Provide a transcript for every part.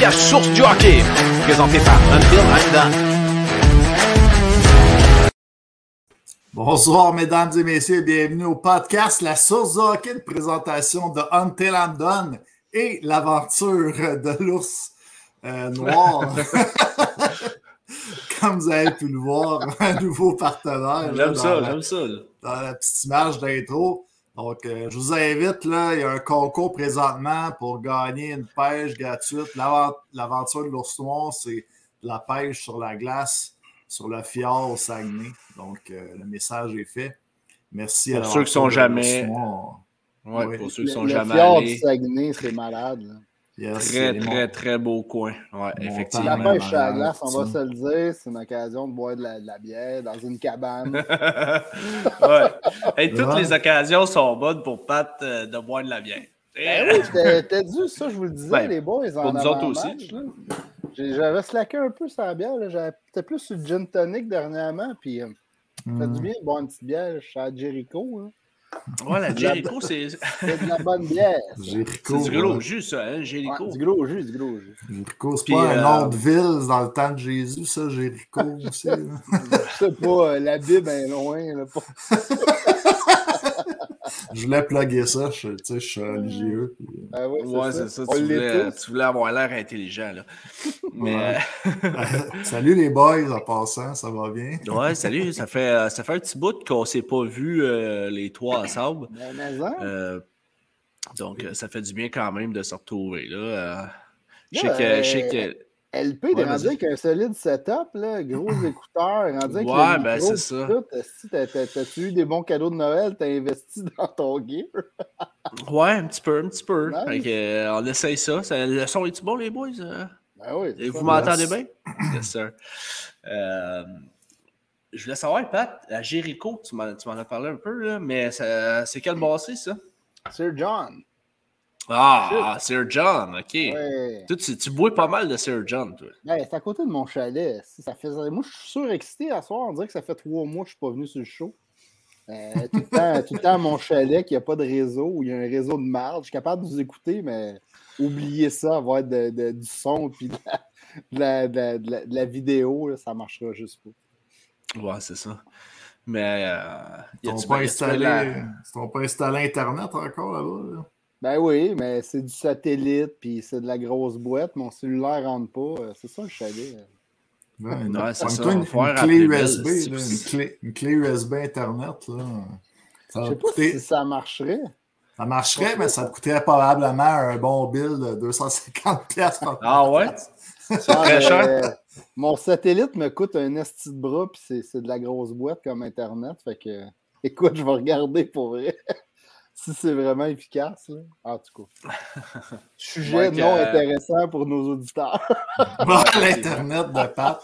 podcast Source du hockey, présenté par Until I'm Done. Bonsoir, mesdames et messieurs, bienvenue au podcast La Source du hockey, une présentation de Until I'm Done et l'aventure de l'ours euh, noir. Comme vous avez pu le voir, un nouveau partenaire. J'aime ça, j'aime ça. Dans la petite image d'intro. Donc, euh, je vous invite, là, il y a un concours présentement pour gagner une pêche gratuite. L'aventure de l'ours noir, c'est la pêche sur la glace, sur le fjord au Saguenay. Donc, euh, le message est fait. Merci pour à ceux qui sont jamais. Ouais, oui. pour ceux qui sont le, jamais le fjord allés. du Saguenay, c'est malade. Là. Yes, très, très, très beau coin. Ouais, effectivement. La pêche à la glace, on va se le dire, c'est une occasion de boire de la, de la bière dans une cabane. ouais. Et toutes les occasions sont bonnes pour Pat euh, de boire de la bière. Ben oui, t'as dit ça, je vous le disais, ben, les boys. En pour nous autres aussi. J'avais slacké un peu sa bière. J'étais plus sur le gin tonic dernièrement. Puis, euh, ça fait du mm. bien de boire une petite bière chez Jericho. Hein. Ouais, la Jericho, c'est. C'est de la bonne bière. C'est du gros jus, ça, hein, Jericho. Ouais, du gros jus, du gros jus. Jericho, c'est pas un nom de ville dans le temps de Jésus, ça, Jericho aussi. Je sais pas, la Bible est loin. Là, pour... je voulais plugger ça, je, je suis religieux. Ah ouais, ouais c'est ça. Tu voulais, tu voulais, avoir l'air intelligent. Là. Mais... salut les boys en passant, ça va bien? Ouais, salut. Ça fait, euh, ça fait un petit bout qu'on ne s'est pas vu euh, les trois ensemble. Ben, euh, donc, ça fait du bien quand même de se retrouver. Là. je sais que. LP, ouais, est rendu avec un solide setup, là, gros écouteurs, rendu avec Ouais, ben c'est ça. T'as-tu eu des bons cadeaux de Noël? T'as investi dans ton gear? ouais, un petit peu, un petit peu. Nice. euh, on essaye ça. ça. Le son est-tu bon, les boys? Ben oui. Et vous m'entendez bien? yes, sir. Euh, je voulais savoir, Pat, à Jericho, tu m'en as parlé un peu, là, mais c'est quel bossé, ça? Sir John. Ah, Sir John, OK. Toi, tu, tu, bois pas mal de Sir John, toi. Ouais, c'est à côté de mon chalet. Ça fait... Moi, je suis surexcité à soir. On dirait que ça fait trois mois que je ne suis pas venu sur le show. Euh, tout, le temps, tout le temps à mon chalet, qu'il n'y a pas de réseau, où il y a un réseau de marge. Je suis capable de vous écouter, mais oubliez ça, avoir de, de, du son et de la, de la, de la vidéo, là, ça ne marchera juste pas. Ouais, c'est ça. Mais. Euh, ils n'ont pas, installé... la... pas installé Internet encore là-bas? Là? Ben oui, mais c'est du satellite, puis c'est de la grosse boîte. Mon cellulaire rentre pas. Euh, c'est ça le chalet. Ouais, ouais c'est ça. Une, une, clé USB, là, une, clé, une, clé, USB Internet. Là. Ça Je sais pas coûter... si ça marcherait. Ça marcherait, mais ça te coûterait probablement un bon bill de 250 pièces par Ah ouais? C'est très cher? Euh, mon satellite me coûte un esti de bras, puis c'est de la grosse boîte comme Internet. Fait que, écoute, je vais regarder pour vrai si c'est vraiment efficace. Là. En tout cas. Sujet non euh... intéressant pour nos auditeurs. L'Internet de Pat.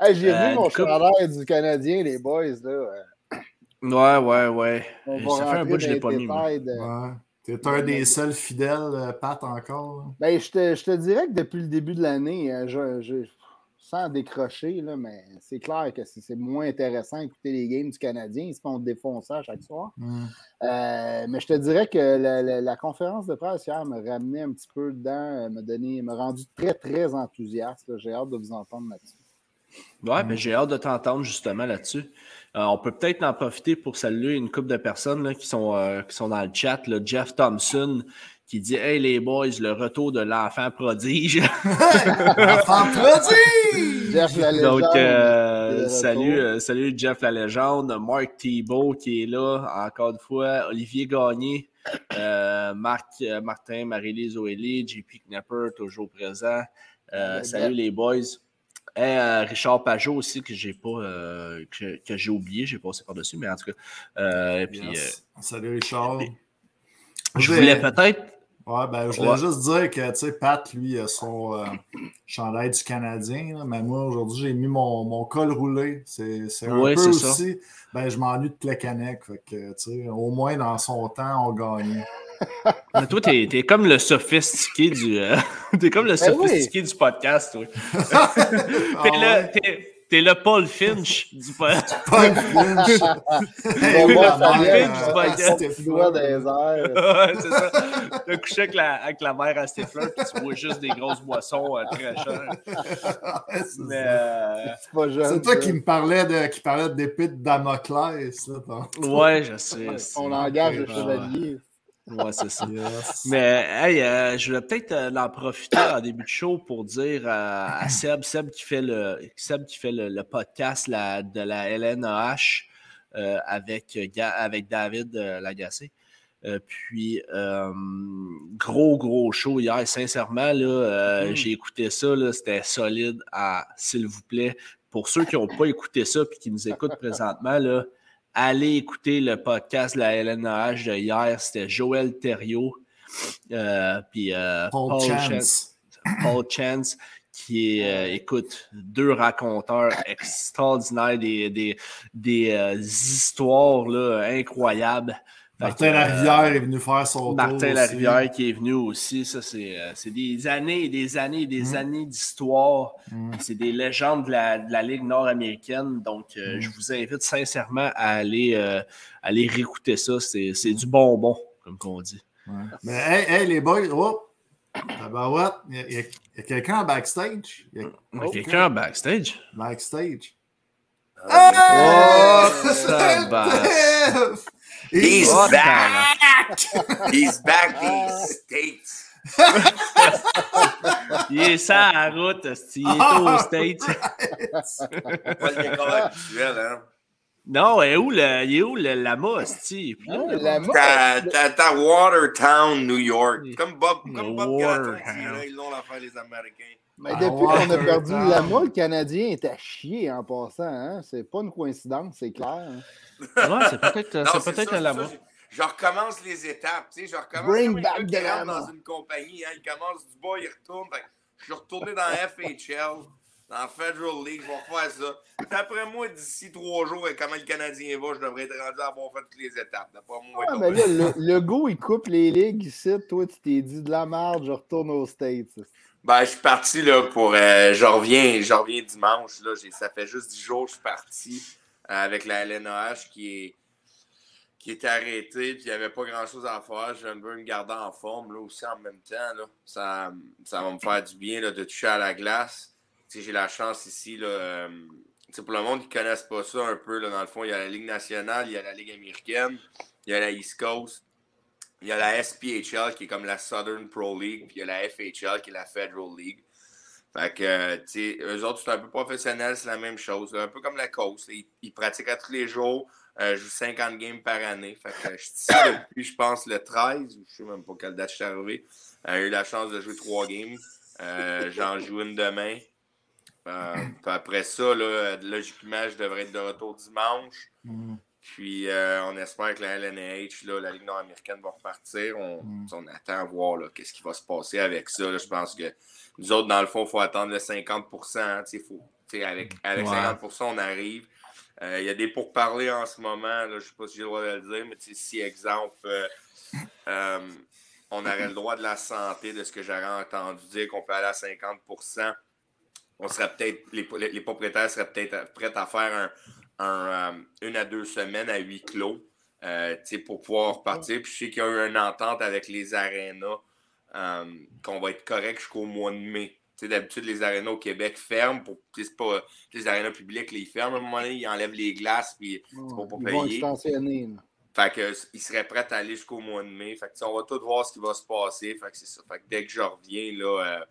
hey, J'ai euh, vu mon coup... chandail du Canadien, les boys. Là. Ouais, ouais, ouais. Ça fait un bout que je ne l'ai pas mis. De... Ouais. T'es un des seuls fidèles, euh, Pat, encore? Ben, je, te, je te dirais que depuis le début de l'année, euh, je, je, sans décrocher, là, mais c'est clair que c'est moins intéressant d'écouter les games du Canadien. Ils se font défoncer à chaque soir. Mm. Euh, mais je te dirais que la, la, la, conférence de presse hier me ramenait un petit peu dedans, me donné, m'a rendu très, très enthousiaste. J'ai hâte de vous entendre là-dessus. Ouais, mais j'ai hâte de t'entendre justement là-dessus. Euh, on peut peut-être en profiter pour saluer une couple de personnes là, qui, sont, euh, qui sont dans le chat. Là. Jeff Thompson, qui dit Hey les boys, le retour de l'enfant prodige. l'enfant prodige! Jeff la légende. Donc, euh, salut, euh, salut Jeff la légende, Marc Thibault qui est là, encore une fois, Olivier Gagné, euh, Marc, euh, Martin, Marie-Lise Oeli, JP Knapper, toujours présent. Euh, salut les boys. Et Richard Pajot aussi, que j'ai pas que, que j'ai oublié, j'ai passé par-dessus, mais en tout cas. Puis, salut Richard. je voulais peut-être Ouais, ben, je voulais juste dire que, tu sais, Pat, lui, a son euh, chandail du Canadien, là, mais moi, aujourd'hui, j'ai mis mon, mon, col roulé. C'est un ouais, peu aussi, ça. ben, je m'ennuie de Plekanec, fait que, tu sais, au moins, dans son temps, on gagnait. Mais toi, t'es es comme le sophistiqué du. Euh, t'es comme le Ben sophistiqué oui. du podcast, toi. Ah t'es? T'es- le Paul Finch du podcast. Paul Finch. La Paul Finch du podcast. C'est ça. T'as couché avec la, avec la mère à Stifler, puis tu bois juste des grosses boissons euh, très chères. Ouais, c'est euh, C'est pas jeune. C'est toi qui me parlais de qui parlais d'épée de Damoclès. Là, ouais, je sais. Son langage de Ouais, chevalier. Ouais, c'est ça. Yes. Mais hey, euh, je vais peut-être euh, en profiter en début de show pour dire euh, à Seb, Seb qui fait le, Seb qui fait le, le podcast la- de la LNAH avec, avec David Lagacé. Puis, gros, gros show hier. Sincèrement, là, Mm. j'ai écouté ça. là, C'était solide. à S'il vous plaît, pour ceux qui n'ont pas écouté ça et qui nous écoutent présentement, là, allez écouter le podcast de la LNAH de hier. C'était Joël Thériault. euh, puis euh, Paul Paul Chance. Paul Chance, qui est, euh, écoute, deux raconteurs extraordinaires, des, des, des histoires là, incroyables. Martin euh, Larivière est venu faire son tour. Martin. Larivière qui est venu aussi, ça c'est euh, c'est des années et des années et des Mm. années d'histoire. Mm. C'est des légendes de la, de la Ligue nord-américaine. Donc, euh, Mm. je vous invite sincèrement à aller, euh, aller réécouter ça. C'est c'est du bonbon, comme on dit. Ouais. Mais hey, hey, les boys, oh! Tabarouette, il y a, quelqu'un en backstage? Il y a a Quelqu'un en backstage? backstage. Oh, Hey! tabarnak. He's He's Oh, back! He's back these States! Il est ça à la route, il est aux States. Pas le décor actuel, hein? Non, il est où, le, il est où le lama, esti? Puis là, là, la mort. T'as t'as- t'as Watertown, New York. Comme Bob, comme Bob dit, là, ils l'ont l'affaire, les Américains. Mais depuis qu'on a perdu le Lama, le Canadien est à chier en passant. Hein? C'est pas une coïncidence, c'est clair. hein. Ouais, c'est peut-être Non, c'est c'est peut-être ça, un c'est lama. ça, je- recommence les étapes, tu sais, je recommence Bring back gars the rentre dans une compagnie, hein, il commence du bas, il retourne, je suis retourné dans FHL, dans Federal League, je vais refaire ça. D'après moi, d'ici trois jours, et comment le Canadien va, je devrais être rendu à avoir fait toutes les étapes. D'après moi, Ah, mais là, le, le go, il coupe les ligues ici. Toi, tu t'es dit de la merde, je retourne aux States. Ben, je suis parti là pour. euh, je, reviens, je reviens dimanche. Là, ça fait juste 10 jours que je suis parti avec la LNAH qui est, qui. Puis il n'y avait pas grand chose à faire. Je veux me garder en forme là, aussi en même temps. Là. Ça, ça va me faire du bien là, de toucher à la glace. J'ai la chance ici. Là, euh, pour le monde qui ne connaisse pas ça un peu, là, dans le fond, il y a la Ligue nationale, il y a la Ligue américaine, il y a la East Coast. Il y a la SPHL qui est comme la Southern Pro League, puis il y a la FHL qui est la Federal League. Fait que, euh, tu sais, eux autres, c'est un peu professionnel, c'est la même chose. Un peu comme la Coast. Ils, ils pratiquent à tous les jours, euh, jouent 50 games par année. Fait que je suis ici depuis, je pense, le 13, ou je sais même pas quelle date je suis arrivé. Euh, J'ai eu la chance de jouer trois games. Euh, J'en joue une demain. Euh, après ça, là, logiquement, je devrais être de retour dimanche. Puis euh, on espère que la LNH, là, la Ligue nord-américaine, va repartir. On, Mm. on attend à voir qu'est-ce qui va se passer avec ça. là. Je pense que nous autres, dans le fond, il faut attendre le 50 hein, faut, avec avec Ouais. 50% on arrive. Euh, Il y a des pourparlers en ce moment. Là, je ne sais pas si j'ai le droit de le dire, mais si, exemple, euh, euh, on aurait le droit de la santé, de ce que j'aurais entendu dire qu'on peut aller à 50% on serait peut-être, les, les propriétaires seraient peut-être prêts à faire un, un, euh, une à deux semaines à huis clos euh, pour pouvoir repartir. Puis je sais qu'il y a eu une entente avec les arénas euh, qu'on va être correct jusqu'au mois de mai. D'habitude, les arénas au Québec ferment. Pour, pas, les arénas publics, là, ils ferment à un moment donné, ils enlèvent les glaces, puis pas pour Ils vont payer. Fait que, ils seraient prêts à aller jusqu'au mois de mai. Fait que, on va tout voir ce qui va se passer. Fait que c'est ça. Fait que dès que je reviens, là. euh,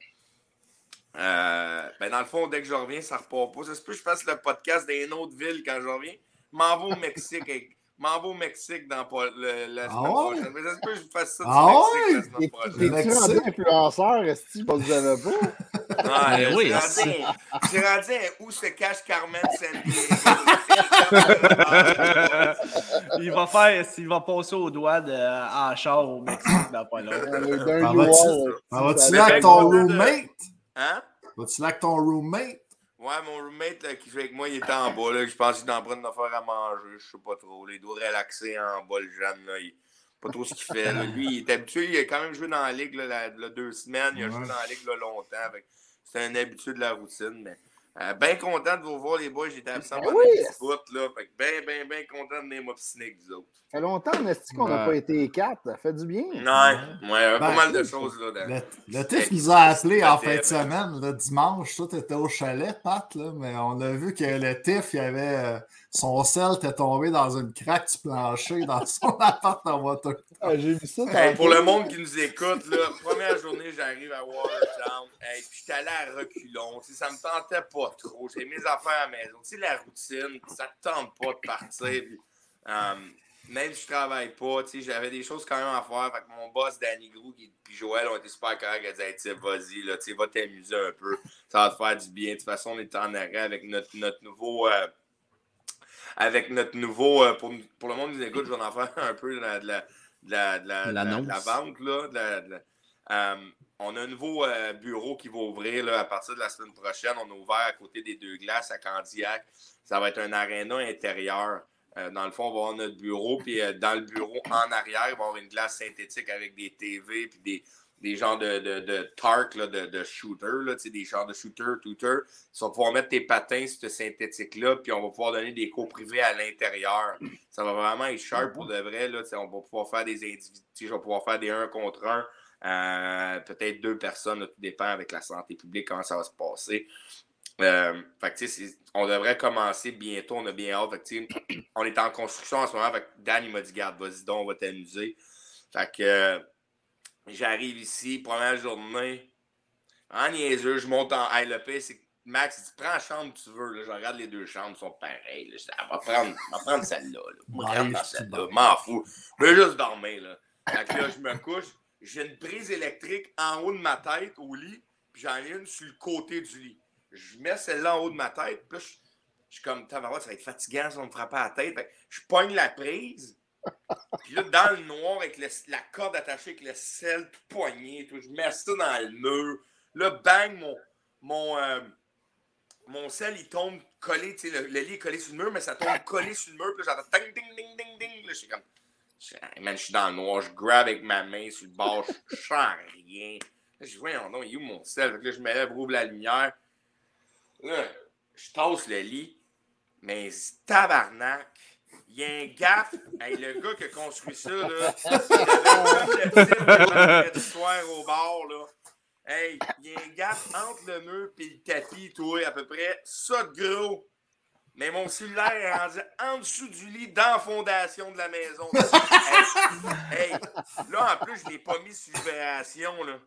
euh, ben dans le fond, dès que je reviens, ça repart pas. Ça se peut que je fasse le podcast d'une autre ville quand je reviens. M'en vais au Mexique. je m'en vais au Mexique dans le- la Ah semaine ouais? prochaine. Mais ça se peut que je fasse ça du Ah Mexique ouais? la semaine Et- prochaine. T'es-tu Mexique. rendu influenceur, Esti, parce que vous avez pas? Ah, Ben oui, J'ai rendu un où se cache Carmen Sandiego. il va faire, il va passer au doigt de, en char au Mexique dans pas long. D'un Ah, loueur, vas-tu- Ah, Vas-tu ça- là ton roommate? Hein? Vas-tu là avec ton roommate? Ouais, mon roommate là, qui fait avec moi, il était en bas. Là, je pense qu'il est en train de me faire à manger. Je sais pas trop. là. il doit relaxer en bas, le jeune. Là. Il pas trop ce qu'il fait. là. Lui, il est habitué. Il a quand même joué dans la ligue là, la- deux semaines. Il a Ouais. joué dans la ligue longtemps. Fait que C'est un habitué de la routine. Mais Euh, bien content de vous voir, les boys. J'étais absent Ben pendant oui. bout, là. Fait que bien, bien, bien content de venir m'obstiner avec vous autres. Ça fait longtemps, Nasty, qu'on n'a Ouais. pas été quatre. Ça fait du bien. Ouais, ouais, pas Ben, mal de choses, là. dans- Le, le TIF nous a appelé en fin de semaine, le dimanche. Toi, t'étais au chalet, Pat, là, mais on a vu que le TIF, il avait, euh, son sel était tombé dans une craque du plancher dans son appart en voiture. Ah, J'ai vu ça. Hey, pour le monde qui nous écoute, là, première journée, j'arrive à Watertown. Hey, puis j'étais allé à reculons. Tu sais, ça me tentait pas trop. J'ai mes affaires à la maison. Tu sais, la routine, ça te tente pas de partir. Puis, euh, même si je travaille pas, j'avais des choses quand même à faire. Fait que mon boss, Danny Grou, puis Joël ont été super corrects. Ils hey, tu sais, vas-y, là, va t'amuser un peu. Ça va te faire du bien. De toute façon, on est en arrêt avec notre, notre nouveau. euh, avec notre nouveau. euh, pour, pour le monde qui nous écoute, je vais en faire un peu de la, de la, de la, de la, de vente. Là, euh, on a un nouveau euh, bureau qui va ouvrir là, à partir de la semaine prochaine. On a ouvert à côté des deux glaces à Candiac. Ça va être un aréna intérieur. Euh, dans le fond, on va avoir notre bureau. Puis dans le bureau, en arrière, il va y avoir une glace synthétique avec des TV puis des, des genres de, de, de tark, là, de, de shooter, là, des genres de shooter, tutor. Tu vas pouvoir mettre tes patins sur ce synthétique-là, puis on va pouvoir donner des cours privés à l'intérieur. Ça va vraiment être sharp pour de vrai. Là, on va pouvoir faire des individus, je vais pouvoir faire des 1 contre 1. euh, peut-être deux personnes, tout dépend avec la santé publique, comment ça va se passer. Euh, on devrait commencer bientôt, on a bien hâte. On est en construction en ce moment. Fait que Dan, il m'a dit, garde, vas-y donc, on va t'amuser. Fait que euh, j'arrive ici, première journée, en niaiseux, je monte en. Hey, le pire, c'est que Max, dit, prends la chambre que tu veux. Là. Je regarde les deux chambres, elles sont pareilles. Là. Je dis, Ah, va prendre, va prendre celle-là. Là. Dans celle-là. M'en fous. Je veux juste dormir. Là. Fait que là, je me couche. J'ai une prise électrique en haut de ma tête au lit, puis j'en ai une sur le côté du lit. Je mets celle-là en haut de ma tête, puis je, je suis comme, ça va être fatigant, ça va me frapper à la tête. Je pogne la prise, puis là, dans le noir, avec la corde attachée avec le sel tout poigné, tout, je mets ça dans le mur. Là, bang, mon, mon, euh, mon sel, il tombe collé, le, lit est collé sur le mur, mais ça tombe collé sur le mur, puis là, j'entends ding, ding, ding, ding, ding. Là, je suis comme, man, je suis dans le noir, je grab avec ma main sur le bord, je, sens rien. Là, je dis, voyons donc, il est où mon sel? Je me lève, rouvre la lumière. Là, je tasse le lit, mais tabarnak, il y a un gaffe. Hey, le gars qui a construit ça, là, il avait le type soir au bar, là. Hey, il y a un gaffe entre le mur et le tapis, toi, à peu près ça de gros. Mais mon cellulaire est rendu en dessous du lit, dans la fondation de la maison. hey, hey, là, en plus, je ne l'ai pas mis sur vibration, là.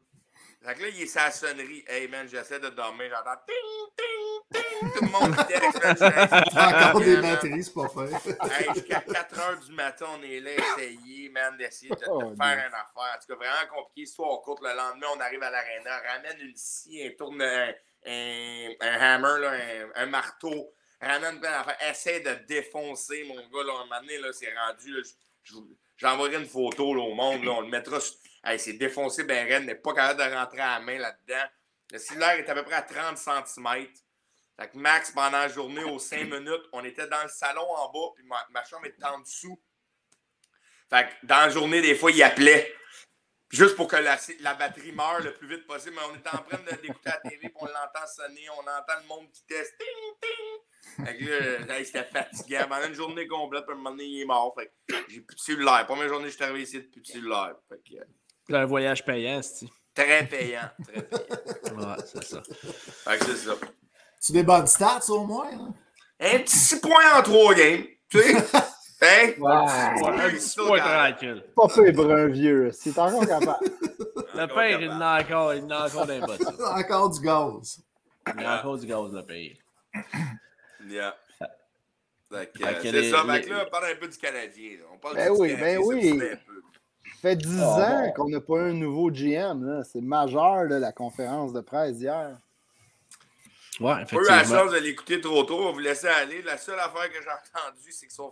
Fait que là, il est sa sonnerie. Hey, man, j'essaie de dormir, j'entends ting, ting, ting. Tout le monde qui encore des batteries, c'est pas fait. Hey, jusqu'à 4 heures du matin, on est là, essayer, man, d'essayer de, de Oh, faire une affaire. En tout cas, vraiment compliqué. Histoire courte. Le lendemain, on arrive à l'aréna, ramène une scie, un tourne, un, un, un hammer, là, un, un marteau, ramène plein d'affaires. Essaie de défoncer, mon gars. Là, un moment donné, là, c'est rendu. là, J'enverrai une photo là, au monde. Là, on le mettra. sur- Hey, c'est défoncé, ben raide, n'est pas capable de rentrer à la main là-dedans. Le cellulaire est à peu près à 30 cm. Fait que Max, pendant la journée, aux 5 minutes, on était dans le salon en bas, puis ma, ma chambre était en dessous. Fait que dans la journée, des fois, il appelait. Juste pour que la, la batterie meure le plus vite possible. Mais on était en train de- d'écouter la TV, puis on l'entend sonner, on entend le monde qui teste. Ting, ting. Fait que là, c'était fatigant. Pendant une journée complète, puis à un moment donné, il est mort. Fait que j'ai plus de cellulaire. Première journée, je suis arrivé ici, plus de cellulaire. Fait que, euh, C'est un voyage payant, c'est très payant. Très payant. Ouais, c'est ça. Fait que c'est ça. Tu des bonnes stats au moins? hein? Un petit 6 points en 3 games. Tu sais? Hein? Ouais. Ouais, un petit point tranquille. Pas fait brun vieux. C'est encore capable. Le père, il en a encore, il en a encore ça. Encore du gaz. Il a encore du gaz, le père. Yeah. Euh, que c'est les- ça. Les- que là, on parle un peu du Canadien. là. On parle Ben du oui, Canadien, ben oui. c'est un peu. Ça fait 10 Ah, ans qu'on n'a pas eu un nouveau GM. C'est majeur, là, la conférence de presse hier. Ouais, Pas eu la chance de l'écouter trop tôt. On vous laissait aller. La seule affaire que j'ai entendue, c'est que son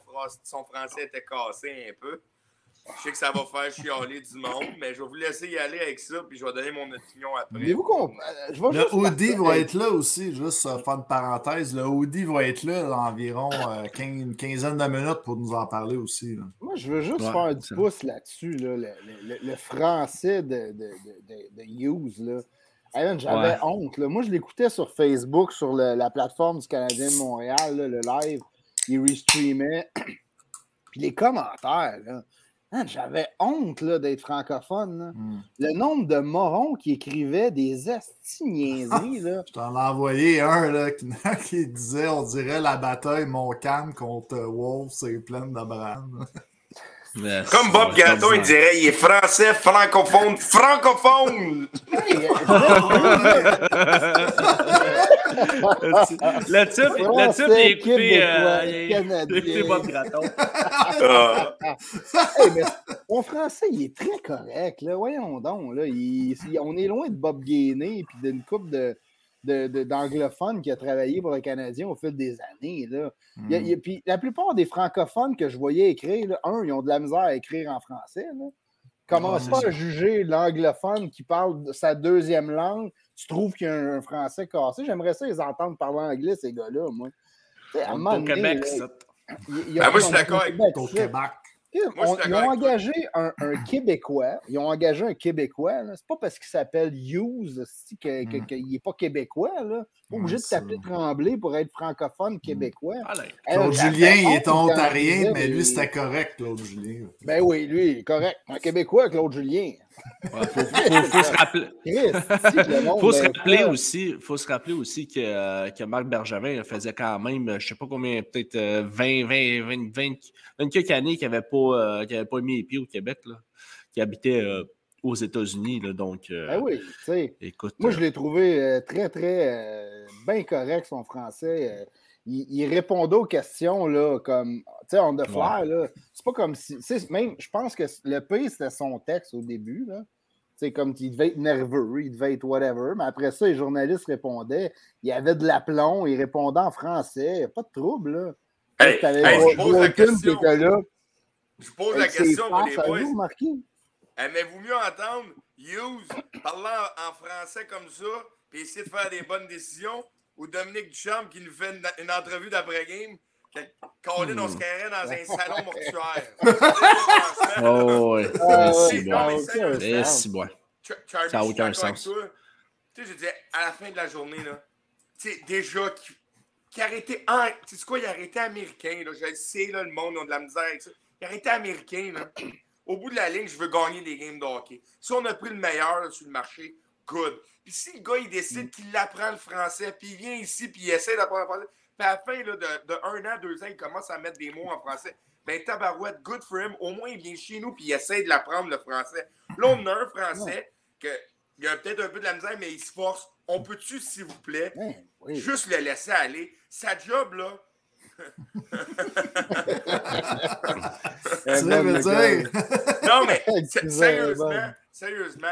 français était cassé un peu. Je sais que ça va faire chialer du monde, mais je vais vous laisser y aller avec ça, puis je vais donner mon opinion après. Voulez-vous qu'on. euh, Je vais Le Audi va être là aussi, juste euh, faire une parenthèse. Le Audi va être là dans environ euh, une quinzaine de minutes pour nous en parler aussi. là. Moi, je veux juste Ouais, faire du pouce là-dessus, là, le, le- le- le français de, de, de, de- de Hughes. Là. J'avais honte. Moi, je l'écoutais sur Facebook, sur la plateforme du Canadien de Montréal, le live. Il restreamait. Puis les commentaires, j'avais honte d'être francophone. Hmm. Le nombre de morons qui écrivaient des astiniaiseries. Je t'en ai envoyé un là, qui, disait on dirait la bataille Montcalm contre Wolf, c'est plein de brandes. Comme Bob Gratton, il dirait il est français, francophone, francophone! Le type, le type, il a écouté, euh, il a écouté Bob Gratton. Ah. mon français, il est très correct. Là. Voyons donc. Là. on est loin de Bob Gainé et d'une coupe de d'anglophones qui a travaillé pour le Canadien au fil des années. Là. Hmm. puis la plupart des francophones que je voyais écrire, un, ils ont de la misère à écrire en français. Là. Commence pas à juger l'anglophone qui parle de sa deuxième langue. Tu trouves qu'il y a un français cassé. J'aimerais ça les entendre parler anglais, ces gars-là, moi. au Québec, ça. Ben, moi, je suis d'accord avec au Québec. ils ont engagé un, Québécois. Ils ont engagé un Québécois. C'est pas parce qu'il s'appelle Hughes qu'il n'est pas québécois. Là. Pas obligé de t'appeler Tremblay pour être francophone mm. québécois. Claude Julien, il est ontarien, mais lui, c'était correct, Claude Julien. Ben oui, lui, il est correct. Un Québécois, Claude Julien. Il faut, se rappeler, faut se rappeler aussi, faut se rappeler aussi que, euh, que Marc Bergevin faisait quand même, je ne sais pas combien, peut-être 20, 20, 20, 20, 20 quelques années qu'il n'avait pas, euh, pas mis les pieds au Québec, là, qui habitait euh, aux États-Unis. Donc, ben oui, tu sais. Écoute, moi, je l'ai trouvé très, très bien correct, son français il, répondait aux questions là, comme, tu sais, on the fly. Là. C'est pas comme si. Même, je pense que le pire, c'était son texte au début. Là. sais, comme il devait être nerveux, il devait être whatever. Mais après ça, les journalistes répondaient. Il y avait de l'aplomb, il répondait en français. Pas de trouble. Là. Hey, je pose la question. Là, je pose la question pour les boys. Aimez-vous mieux entendre Hughes parlant en français comme ça, puis essayer de faire des bonnes décisions, ou Dominique Duchamp qui nous fait une, entrevue d'après-game. Colin, on se carrait dans un salon mortuaire. oh, oui. c'est bon. C'est bon. Ça n'a aucun sens. Tu sais, je disais, à la fin de la journée, là, tu sais, déjà, qui, qui arrêtait. Tu sais quoi, il a arrêté américain. Là, je le sais, là, le monde a de la misère avec ça. Il a arrêté américain. Là. Au bout de la ligne, je veux gagner des games de hockey. Si on a pris le meilleur sur le marché, good. Puis si le gars, il décide mm. qu'il apprend le français, puis il vient ici, puis il essaie d'apprendre le français, puis à la fin là, de, de, un an, deux ans, il commence à mettre des mots en français, ben tabarouette, good for him, au moins il vient chez nous, puis il essaie de l'apprendre le français. Là, on a un français que il a peut-être un peu de la misère, mais il se force. On peut-tu, s'il vous plaît, juste le laisser aller? Sa job, là. non, mais sérieusement, sérieusement,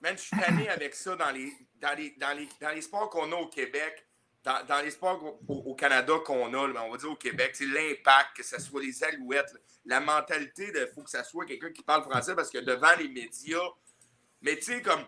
Man, je suis tanné avec ça dans les, dans les, dans les, dans les sports qu'on a au Québec, dans, dans les sports au, Canada qu'on a, on va dire au Québec, c'est l'impact, que ce soit les alouettes, la mentalité de faut que ça soit quelqu'un qui parle français parce que devant les médias, mais tu sais, comme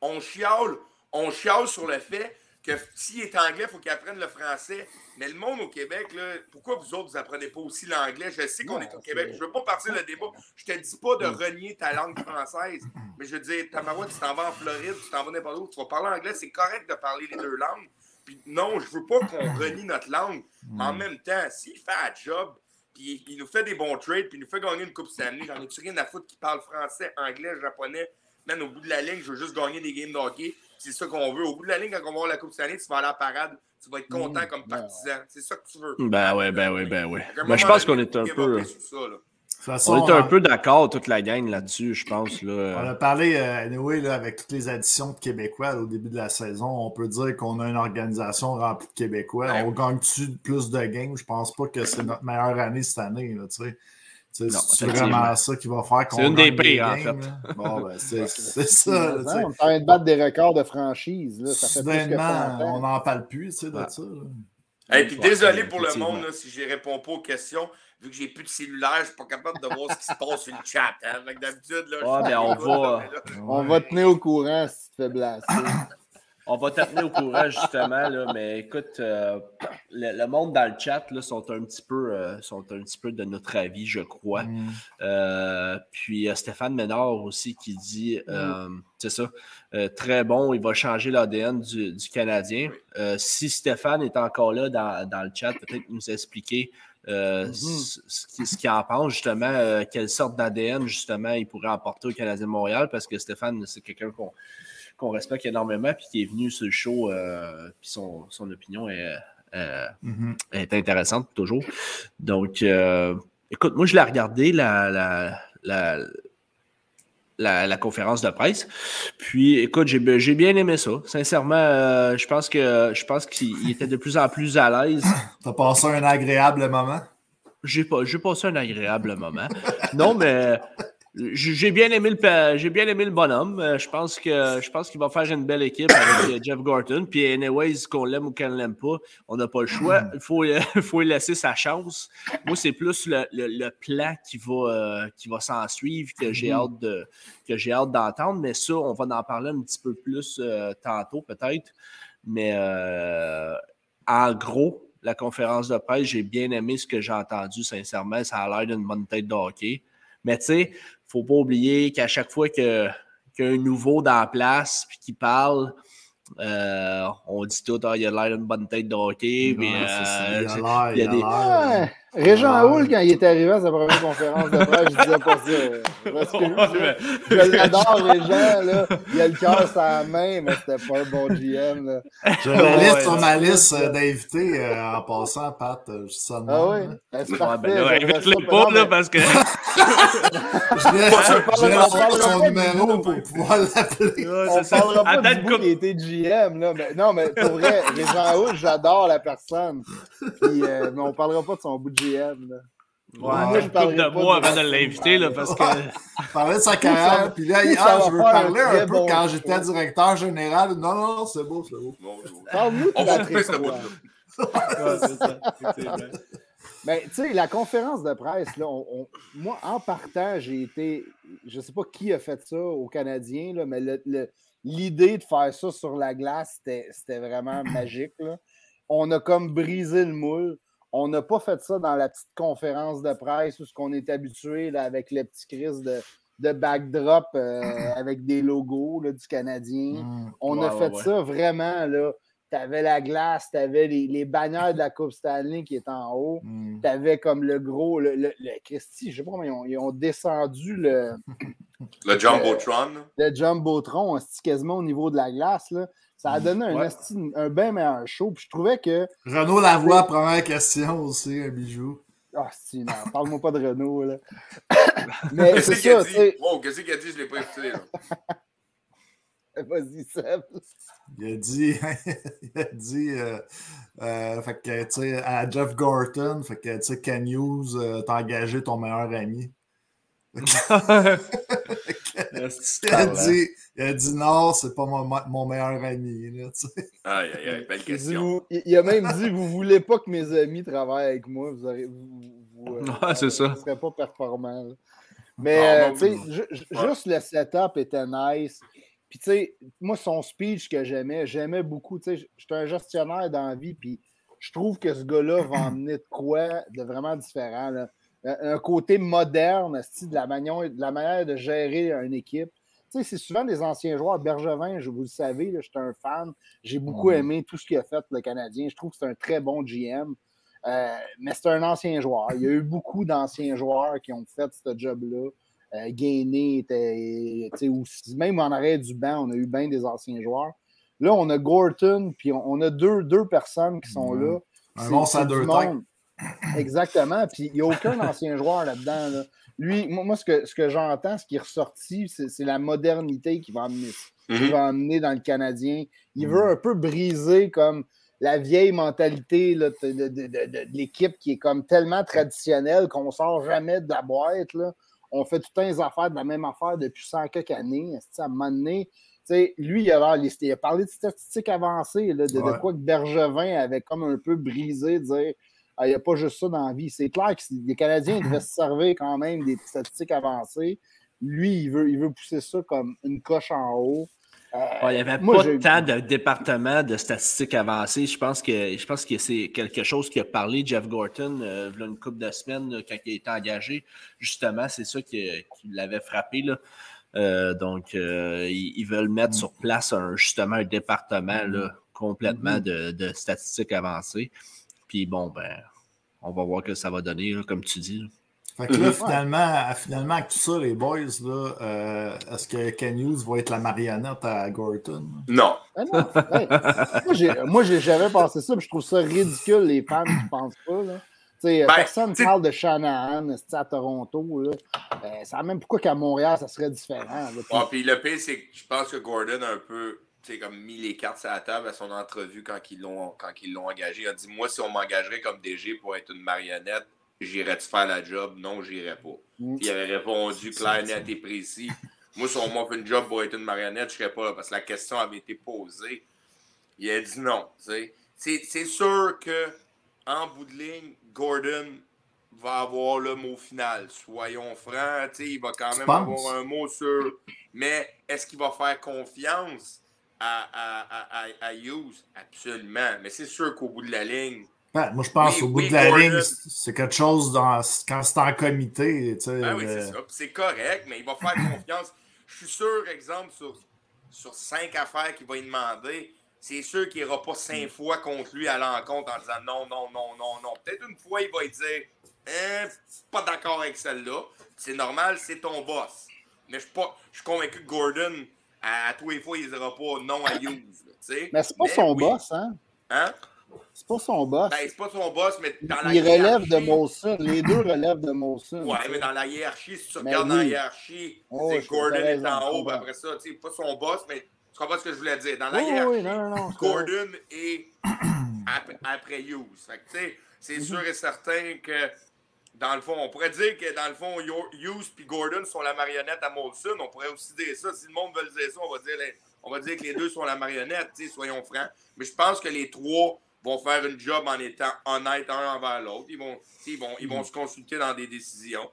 on chiale, on chiale sur le fait que s'il est anglais, il faut qu'il apprenne le français. Mais le monde au Québec, là, pourquoi vous autres, vous apprenez pas aussi l'anglais? Je sais qu'on est au Québec. Je ne veux pas partir le débat. Je te dis pas de mm. renier ta langue française. Mais je veux dire, Tamara, tu t'en vas en Floride, tu t'en vas n'importe où, tu vas parler anglais. C'est correct de parler les deux langues. Puis non, je veux pas qu'on renie notre langue. En mm. même temps, s'il fait un job, puis il nous fait des bons trades, puis il nous fait gagner une Coupe Stanley, j'en ai-tu rien à foutre qui parle français, anglais, japonais? Même au bout de la ligne, je veux juste gagner des games de hockey c'est ça qu'on veut. Au bout de la ligne, quand on va voir la Coupe cette année, tu vas aller à la parade, tu vas être content comme partisan. C'est ça que tu veux. Ben ouais, ben oui, ben oui. Ben, je pense qu'on est un peu. on est un peu d'accord, toute la gang là-dessus, je pense. Là. On a parlé, euh, anyway, là, avec toutes les additions de Québécois au début de la saison. On peut dire qu'on a une organisation remplie de Québécois. On gagne-tu plus de games? Je pense pas que c'est notre meilleure année cette année. Là, tu sais. C'est vraiment ça qui va faire qu'on. C'est une des pires, en fait. Bon, ben, c'est ça. on est en train de battre des records de franchise. Là. Ça fait on n'en parle plus tu sais, de ça. Et puis désolé pour le monde là, si je ne réponds pas aux questions. Vu que j'ai plus de cellulaire, je ne suis pas capable de voir ce qui se passe sur le chat. Hein. D'habitude, là, ben, on, va, on va tenir au courant si tu te fais blaster. On va t'amener au courant, justement, là, mais écoute, euh, le, monde dans le chat là, sont, un petit peu, euh, sont un petit peu de notre avis, je crois. Mm. Euh, puis Stéphane Ménard aussi qui dit, mm. c'est ça, très bon, il va changer l'ADN du, Canadien. si Stéphane est encore là dans, le chat, peut-être nous expliquer mm-hmm. ce qu'il en pense, justement, quelle sorte d'ADN, justement, il pourrait apporter au Canadien de Montréal, parce que Stéphane, c'est quelqu'un qu'on qu'on respecte énormément, puis qui est venu sur le show, euh, puis son, opinion est, euh, mm-hmm. est, intéressante toujours. Donc, euh, écoute, moi, je l'ai regardé, la, la, la, conférence de presse. Puis, écoute, j'ai bien aimé ça. Sincèrement, je pense que je pense qu'il était de plus en plus à l'aise. T'as passé un agréable moment? J'ai pas, passé un agréable moment. non, mais j'ai bien aimé le j'ai bien aimé le bonhomme. Euh, je pense que je pense qu'il va faire une belle équipe avec euh, Jeff Gorton. Puis anyways, qu'on l'aime ou qu'on l'aime pas, on n'a pas le choix. Il faut, faut lui laisser sa chance. Moi, c'est plus le, le, plan qui va, euh, qui va s'en suivre que j'ai hâte de que j'ai hâte d'entendre. Mais ça, on va en parler un petit peu plus tantôt, peut-être. Mais en gros, la conférence de presse, j'ai bien aimé ce que j'ai entendu, sincèrement. Ça a l'air d'une bonne tête de hockey. Mais tu sais, faut pas oublier qu'à chaque fois qu'il y a un nouveau dans la place puis qui parle, euh, on dit tout, ah, il a l'air d'une bonne tête de hockey. mais, euh, il y a, des. Régent Houle, quand il est arrivé à sa première conférence de presse, je disais pas ça. je l'adore, Régent. Là. Il a le cœur sur la main, mais c'était pas un bon GM. Là. Je l'ai sur ma liste d'invités euh, en passant, Pat. Je ça Ah oui? Ben, c'est parfait. Ben, là, invite-le pas, là, parce que. je vais avoir son numéro pour pouvoir l'appeler. on parlera pas du bout qui était GM. Là. Mais, non, mais pour vrai, Régent Houle, j'adore la personne. Puis, euh, mais on parlera pas de son bout de GM. Là. Ouais, moi, je parle de moi avant de l'inviter, là, parce que. parlait de sa carrière, puis là, ah, je veux parler un, peu quand j'étais directeur général. Non, non, non, c'est beau, c'est beau. Parle-nous de Patrick Roy. Mais tu sais, la conférence de presse, là, moi, en partant, j'ai été. Je ne sais pas qui a fait ça aux Canadiens, là, mais l'idée de faire ça sur la glace, c'était vraiment magique. Là. On a comme brisé le moule. On n'a pas fait ça dans la petite conférence de presse où ce qu'on est habitué là, avec les petits crises de, de backdrop euh, avec des logos là, du Canadien. Mmh. On a fait ça vraiment. là. Tu avais la glace, tu avais les, les, bannières de la Coupe Stanley qui est en haut. Mmh. Tu avais comme le gros, le, le, Christy, je sais pas comment ils ont, ils ont descendu le. Le Jumbotron. Le, le Jumbotron, quasiment au niveau de la glace. Là. Ça a donné un, un bien meilleur show. Puis je trouvais que. Renaud Lavoie, première question aussi, un bijou. Ah, si, non, parle-moi pas de Renaud, là. Mais c'est ça, c'est. Wow, qu'est-ce qu'il a dit? Je l'ai pas écouté, Vas-y, Seb. Il a dit, il a dit, euh, euh, fait que, tu sais, à Jeff Gorton, fait que, tu sais, Hughes, euh, t'as engagé ton meilleur ami. il, a dit, il a dit non, c'est pas mon, mon, meilleur ami. Là, aïe, aïe, aïe, belle question. il, a même dit Vous voulez pas que mes amis travaillent avec moi, vous aurez. Vous, euh, c'est ça. ne serait pas performant. Mais euh, tu sais, juste le setup était nice. Puis tu sais, moi, son speech que j'aimais, j'aimais beaucoup. Tu sais, j'étais un gestionnaire dans la vie, puis je trouve que ce gars-là va emmener de quoi de vraiment différent. Là un côté moderne de la, manière, de la manière de gérer une équipe. Tu sais, c'est souvent des anciens joueurs. Bergevin, je vous le savez, je suis un fan. J'ai beaucoup aimé tout ce qu'il a fait, le Canadien. Je trouve que c'est un très bon GM. Euh, mais c'est un ancien joueur. Il y a eu beaucoup d'anciens joueurs qui ont fait ce job-là. Euh, Gainé était. Même en arrêt du banc, on a eu bien des anciens joueurs. Là, on a Gorton, puis on, a deux, deux personnes qui sont là. Un monstre à deux têtes. Exactement. Puis il n'y a aucun ancien joueur là-dedans. Lui, moi, ce que, ce que j'entends, ce qui est ressorti, c'est la modernité qui va amener, mm-hmm. va amener dans le Canadien. Il veut un peu briser comme la vieille mentalité de, l'équipe qui est comme tellement traditionnelle qu'on ne sort jamais de la boîte. Là. On fait tout le temps les affaires de la même affaire depuis 100 quelques années. À un moment donné, lui, il a, il a, parlé de statistiques avancées, de, quoi que Bergevin avait comme un peu brisé, dire il n'y a pas juste ça dans la vie. C'est clair que les Canadiens devaient se servir quand même des statistiques avancées. Lui, il veut, il veut pousser ça comme une coche en haut. il n'y avait pas tant de département de statistiques avancées. Je pense que, je pense que c'est quelque chose qui a parlé Jeff Gorton euh, il y a une couple de semaines quand il a été engagé. Justement, c'est ça qui, l'avait frappé. Là. Euh, donc, euh, ils, veulent mettre sur place un, justement un département là, complètement mm-hmm. de, statistiques avancées. Puis bon, ben, on va voir que ça va donner, comme tu dis. Fait que là, finalement, finalement, avec tout ça, les boys, là, euh, est-ce que Ken Hughes va être la marionnette à Gorton? Non. Ah moi, j'ai jamais pensé ça, mais je trouve ça ridicule, les fans qui pensent pas. Là. Ben, personne ne parle de Shanahan à Toronto. Là? Euh, ça même pourquoi qu'à Montréal, ça serait différent. Puis... le pire, c'est que je pense que Gordon a un peu comme mis les cartes sur la table à son entrevue quand ils l'ont engagé. Il a dit Moi, si on m'engagerait comme DG pour être une marionnette, j'irais-tu faire la job? Non, j'irais pas. Mm. il avait répondu clair, net et précis. Moi, si on m'offre une job pour être une marionnette, je serais pas là parce que la question avait été posée. Il a dit non. C'est sûr que en bout de ligne, Gordon va avoir le mot final. Soyons francs, il va quand même avoir un mot sur. Mais est-ce qu'il va faire confiance? À, à, à, à Hughes? Absolument. Mais c'est sûr qu'au bout de la ligne, moi, je pense au bout de la ligne, c'est quelque chose dans, quand c'est en comité. Tu sais, ben oui, c'est euh, ça. C'est correct, mais il va faire confiance. Je suis sûr, exemple, sur, sur cinq affaires qu'il va lui demander, c'est sûr qu'il n'ira pas cinq mm. fois contre lui à l'encontre en disant non, non, non, non, non. Peut-être une fois, il va lui dire hein, pas d'accord avec celle-là. C'est normal, c'est ton boss. Mais je suis, pas, je suis convaincu que Gordon, à, tous les fois, il ne dira pas non à Hughes. Mais c'est pas son boss, hein? Hein? C'est pas son boss. Ben, c'est pas son boss, mais dans la Il relève de Molson. Les deux relèvent de Molson. Ouais, mais dans la hiérarchie, si tu regardes dans la hiérarchie, oh, c'est Gordon est en haut, après ça, tu sais, pas son boss, mais tu comprends ce que je voulais dire. Dans la hiérarchie, oui, non, non, Gordon est après, Hughes. Fait que, tu sais, c'est mm-hmm. sûr et certain que, dans le fond, on pourrait dire que, dans le fond, Hughes et Gordon sont la marionnette à Molson. On pourrait aussi dire ça. Si le monde veut dire ça, on va dire, on va dire que les deux sont la marionnette, soyons francs. Mais je pense que les trois vont faire une job en étant honnêtes un envers l'autre. Ils vont, ils, vont, ils vont mm. se consulter dans des décisions.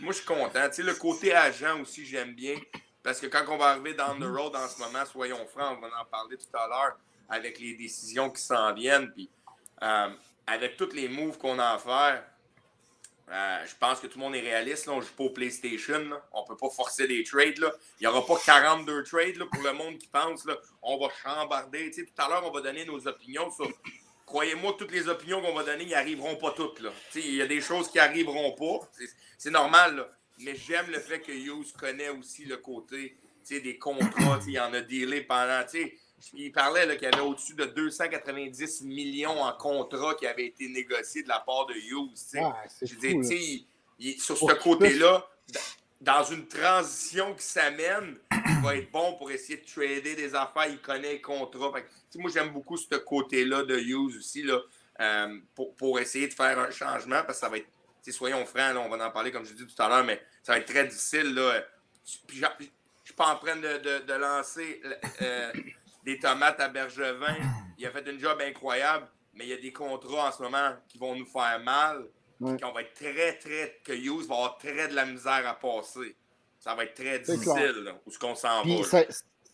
Moi, je suis content. Le côté agent aussi, j'aime bien. Parce que quand on va arriver down the mm-hmm. road en ce moment, soyons francs, on va en parler tout à l'heure avec les décisions qui s'en viennent. Puis euh, avec tous les moves qu'on a à faire, euh, je pense que tout le monde est réaliste. On ne joue pas au PlayStation. On ne peut pas forcer des trades. Là. Il n'y aura pas 42 trades pour le monde qui pense. On va chambarder. Tu tout à l'heure, on va donner nos opinions sur croyez-moi, toutes les opinions qu'on va donner, ils arriveront pas toutes. Il y a des choses qui arriveront pas. C'est normal. Mais j'aime le fait que Hughes connaît aussi le côté des contrats. il en a dealé pendant. Il parlait qu'il y avait au-dessus de 290 millions en contrats qui avaient été négociés de la part de Hughes. Ah, je dis, sur ce côté-là, dans une transition qui s'amène, il va être bon pour essayer de trader des affaires. Il connaît les contrats. moi, j'aime beaucoup ce côté-là de Hughes aussi là, euh, pour, essayer de faire un changement parce que ça va être, soyons francs, on va en parler comme je dis tout à l'heure, mais ça va être très difficile. Là. Puis, je ne suis pas en train de, lancer euh, des tomates à Bergevin. Il a fait une job incroyable, mais il y a des contrats en ce moment qui vont nous faire mal. Ouais. va être très, très. que Hughes va avoir très de la misère à passer. Ça va être très difficile, où ce qu'on s'en va. Ça,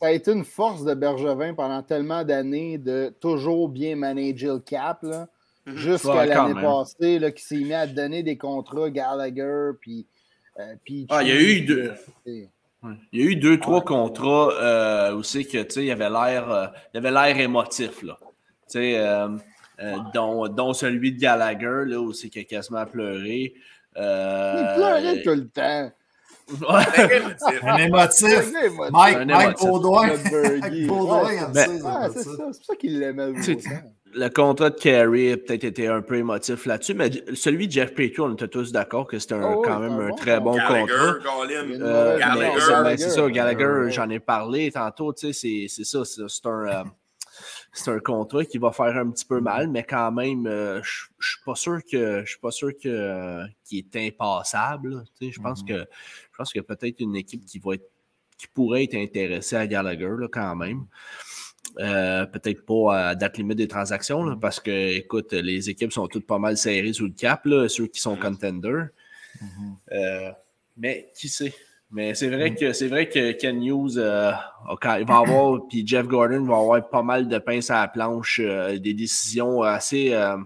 a été une force de Bergevin pendant tellement d'années de toujours bien manager le cap, là. Mhm. Jusqu'à l'année passée, là, qui s'est mis à donner des contrats Gallagher, puis. Euh, ah, il y a eu deux. Il y a eu deux, trois contrats euh, aussi que, tu sais, il y avait l'air, euh, il avait l'air émotif, là. Tu sais, euh, euh, dont, celui de Gallagher, là, où c'est qu'il a quasiment pleuré. Euh, il pleurait tout le temps. Un émotif. Mike, Mike Baudouin. Mike Baudouin, c'est ça. C'est pour ça qu'il l'aimait le contrat de Carey a peut-être été un peu émotif là-dessus, mais celui de Jeff Petrie, on était tous d'accord que c'était oh, quand même un très bon contrat. Euh, Gallagher, c'est ça, Gallagher, j'en ai parlé tantôt, tu sais, c'est ça, c'est un, c'est un contrat qui va faire un petit peu mal, mais quand même, euh, je ne suis pas sûr que je suis pas sûr que qu'il est impassable. Je pense mm-hmm. que je pense qu'il y a peut-être une équipe qui va être qui pourrait être intéressée à Gallagher là, quand même. Euh, peut-être pas à date limite des transactions, mm-hmm. parce que, écoute, les équipes sont toutes pas mal serrées sous le cap, là, ceux qui sont mm-hmm. contenders. Euh, mais qui sait? Mais c'est vrai que c'est vrai que Ken Hughes, euh, il va avoir, puis Jeff Gordon va avoir pas mal de pinces à la planche, euh, des décisions assez, euh,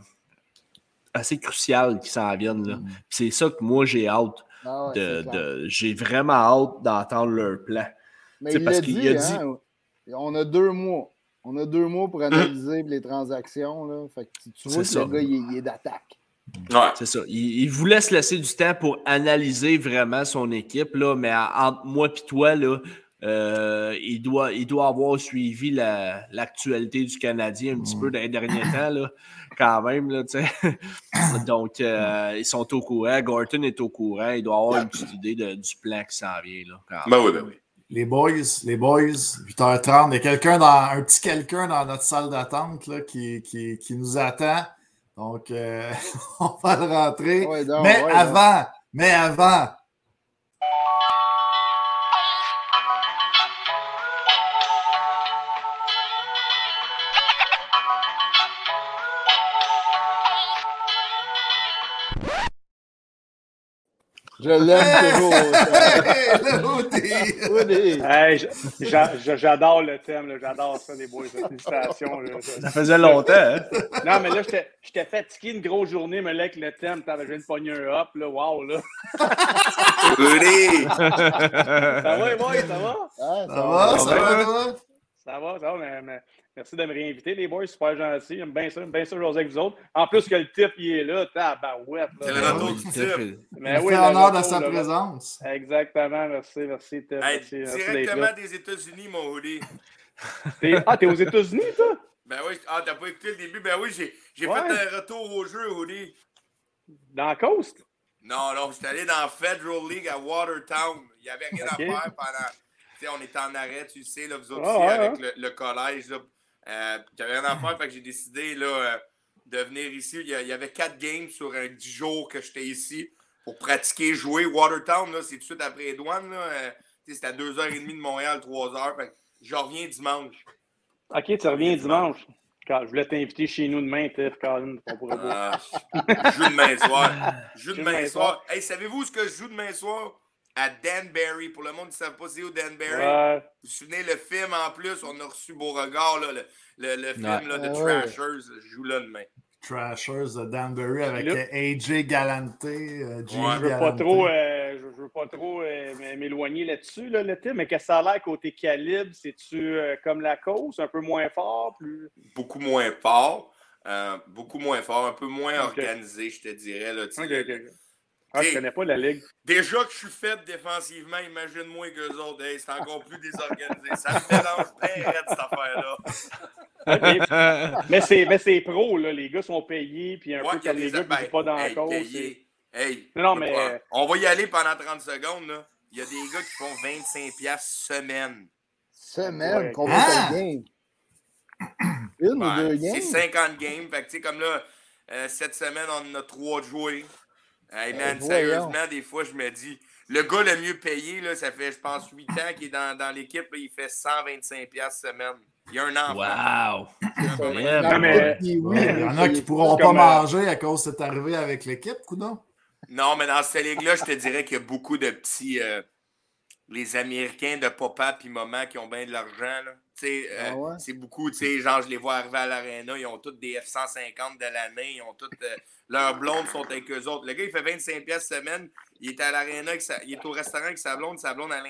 assez cruciales qui s'en viennent. Là. Mm. C'est ça que moi j'ai hâte. Ah de, j'ai vraiment hâte d'entendre leur plan. Mais il parce qu'il a dit. Hein, on a deux mois. On a deux mois pour analyser les transactions. Là. Fait que tu vois que le gars, il est d'attaque. C'est ça. Il, voulait se laisser du temps pour analyser vraiment son équipe, là, mais entre moi et toi, là, euh, il, doit, il doit avoir suivi l'actualité du Canadien un petit peu dans les derniers temps, là, quand même. Là, Donc, euh, ils sont au courant. Gorton est au courant. Il doit avoir une petite idée du plan qui s'en vient. Là, ben oui, ben oui. Les boys, les boys, 8h30, il y a quelqu'un dans, un petit quelqu'un dans notre salle d'attente qui, qui, qui nous attend. Donc, euh, on va le rentrer. mais avant, mais avant, Je l'aime toujours. J'adore le thème, j'adore ça, les boys. Félicitations. Ça faisait longtemps. Hein? Non, mais là, j'étais fatigué une grosse journée, mais là, avec le thème, je viens de pogner un hop, là, wow, là. Oui! ça va, les boys, ça va? ça, va, ça va, ça va, ça va, mais Merci de me réinviter, les boys. Super gentil. J'aime bien ça. J'aime bien ça, jouer avec vous autres. En plus que le type, il est là. Tabarouette. C'est le retour du type. Mais oui, honneur de sa présence. Exactement. Merci, merci. directement des États-Unis, mon hoodie. Ah, t'es aux États-Unis, toi? Ben oui. Ah, t'as pas écouté le début? Ben oui, j'ai fait un retour au jeu, hoodie. Dans la Coast? Non, non. J'étais allé dans Federal League à Watertown. Il n'y avait rien à faire pendant. Tu sais, on était en arrêt, tu sais, là, vous autres ah, aussi, avec le, le, collège. Euh, J'avais rien à faire, fait que j'ai décidé là, euh, de venir ici. Il y, avait quatre games sur un dix jours que j'étais ici pour pratiquer, jouer. Watertown, c'est tout de suite après Edouane. Euh, c'est à 2h30 de Montréal, 3h. Fait je reviens dimanche. OK, tu reviens dimanche. Je voulais t'inviter chez nous demain, Tiff, Colin, on pourrait ah, je joue demain soir. Je joue demain soir. Hey, savez-vous ce que je joue demain soir? À Danbury. Pour le monde qui ne savent pas c'est où Danbury. Vous vous souvenez le film en plus, on a reçu Beauregard, là, le, le, le film là, de Trashers. Je joue là demain. Trashers de Danbury avec AJ Galante. Euh, je ne veux pas trop, euh, je, veux pas trop euh, m'éloigner là-dessus, là, le thème, mais que ça a l'air côté calibre, c'est-tu comme la cause, un peu moins fort? Plus... Beaucoup moins fort. beaucoup moins fort, un peu moins organisé, je te dirais. Là, ah, je connais pas la ligue. Déjà que je suis fait défensivement, imagine-moi que les autres, c'est encore plus désorganisé. Ça me mélange bien raide, cette affaire-là. mais c'est pro, là. Les gars sont payés, puis un peu comme les gars qui ne ben, pas dans la cause. Hey, non, mais... On va y aller pendant 30 secondes, là. Il y a des gars qui font 25$ semaine. Semaine? Combien de games? Une ou deux games? C'est 50 games. Fait que, tu sais, comme là, euh, cette semaine, on en a trois de jouer. Hey euh, man, sérieusement, des fois, je me dis, le gars le mieux payé, là, ça fait, je pense, 8 ans qu'il est dans, dans l'équipe, il fait 125$ semaine. Il y a un enfant. Wow! mais... Il y en a qui ne pourront pas manger à cause de cette arrivée avec l'équipe, coudon? Non, mais dans cette ligue-là, je te dirais qu'il y a beaucoup de petits. Euh, les Américains de papa puis maman qui ont bien de l'argent. Euh, ah C'est beaucoup, tu sais, genre, je les vois arriver à l'aréna, ils ont tous des F-150 de l'année, ils ont toutes. Euh, leurs blondes sont avec eux autres. Le gars, il fait 25 pièces semaine, il est à l'aréna, il est au restaurant avec sa blonde, sa blonde a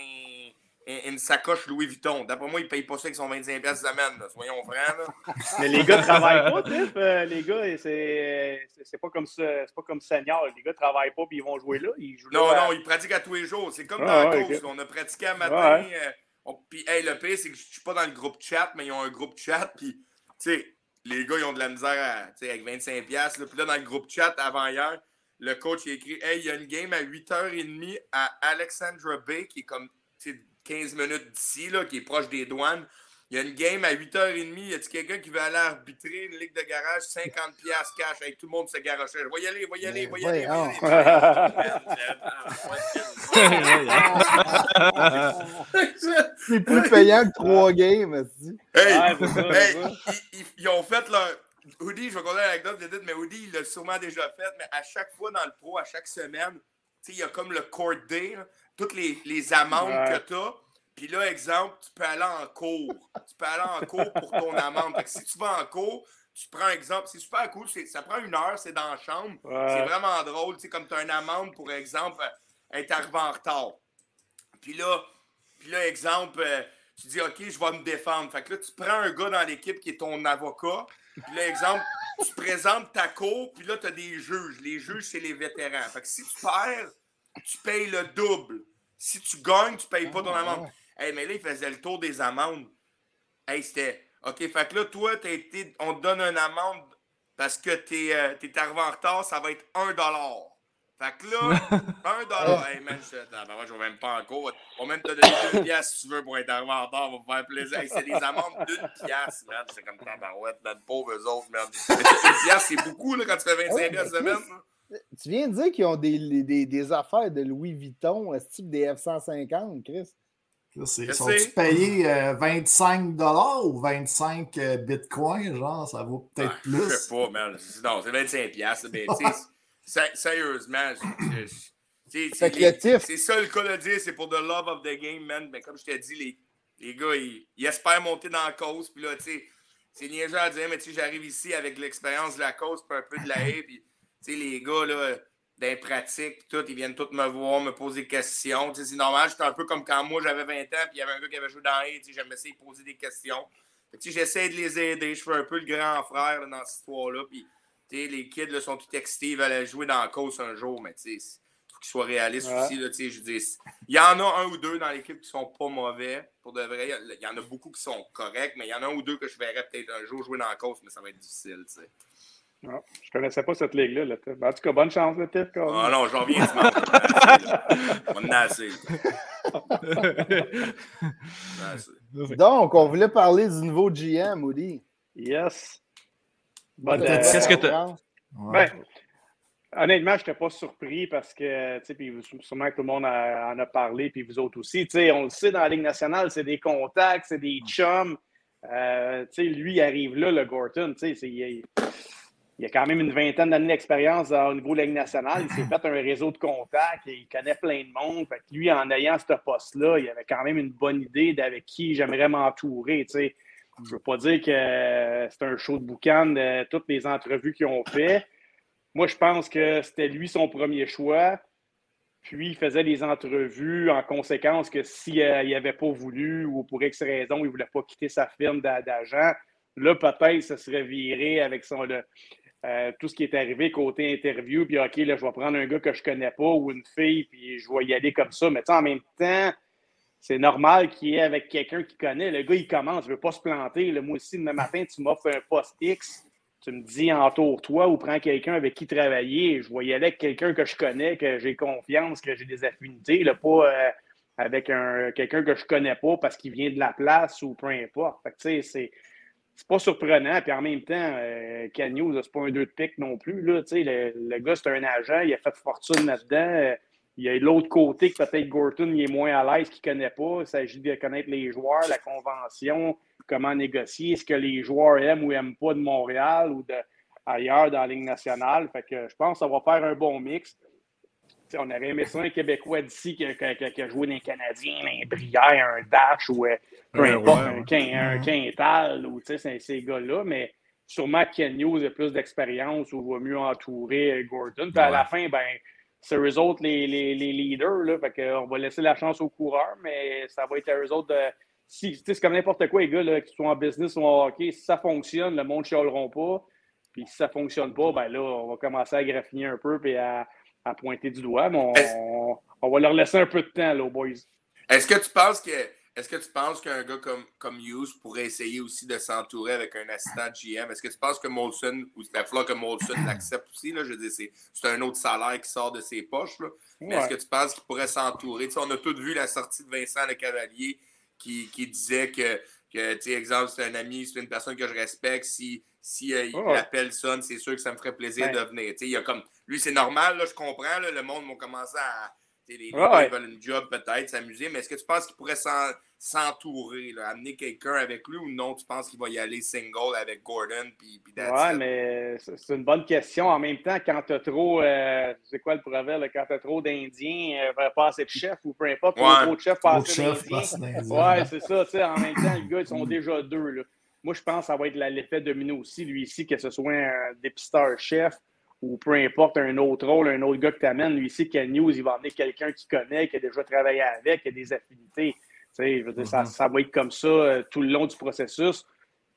une, sacoche Louis Vuitton. D'après moi, il ne paye pas ça avec son 25 pièces semaine, soyons francs. Là. Mais les gars ne travaillent pas, Tiff. Euh, les gars, c'est pas comme ça, c'est pas comme senior. Les gars ne travaillent pas puis ils vont jouer là. Ils jouent non, là non, ils pratiquent à tous les jours. C'est comme dans la course. On a pratiqué un matin. Puis, hey, le pire, c'est que je suis pas dans le groupe chat, mais ils ont un groupe chat. Puis, tu sais, les gars, ils ont de la misère à, avec 25$. Là. Puis là, dans le groupe chat, avant hier, le coach il a écrit Hey, il y a une game à 8h30 à Alexandra Bay, qui est comme 15 minutes d'ici, qui est proche des douanes. Il y a une game à 8h30. Y a-t-il quelqu'un qui veut aller arbitrer une ligue de garage 50$ cash? Avec tout le monde se garochait? Va y aller, va y aller, va y aller. C'est plus payant que 3 games. Hey, ils, ont fait leur. Woody, je vais conter l'anecdote de mais Woody, il l'a sûrement déjà fait, mais à chaque fois dans le pro, à chaque semaine, il y a comme le court day. toutes les, les amendes que tu as. Puis là, exemple, tu peux aller en cours. Tu peux aller en cours pour ton amende. Fait que si tu vas en cours, tu prends exemple, c'est super cool, ça prend une heure, c'est dans la chambre. C'est vraiment drôle, tu sais, comme tu as une amende, pour exemple, être arrivé en retard. Puis là, puis là, exemple, euh, tu dis, OK, je vais me défendre. Fait que là, tu prends un gars dans l'équipe qui est ton avocat. Puis là, exemple, tu présentes ta cour, puis là, tu as des juges. Les juges, c'est les vétérans. Fait que si tu perds, tu payes le double. Si tu gagnes, tu payes pas ton ah, amende. Hey, mais là, il faisait le tour des amendes. Hey, c'était. OK, fait que là, toi, été, on te donne une amende parce que tu es, euh, arrivé en retard, ça va être 1 fait que là, 1 dollar. hey man, je, je vais même pas encore. On va même te donner 2 piastres si tu veux pour être arrivé en retard. On va me faire plaisir. Hey, c'est des amendes d'une piastre, man. C'est comme tabarouette, man. Pauvres autres, man. Une piastre, c'est beaucoup là, quand tu fais 25 piastres semaine. Tu viens de dire qu'ils ont des, des, des, affaires de Louis Vuitton, ce type des F-150, Chris? Sont-ils payés euh, 25 ou 25 euh, bitcoins? Genre, ça vaut peut-être plus. Je sais pas, man. Non, c'est 25 piastres. Mais, Sérieusement, c'est ça le cas de dire, c'est pour the love of the game, man. Mais comme je t'ai dit, les, les gars, ils, espèrent monter dans la cause. Puis là, tu sais, c'est niaiseux à dire, mais tu sais, j'arrive ici avec l'expérience de la cause, puis un peu de la haie. Puis, tu sais, les gars, là, d'un pratique, tout, ils viennent tous me voir, me poser des questions. Tu sais, c'est normal, j'étais un peu comme quand moi j'avais 20 ans, puis il y avait un gars qui avait joué dans haie, tu sais, j'aimais essayer de poser des questions. Tu sais, j'essaie de les aider, je fais un peu le grand frère dans cette histoire-là. Puis, les kids là, sont tout excités, ils veulent jouer dans la course un jour, mais il faut qu'ils soient réalistes aussi. Là, je dis, il y en a un ou deux dans l'équipe qui sont pas mauvais, pour de vrai. Il y en a beaucoup qui sont corrects, mais il y en a un ou deux que je verrais peut-être un jour jouer dans la course, mais ça va être difficile. sais. Non, je connaissais pas cette ligue-là. Là, en tout cas, bonne chance, le type. Ah non, j'en viens On a assez. Donc, on voulait parler du nouveau GM, Moody. Yes. Qu'est-ce que tu as? Ben, honnêtement, je n'étais pas surpris parce que, tu sais, sûrement que tout le monde en a parlé, puis vous autres aussi. Tu sais, on le sait, dans la Ligue nationale, c'est des contacts, c'est des chums. Euh, tu sais, lui, il arrive là, le Gorton, tu sais, il, a quand même une vingtaine d'années d'expérience au niveau de la Ligue nationale. Il s'est fait un réseau de contacts, et il connaît plein de monde. Fait que lui, en ayant ce poste-là, il avait quand même une bonne idée d'avec qui j'aimerais m'entourer. Je ne veux pas dire que c'est un show de boucan de toutes les entrevues qu'ils ont fait. Moi, je pense que c'était lui son premier choix. Puis, il faisait des entrevues en conséquence que s'il n'avait pas voulu ou pour X raison, il ne voulait pas quitter sa firme d'agent, là, peut-être, ça serait viré avec son, euh, tout ce qui est arrivé côté interview. Puis, OK, là, je vais prendre un gars que je connais pas ou une fille, puis je vais y aller comme ça. Mais en même temps, c'est normal qu'il ait avec quelqu'un qui connaît. Le gars, il commence, il ne veut pas se planter. Le moi aussi, le matin, tu m'offres un poste X, tu me dis entoure-toi ou prends quelqu'un avec qui travailler. Je vais y aller avec quelqu'un que je connais, que j'ai confiance, que j'ai des affinités, là, pas euh, avec un, quelqu'un que je connais pas parce qu'il vient de la place ou peu importe. Fait que, c'est, c'est pas surprenant. Puis en même temps, euh, c'est pas un deux de pique non plus. Là, le, le gars, c'est un agent, il a fait fortune là-dedans. Il y a l'autre côté que peut-être Gorton il est moins à l'aise, qu'il ne connaît pas. Il s'agit de connaître les joueurs, la convention, comment négocier, ce que les joueurs aiment ou n'aiment pas de Montréal ou ailleurs dans la Ligue nationale. Fait que je pense que ça va faire un bon mix. on aurait aimé ça un Québécois d'ici qui, a joué dans les Canadiens, un Brière, un Dash ou euh, peu importe, un, Quintal ou ces gars-là, mais sûrement Ken Hughes a plus d'expérience ou va mieux entourer Gordon. Puis à la fin, ben c'est eux autres les, les, les leaders. Là, fait que on va laisser la chance aux coureurs, mais ça va être à eux autres de. Si, c'est comme n'importe quoi, les gars, là, qu'ils soient en business ou en hockey, si ça fonctionne, le monde ne chialeront pas. Puis si ça ne fonctionne pas, ben là, on va commencer à graffiner un peu et à, à pointer du doigt. Mais on, on, va leur laisser un peu de temps, là, aux boys. Est-ce que tu penses que est-ce que tu penses qu'un gars comme, comme Hughes pourrait essayer aussi de s'entourer avec un assistant GM? Est-ce que tu penses que Molson, ou il va falloir que Molson l'accepte aussi? Là, je veux dire, c'est un autre salaire qui sort de ses poches. Là. Mais est-ce que tu penses qu'il pourrait s'entourer? on a tous vu la sortie de Vincent Le Cavalier qui, qui disait que, que tu exemple, c'est un ami, c'est une personne que je respecte. Si, si euh, il appelle Son, c'est sûr que ça me ferait plaisir de venir. Il y a comme, lui, c'est normal, là, je comprends. Là, le monde va commencer à Les gars veulent une job peut-être, s'amuser, mais est-ce que tu penses qu'il pourrait s'entourer, amener quelqu'un avec lui ou non? Tu penses qu'il va y aller single avec Gordon? Puis, puis ouais, mais c'est une bonne question. En même temps, quand tu as trop, euh, c'est quoi le proverbe, quand tu as trop d'Indiens, euh, pas assez de chefs ou peu importe, trop de chefs, pas assez d'Indiens. Ouais, c'est ça. En même temps, les gars, ils sont déjà deux. Là. Moi, je pense que ça va être l'effet domino aussi, lui ici, que ce soit un dépisteur chef ou peu importe un autre rôle, un autre gars que tu amènes. Lui ici, Ken News, il va amener quelqu'un qui connaît, qui a déjà travaillé avec, qui a des affinités. Je veux dire, ça, mm-hmm. ça, va être comme ça euh, tout le long du processus.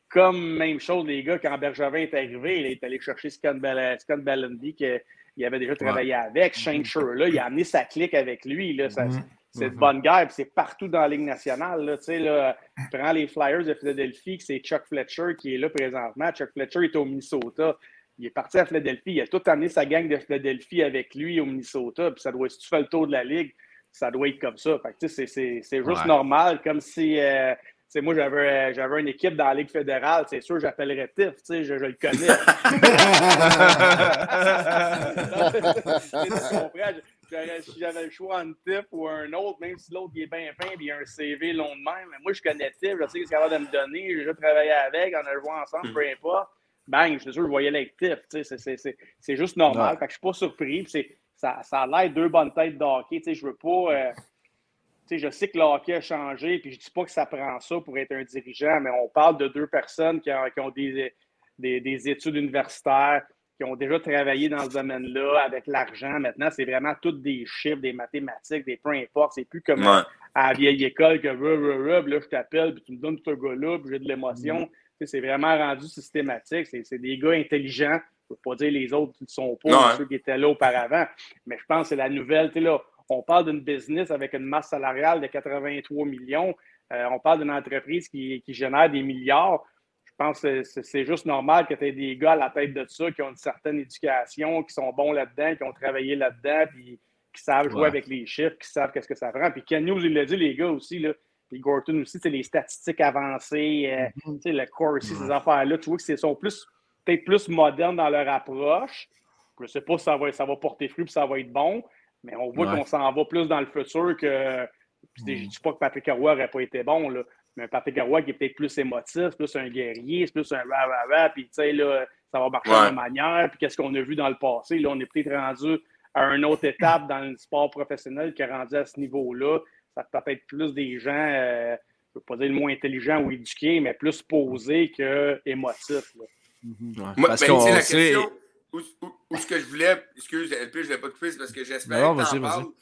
Comme même chose, les gars, quand Bergevin est arrivé, il est allé chercher Scott, Ballenby, qu'il avait déjà travaillé avec. Shane là, il a amené sa clique avec lui. Là, mm-hmm. C'est de mm-hmm. bonne guerre, c'est partout dans la Ligue nationale. Là, là, prends les Flyers de Philadelphie, c'est Chuck Fletcher qui est là présentement. Chuck Fletcher est au Minnesota. Il est parti à Philadelphie. Il a tout amené sa gang de Philadelphie avec lui au Minnesota. Puis ça doit, si tu fais le tour de la Ligue, ça doit être comme ça. c'est juste normal, comme si. Euh, moi, j'avais, j'avais une équipe dans la Ligue fédérale, c'est sûr, j'appellerais TIF, je, je le connais. si j'avais le choix entre TIF ou un autre, même si l'autre est bien fin et il a un CV long de même, moi, je connais TIF, je sais ce qu'il est capable de me donner, j'ai déjà travaillé avec, on a joué ensemble, peu importe. Bang, je suis sûr, je voyais l'actif. C'est juste normal. Fait que je suis pas surpris. Ça, ça a l'air deux bonnes têtes de hockey. Je veux pas. Euh, je sais que le hockey a changé, puis je dis pas que ça prend ça pour être un dirigeant, mais on parle de deux personnes qui ont, des, des, études universitaires, qui ont déjà travaillé dans ce domaine-là avec l'argent. Maintenant, c'est vraiment toutes des chiffres, des mathématiques, des peu importe. C'est plus comme à la vieille école que là, je t'appelle, puis tu me donnes ce gars-là, puis j'ai de l'émotion. Mm. C'est vraiment rendu systématique. C'est des gars intelligents. Je ne veux pas dire les autres qui ne sont pas, ceux qui étaient là auparavant. Mais je pense que c'est la nouvelle. Là, on parle d'une business avec une masse salariale de 83 millions. Euh, on parle d'une entreprise qui, génère des milliards. Je pense que c'est juste normal que tu aies des gars à la tête de ça qui ont une certaine éducation, qui sont bons là-dedans, qui ont travaillé là-dedans, puis qui savent jouer avec les chiffres, qui savent qu'est-ce que ça prend. Puis Ken News, il l'a dit, les gars aussi, là, puis Gorton aussi, c'est les statistiques avancées, euh, mhm. le aussi, ces affaires-là, tu vois que c'est sont plus peut-être plus modernes dans leur approche. Je ne sais pas si ça va, ça va porter fruit et ça va être bon, mais on voit qu'on s'en va plus dans le futur que. Je ne dis pas que Patrick Roy n'aurait pas été bon, là, mais un Patrick Roy qui est peut-être plus émotif, plus un guerrier, c'est plus un rah rah rah, puis tu sais, là, ça va marcher de la manière. Puis qu'est-ce qu'on a vu dans le passé? Là, on est peut-être rendu à une autre étape dans le sport professionnel qui est rendu à ce niveau-là ça peut être plus des gens, euh, je ne veux pas dire le moins intelligents ou éduqués, mais plus posés que émotifs. Mhm. Moi, parce ben, la question, où, ce que je voulais, excuse, LP, je ne l'ai pas couper, c'est parce que j'espère que tu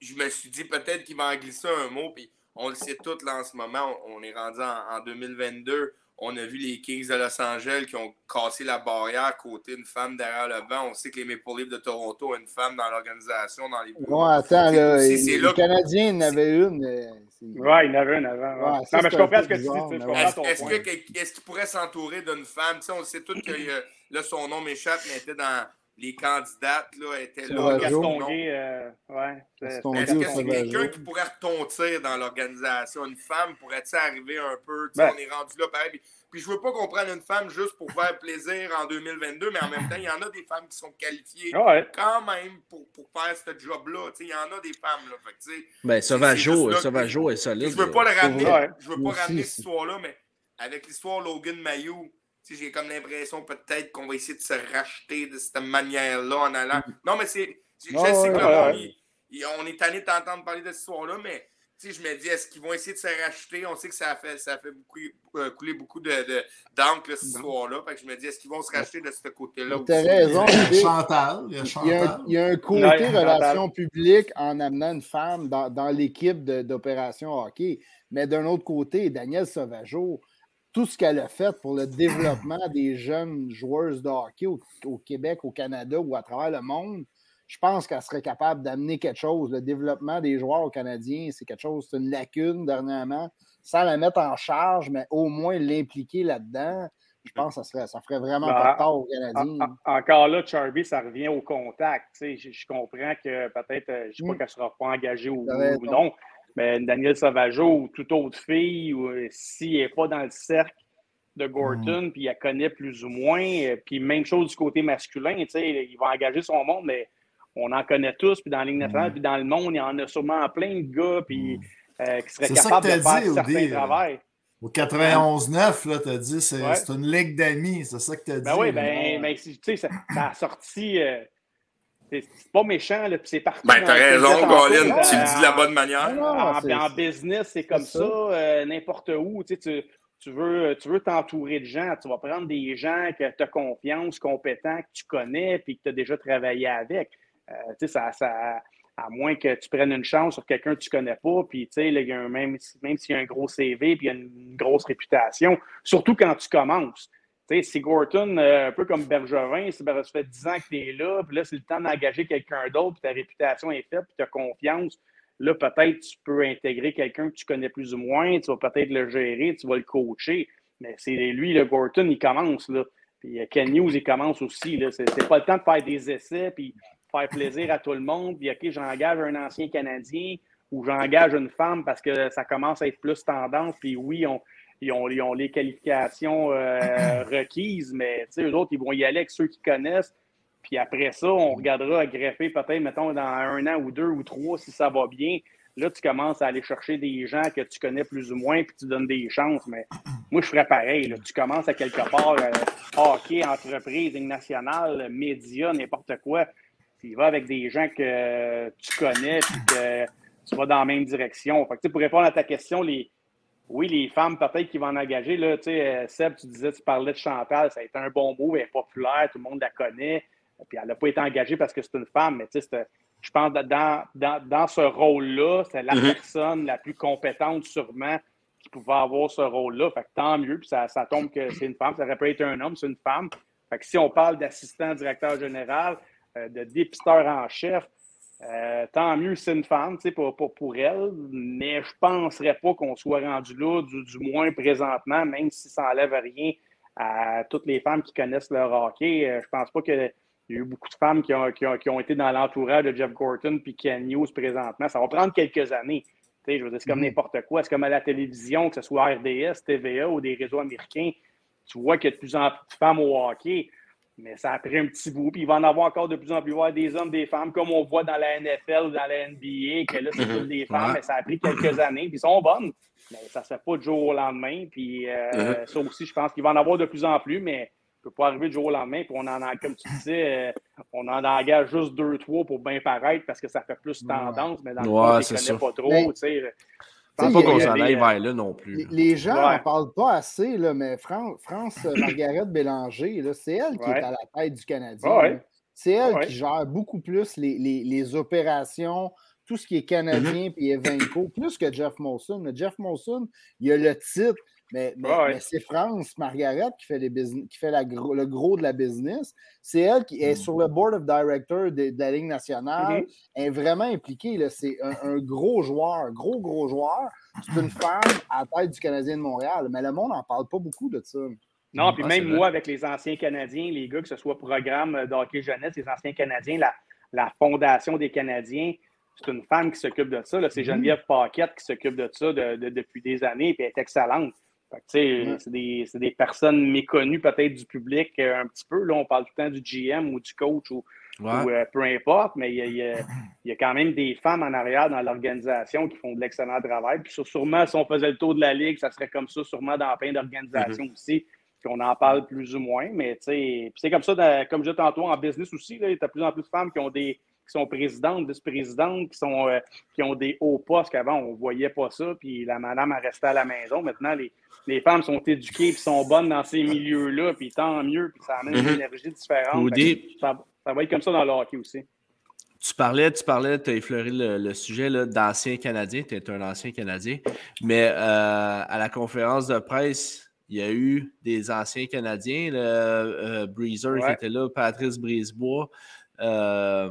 Je me suis dit peut-être qu'il va en glisser un mot, puis on le sait tout là en ce moment, on, est rendu en, en 2022 on a vu les Kings de Los Angeles qui ont cassé la barrière côté une femme derrière le banc. On sait que les Maple Leafs de Toronto ont une femme dans l'organisation, dans les Non, attends, là, les Canadiens en avaient une. Oui, il y en avait une avant. non, mais je comprends ce que tu dis. Est-ce qu'il pourrait s'entourer d'une femme? Tu sais, on sait tous que là, son nom m'échappe, mais était dans les candidates là, étaient là. Euh, ouais. Est-ce que c'est quelqu'un qui pourrait retontir dans l'organisation? Une femme pourrait-elle arriver un peu? Ben. On est rendu là pareil. Puis, je ne veux pas qu'on prenne une femme juste pour faire plaisir en 2022, mais en même temps, il y en a des femmes qui sont qualifiées ah quand même pour, pour faire ce job-là. Il y en a des femmes. Là. Fait ben, Sauvageau, Sauvageau est solide. Je ne veux pas le ramener, je veux pas ramener cette histoire-là, mais avec l'histoire Logan Mayou, j'ai comme l'impression peut-être qu'on va essayer de se racheter de cette manière-là en allant. Mm. Non, mais c'est. Je, sais que là, on, est tanné d'entendre parler de cette histoire-là, mais je me dis, est-ce qu'ils vont essayer de se racheter? On sait que ça a fait, ça fait beaucoup, euh, couler beaucoup de, d'encre, cette histoire-là. Fait que je me dis, est-ce qu'ils vont se racheter de ce côté-là? Tu as raison. Il y a Chantal. Il y a, il y a, un, côté relations publiques en amenant une femme dans, dans l'équipe d'opération hockey. Mais d'un autre côté, Daniel Sauvageau, tout ce qu'elle a fait pour le développement des jeunes joueurs de hockey au, Québec, au Canada ou à travers le monde, je pense qu'elle serait capable d'amener quelque chose. Le développement des joueurs canadiens, c'est quelque chose, c'est une lacune dernièrement, sans la mettre en charge, mais au moins l'impliquer là-dedans. Je pense que ça, serait, ça ferait vraiment pas tort aux Canadiens. encore là, Charby, ça revient au contact. Je, je, comprends que peut-être, euh, je ne sais pas mm. qu'elle ne sera pas engagée ou, ou non, mais Daniel Sauvageau ou toute autre fille, ou euh, s'il n'est pas dans le cercle de Gorton, mm. puis elle connaît plus ou moins, euh, puis même chose du côté masculin, il va engager son monde, mais on en connaît tous, puis dans la Ligue nationale, puis dans le monde, il y en a sûrement plein de gars puis, euh, qui seraient capables de faire certains travaux. Au 91-9, tu as dit c'est c'est une ligue d'amis, c'est ça que tu as ben dit. Oui, ben, ben tu sais, ça, ça, a sorti. Euh, c'est pas méchant, là, puis c'est parti. Ben, t'as raison, Colin, tu le dis de la bonne manière. en, business, c'est comme ça, euh, n'importe où. Tu, sais, tu, veux tu veux t'entourer de gens, tu vas prendre des gens que tu as confiance, compétents, que tu connais, puis que tu as déjà travaillé avec. Euh, tu sais, ça, ça, à moins que tu prennes une chance sur quelqu'un que tu connais pas, puis tu sais, même, même s'il y a un gros CV, puis il y a une grosse réputation, surtout quand tu commences sais, si Gorton, euh, un peu comme Bergevin, ça fait 10 ans que tu es là, puis là, c'est le temps d'engager quelqu'un d'autre, puis ta réputation est faite, puis tu as confiance. Là, peut-être tu peux intégrer quelqu'un que tu connais plus ou moins, tu vas peut-être le gérer, tu vas le coacher. Mais c'est lui, le Gorton, il commence. Là. Puis euh, Ken News, il commence aussi. C'est, pas le temps de faire des essais, puis faire plaisir à tout le monde. Puis, OK, j'engage un ancien Canadien ou j'engage une femme parce que ça commence à être plus tendance. Puis oui, on, ils ont, les qualifications euh, requises, mais eux autres, ils vont y aller avec ceux qui connaissent. Puis après ça, on regardera à greffer peut-être, mettons, dans un an ou deux ou trois, si ça va bien. Là, tu commences à aller chercher des gens que tu connais plus ou moins, puis tu donnes des chances. Mais moi, je ferais pareil. Tu commences à quelque part, euh, hockey, entreprise, nationale, médias, n'importe quoi. Tu vas avec des gens que tu connais, puis que tu vas dans la même direction. Fait que, pour répondre à ta question, les, oui, les femmes, peut-être qui vont en engager. Là, tu sais, euh, Seb, tu disais, tu parlais de Chantal, ça a été un bon mot, elle est populaire, tout le monde la connaît. Puis elle n'a pas été engagée parce que c'est une femme, mais tu sais, je pense que dans, dans, dans ce rôle-là, c'est la mm-hmm. personne la plus compétente sûrement qui pouvait avoir ce rôle-là. Fait que tant mieux, puis ça, ça tombe que c'est une femme. Ça aurait pu être un homme, c'est une femme. Fait que si on parle d'assistant directeur général, euh, de dépisteur en chef, euh, tant mieux, c'est une femme pour, pour, pour, elle, mais je ne penserais pas qu'on soit rendu là, du, moins présentement, même si ça n'enlève rien à toutes les femmes qui connaissent le hockey. Euh, je ne pense pas qu'il y a eu beaucoup de femmes qui ont, qui ont, été dans l'entourage de Jeff Gorton puis Ken News présentement. Ça va prendre quelques années. Je veux dire, c'est comme mm-hmm. n'importe quoi. C'est comme à la télévision, que ce soit RDS, TVA ou des réseaux américains. Tu vois qu'il y a de plus en plus de femmes au hockey. Mais ça a pris un petit bout. Puis il va en avoir encore de plus en plus voir des hommes, des femmes, comme on voit dans la NFL ou dans la NBA, que là, c'est mhm. des femmes, mais ça a pris quelques années. Puis ils sont bonnes. Mais ça ne se fait pas du jour au lendemain. Puis euh, mhm. ça aussi, je pense qu'il va en avoir de plus en plus, mais ne peut pas arriver du jour au lendemain. Puis on en a, comme tu disais, euh, on en engage juste deux, trois pour bien paraître parce que ça fait plus tendance, mais dans le fond, on ne connaît pas trop. C'est pas qu'on s'en aille vers là non plus. Les, gens n'en parlent pas assez, là, mais France euh, Margaret Bélanger, c'est elle qui est à la tête du Canadien. C'est elle qui gère beaucoup plus les, les, les, opérations, tout ce qui est canadien et mm-hmm. Evenco, plus que Jeff Molson. Jeff Molson, il a le titre, mais, c'est France Margaret qui fait, les qui fait le gros de la business. C'est elle qui est mm. sur le board of directors de, la Ligue nationale. Mm-hmm. Elle est vraiment impliquée. C'est un, gros joueur, gros, gros joueur. C'est une femme à la tête du Canadien de Montréal. Mais le monde n'en parle pas beaucoup de ça. Non, puis même moi, avec les anciens Canadiens, les gars, que ce soit programme d'hockey jeunesse, les anciens Canadiens, la, Fondation des Canadiens, c'est une femme qui s'occupe de ça. C'est mm-hmm. Geneviève Paquette qui s'occupe de ça depuis des années, puis elle est excellente. C'est des, personnes méconnues peut-être du public euh, un petit peu. Là, on parle tout le temps du GM ou du coach ou, euh, peu importe, mais il y, a, quand même des femmes en arrière dans l'organisation qui font de l'excellent travail. Puis sûrement, si on faisait le tour de la Ligue, ça serait comme ça, sûrement dans plein d'organisations mm-hmm. aussi, qu'on en parle plus ou moins. Mais c'est comme ça, comme je disais tantôt, en business aussi, il y a de plus en plus de femmes qui ont des qui sont présidentes, vice-présidentes, qui, sont, euh, qui ont des hauts postes qu'avant, on ne voyait pas ça, puis la madame a resté à la maison. Maintenant, les, les femmes sont éduquées et sont bonnes dans ces milieux-là, puis tant mieux, puis ça amène une mhm. énergie différente. Ça, va être comme ça dans le hockey aussi. Tu parlais, tu parlais, tu as effleuré le, sujet d'ancien Canadien, tu es un ancien Canadien, mais euh, à la conférence de presse, il y a eu des anciens Canadiens, le, euh, Breezer qui était là, Patrice Brisebois. Euh,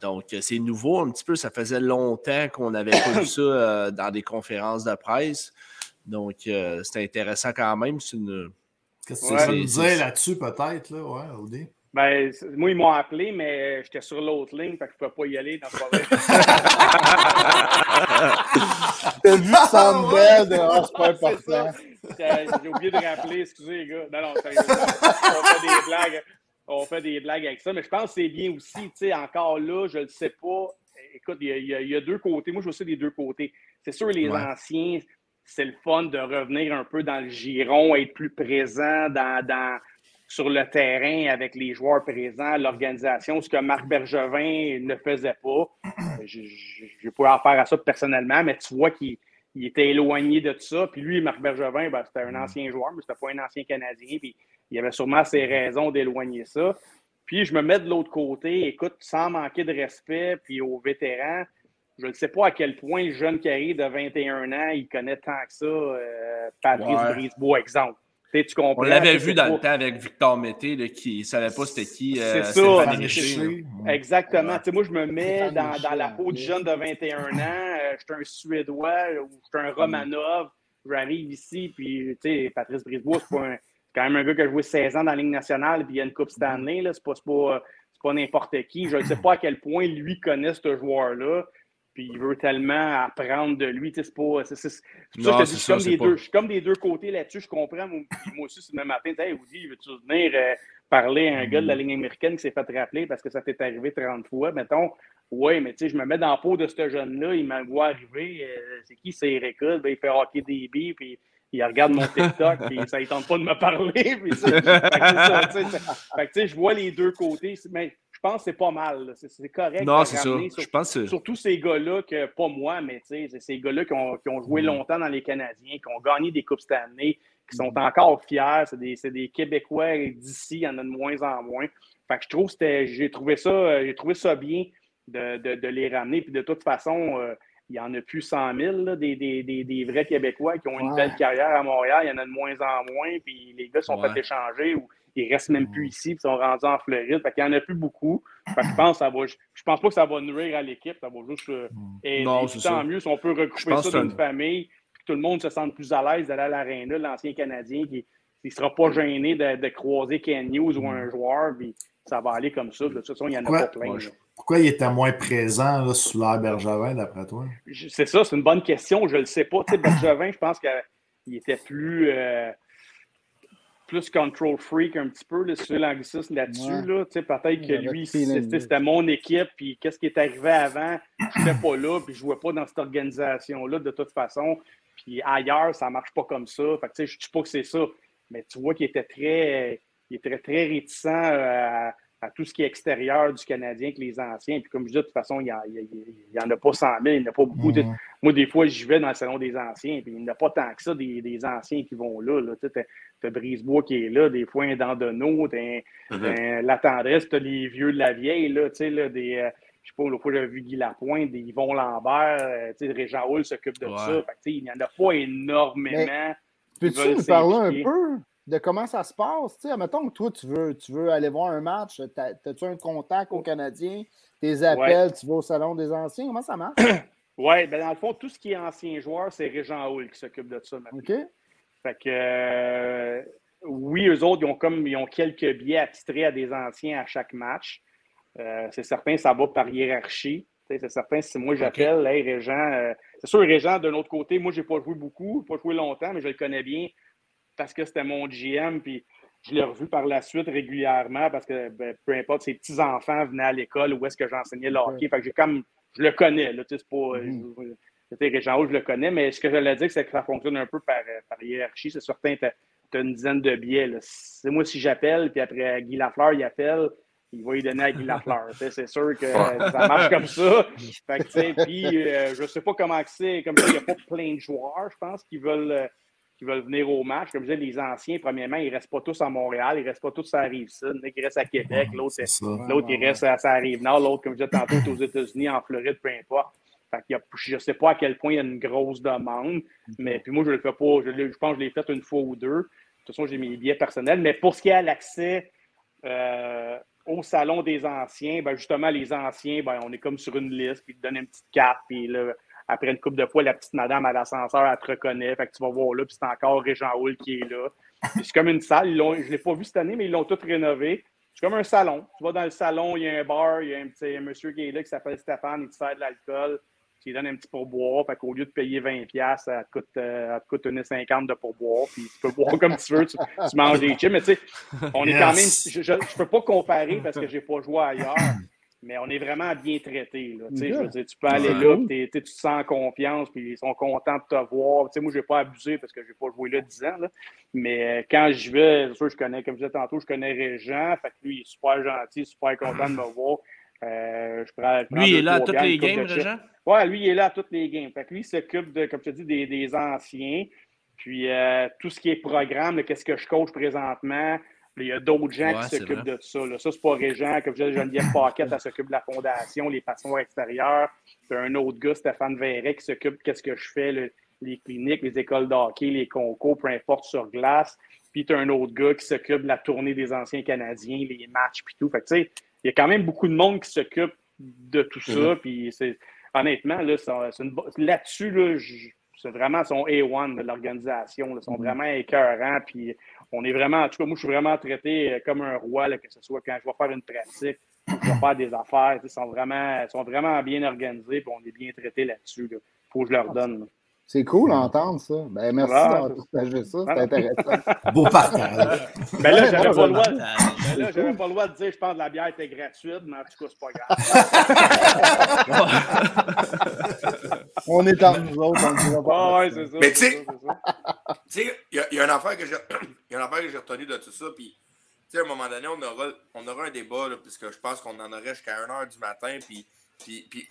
donc, c'est nouveau un petit peu. Ça faisait longtemps qu'on n'avait pas vu ça dans des conférences de presse. Donc, euh, c'était intéressant quand même. Qu'est-ce que tu veux nous dire là-dessus, peut-être, là, ouais, Audi? Ben, moi, ils m'ont appelé, mais j'étais sur l'autre ligne, fait que je ne pouvais pas y aller dans le T'as vu Sam? Ah, c'est pas important. J'ai oublié de rappeler, excusez les gars. Non, non, on fait des blagues. On fait des blagues avec ça, mais je pense que c'est bien aussi, tu sais, encore là, je ne le sais pas. Écoute, il y, a, deux côtés. Moi, je vois ça des deux côtés. C'est sûr, les anciens, c'est le fun de revenir un peu dans le giron, être plus présent dans, sur le terrain avec les joueurs présents, l'organisation, ce que Marc Bergevin ne faisait pas. Je ne pourrais en faire à ça personnellement, mais tu vois qu'il était éloigné de tout ça. Puis lui, Marc Bergevin, ben, c'était un mm. ancien joueur, mais c'était pas un ancien Canadien. Puis il avait sûrement ses raisons d'éloigner ça. Puis je me mets de l'autre côté, écoute, sans manquer de respect, puis aux vétérans, je ne sais pas à quel point le jeune Carré de 21 ans, il connaît tant que ça euh, Patrice Brisebois, exemple. Tu On l'avait vu dans le temps avec Victor Mété, qui ne savait pas c'était qui. Euh, c'est ça. Exactement. Moi, je me mets dans, dans, la peau du jeune de 21 ans. Euh, je suis un Suédois ou je suis un Romanov. J'arrive ici, puis Patrice Brisebois, c'est pas un quand même un gars qui a joué 16 ans dans la Ligue nationale, puis il y a une Coupe Stanley, ce n'est pas, pas, n'importe qui. Je ne sais pas à quel point lui connaît ce joueur-là, puis il veut tellement apprendre de lui. C'est. C'est, ça, je, suis, comme des deux, je suis comme des deux côtés là-dessus, je comprends. Moi, aussi, ce même matin, hey, Woody, veux-tu venir euh, parler à un gars de la mm. ligne américaine qui s'est fait rappeler parce que ça t'est arrivé 30 fois, mettons? Oui, mais tu sais, je me mets dans la peau de ce jeune-là, il m'a voit arriver. Euh, c'est qui, c'est Eric ben, il fait hockey des billes, puis il regarde mon TikTok, et ça ne tente pas de me parler. je vois les deux côtés, mais je pense que c'est pas mal. C'est correct. Non, c'est ça. je pense Surtout ces gars-là, que pas moi, mais c'est ces gars-là qui ont, qui ont, joué mm. longtemps dans les Canadiens, qui ont gagné des Coupes année, qui sont mm. encore fiers. C'est des, des, Québécois d'ici, il y en a de moins en moins. Fait que je trouve que j'ai trouvé ça, j'ai trouvé ça bien de, de, de, les ramener. Puis de toute façon, euh, il y en a plus 100 000, des, des, des, vrais Québécois qui ont une belle carrière à Montréal. Il y en a de moins en moins, puis les gars sont fait échanger ou ils restent même plus ici, puis sont rendus en Floride. Fait qu'il n'y en a plus beaucoup. je pense ça va, je, pense pas que ça va nuire à l'équipe, ça va juste euh, aider. Non, tant mieux si on peut recouper ça dans une famille, puis que tout le monde se sente plus à l'aise d'aller à l'aréna, l'ancien Canadien qui ne sera pas gêné de, croiser Ken News ou un joueur, puis ça va aller comme ça. De toute façon, il y en a pas plein. Pourquoi il était moins présent sous l'air Bergevin, d'après toi? C'est ça, c'est une bonne question. Je ne le sais pas. Tu Bergevin, je pense qu'il était plus, euh, plus control freak un petit peu, là, l'anglicisme là-dessus. Là. Peut-être que lui, c'était mon équipe, puis qu'est-ce qui est arrivé avant, je n'étais pas là, puis je ne jouais pas dans cette organisation-là de toute façon. Puis ailleurs, ça ne marche pas comme ça. Fait je ne dis pas que c'est ça. Mais tu vois qu'il était très, il était très réticent euh, à à tout ce qui est extérieur du Canadien que les anciens. Puis comme je dis, de toute façon, il n'y en a pas 100 000, il n'y en a pas beaucoup. Moi, des fois, j'y vais dans le salon des anciens, puis il n'y en a pas tant que ça des, anciens qui vont là. là. Tu as, Brisebois qui est là, des fois un Dandonneau, tu as, la tendresse, tu as les vieux de la vieille, là, tu sais, là, des... Euh, je sais pas, l'autre fois, j'avais vu Guy Lapointe, des Yvon Lambert, euh, tu sais, Régent Hull s'occupe de ça. Fait il n'y en a pas énormément. Peux-tu nous parler un peu de comment ça se passe. Tu sais, mettons que toi, tu veux, tu veux aller voir un match, as-tu un contact au Canadien, tes appels, tu vas au salon des anciens, comment ça marche? Oui, ben dans le fond, tout ce qui est ancien joueur, c'est Régent Hull qui s'occupe de ça maintenant. OK. Fait que euh, oui, eux autres, ils ont comme ils ont quelques billets attitrés à des anciens à chaque match. Euh, c'est certain, ça va par hiérarchie. C'est certain, si moi j'appelle, hey, Régent, euh, c'est sûr, Régent, d'un autre côté, moi, je n'ai pas joué beaucoup, pas joué longtemps, mais je le connais bien parce que c'était mon GM, puis je l'ai revu par la suite régulièrement parce que ben, peu importe, ses petits-enfants venaient à l'école où est-ce que j'enseignais le hockey. Fait que j'ai comme, je le connais, là, c'est pas. Mm je le connais, mais ce que je voulais dire, c'est que ça fonctionne un peu par, par hiérarchie. C'est certain, tu as, une dizaine de billets. C'est moi, si j'appelle, puis après Guy Lafleur, il appelle, il va y donner à Guy Lafleur. c'est sûr que ça marche comme ça. Fait que, puis, euh, je sais pas comment c'est. Comme ça, il n'y a pas plein de joueurs, je pense, qui veulent qui veulent venir au match. Comme je disais, les anciens, premièrement, ils ne restent pas tous à Montréal, ils ne restent pas tous à la Rive-Sud. Il reste à Québec, l'autre, il reste à la Rive-Nord, l'autre, comme je disais tantôt, aux États-Unis, en Floride, peu importe. Fait y a, je ne sais pas à quel point il y a une grosse demande, mais puis moi, je le fais pas. Je, je, pense que je l'ai fait une fois ou deux. De toute façon, j'ai mes billets personnels. Mais pour ce qui est à l'accès euh, au salon des anciens, ben justement, les anciens, ben, on est comme sur une liste, puis ils te donnent une petite carte, puis là, après une couple de fois, la petite madame à l'ascenseur, elle te reconnaît. Fait que tu vas voir là, puis c'est encore Régent Hull qui est là. C'est comme une salle. je ne l'ai pas vu cette année, mais ils l'ont tout rénové. C'est comme un salon. Tu vas dans le salon, il y a un bar, il y a un, petit, monsieur qui est là qui s'appelle Stéphane, il te sert de l'alcool. tu lui donnes un petit pourboire. Fait qu'au lieu de payer 20$, ça te coûte, euh, coûte 1,50$ de pourboire. Puis tu peux boire comme tu veux, tu, manges des chips. Mais tu sais, on est quand même. Je ne peux pas comparer parce que je n'ai pas joué ailleurs. Mais on est vraiment bien traité. Là, je veux dire, tu peux aller là, tu te sens confiance, puis ils sont contents de te voir. sais moi, je n'ai pas abusé parce que je n'ai pas joué là 10 ans. Là. Mais euh, quand je vais, sûr, je connais, comme je disais tantôt, je connais Régent. Fait que lui, il est super gentil, super content de me voir. Euh, je prends, lui, il est là à toutes les games, Régent? Oui, lui, il est là à toutes les games. Fait que lui, il s'occupe, de, comme je te dis, des, des anciens. Puis euh, tout ce qui est programme, qu'est-ce que je coach présentement, il y a d'autres gens qui s'occupent de ça. Là. Ça, c'est pas Régent. Comme je disais, Geneviève Paquette, elle s'occupe de la fondation, les passions extérieures. Puis un autre gars, Stéphane Verret, qui s'occupe de qu'est-ce que je fais, les cliniques, les écoles d'hockey, les concours, peu importe, sur glace. Puis tu as un autre gars qui s'occupe de la tournée des anciens Canadiens, les matchs, puis tout. Fait que, tu sais, il y a quand même beaucoup de monde qui s'occupe de tout ça. Mm-hmm. Puis c'est, honnêtement, là, là-dessus, là, vraiment son A1 de l'organisation. Ils sont mm-hmm. vraiment écœurants. Puis on est vraiment, en tout cas, moi, je suis vraiment traité euh, comme un roi, que ce soit quand je vais faire une pratique, je vais faire des affaires. Ils sont vraiment, sont vraiment bien organisés, puis on est bien traité là-dessus. Il faut que je leur donne. C'est cool d'entendre ça. Ben, merci d'avoir partagé ça. C'est intéressant. Beau partage. Ben là, j'avais pas, le droit, ben pas le droit de dire je pense que la bière était gratuite, mais en tout cas, c'est pas grave. on est entre nous autres, on ne dira pas. Ah, ouais, c'est ça. Mais tu sais, il y, a une affaire que j'ai retenue de tout ça. Puis, tu sais, à un moment donné, on aura, on aura un débat, là, puisque je pense qu'on en aurait jusqu'à 1h du matin. Puis, puis, puis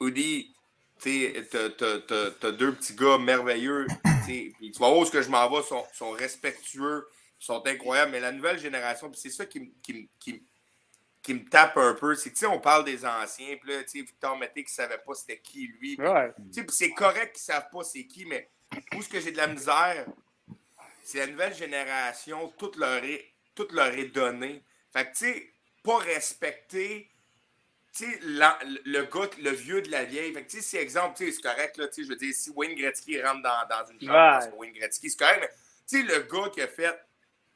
Oudi, tu as, deux petits gars merveilleux. tu vas voir où ce que je m'en vais, sont, sont respectueux, sont incroyables. Mais la nouvelle génération, c'est ça qui, qui, qui, qui, me tape un peu. C'est que on parle des anciens, puis là, Victor Mété qui ne savait pas c'était qui lui. C'est correct qu'ils ne savent pas c'est qui, mais où ce que j'ai de la misère, c'est la nouvelle génération, tout leur est, tout leur est donné. Fait que, tu sais, pas respecter sais, le gars, le vieux de la vieille. Fait que, si exemple, c'est correct, là, je veux dire, si Wayne Gretzky rentre dans, dans une chambre, parce que Wayne Gretzky, c'est correct, mais tu sais, le gars qui a fait,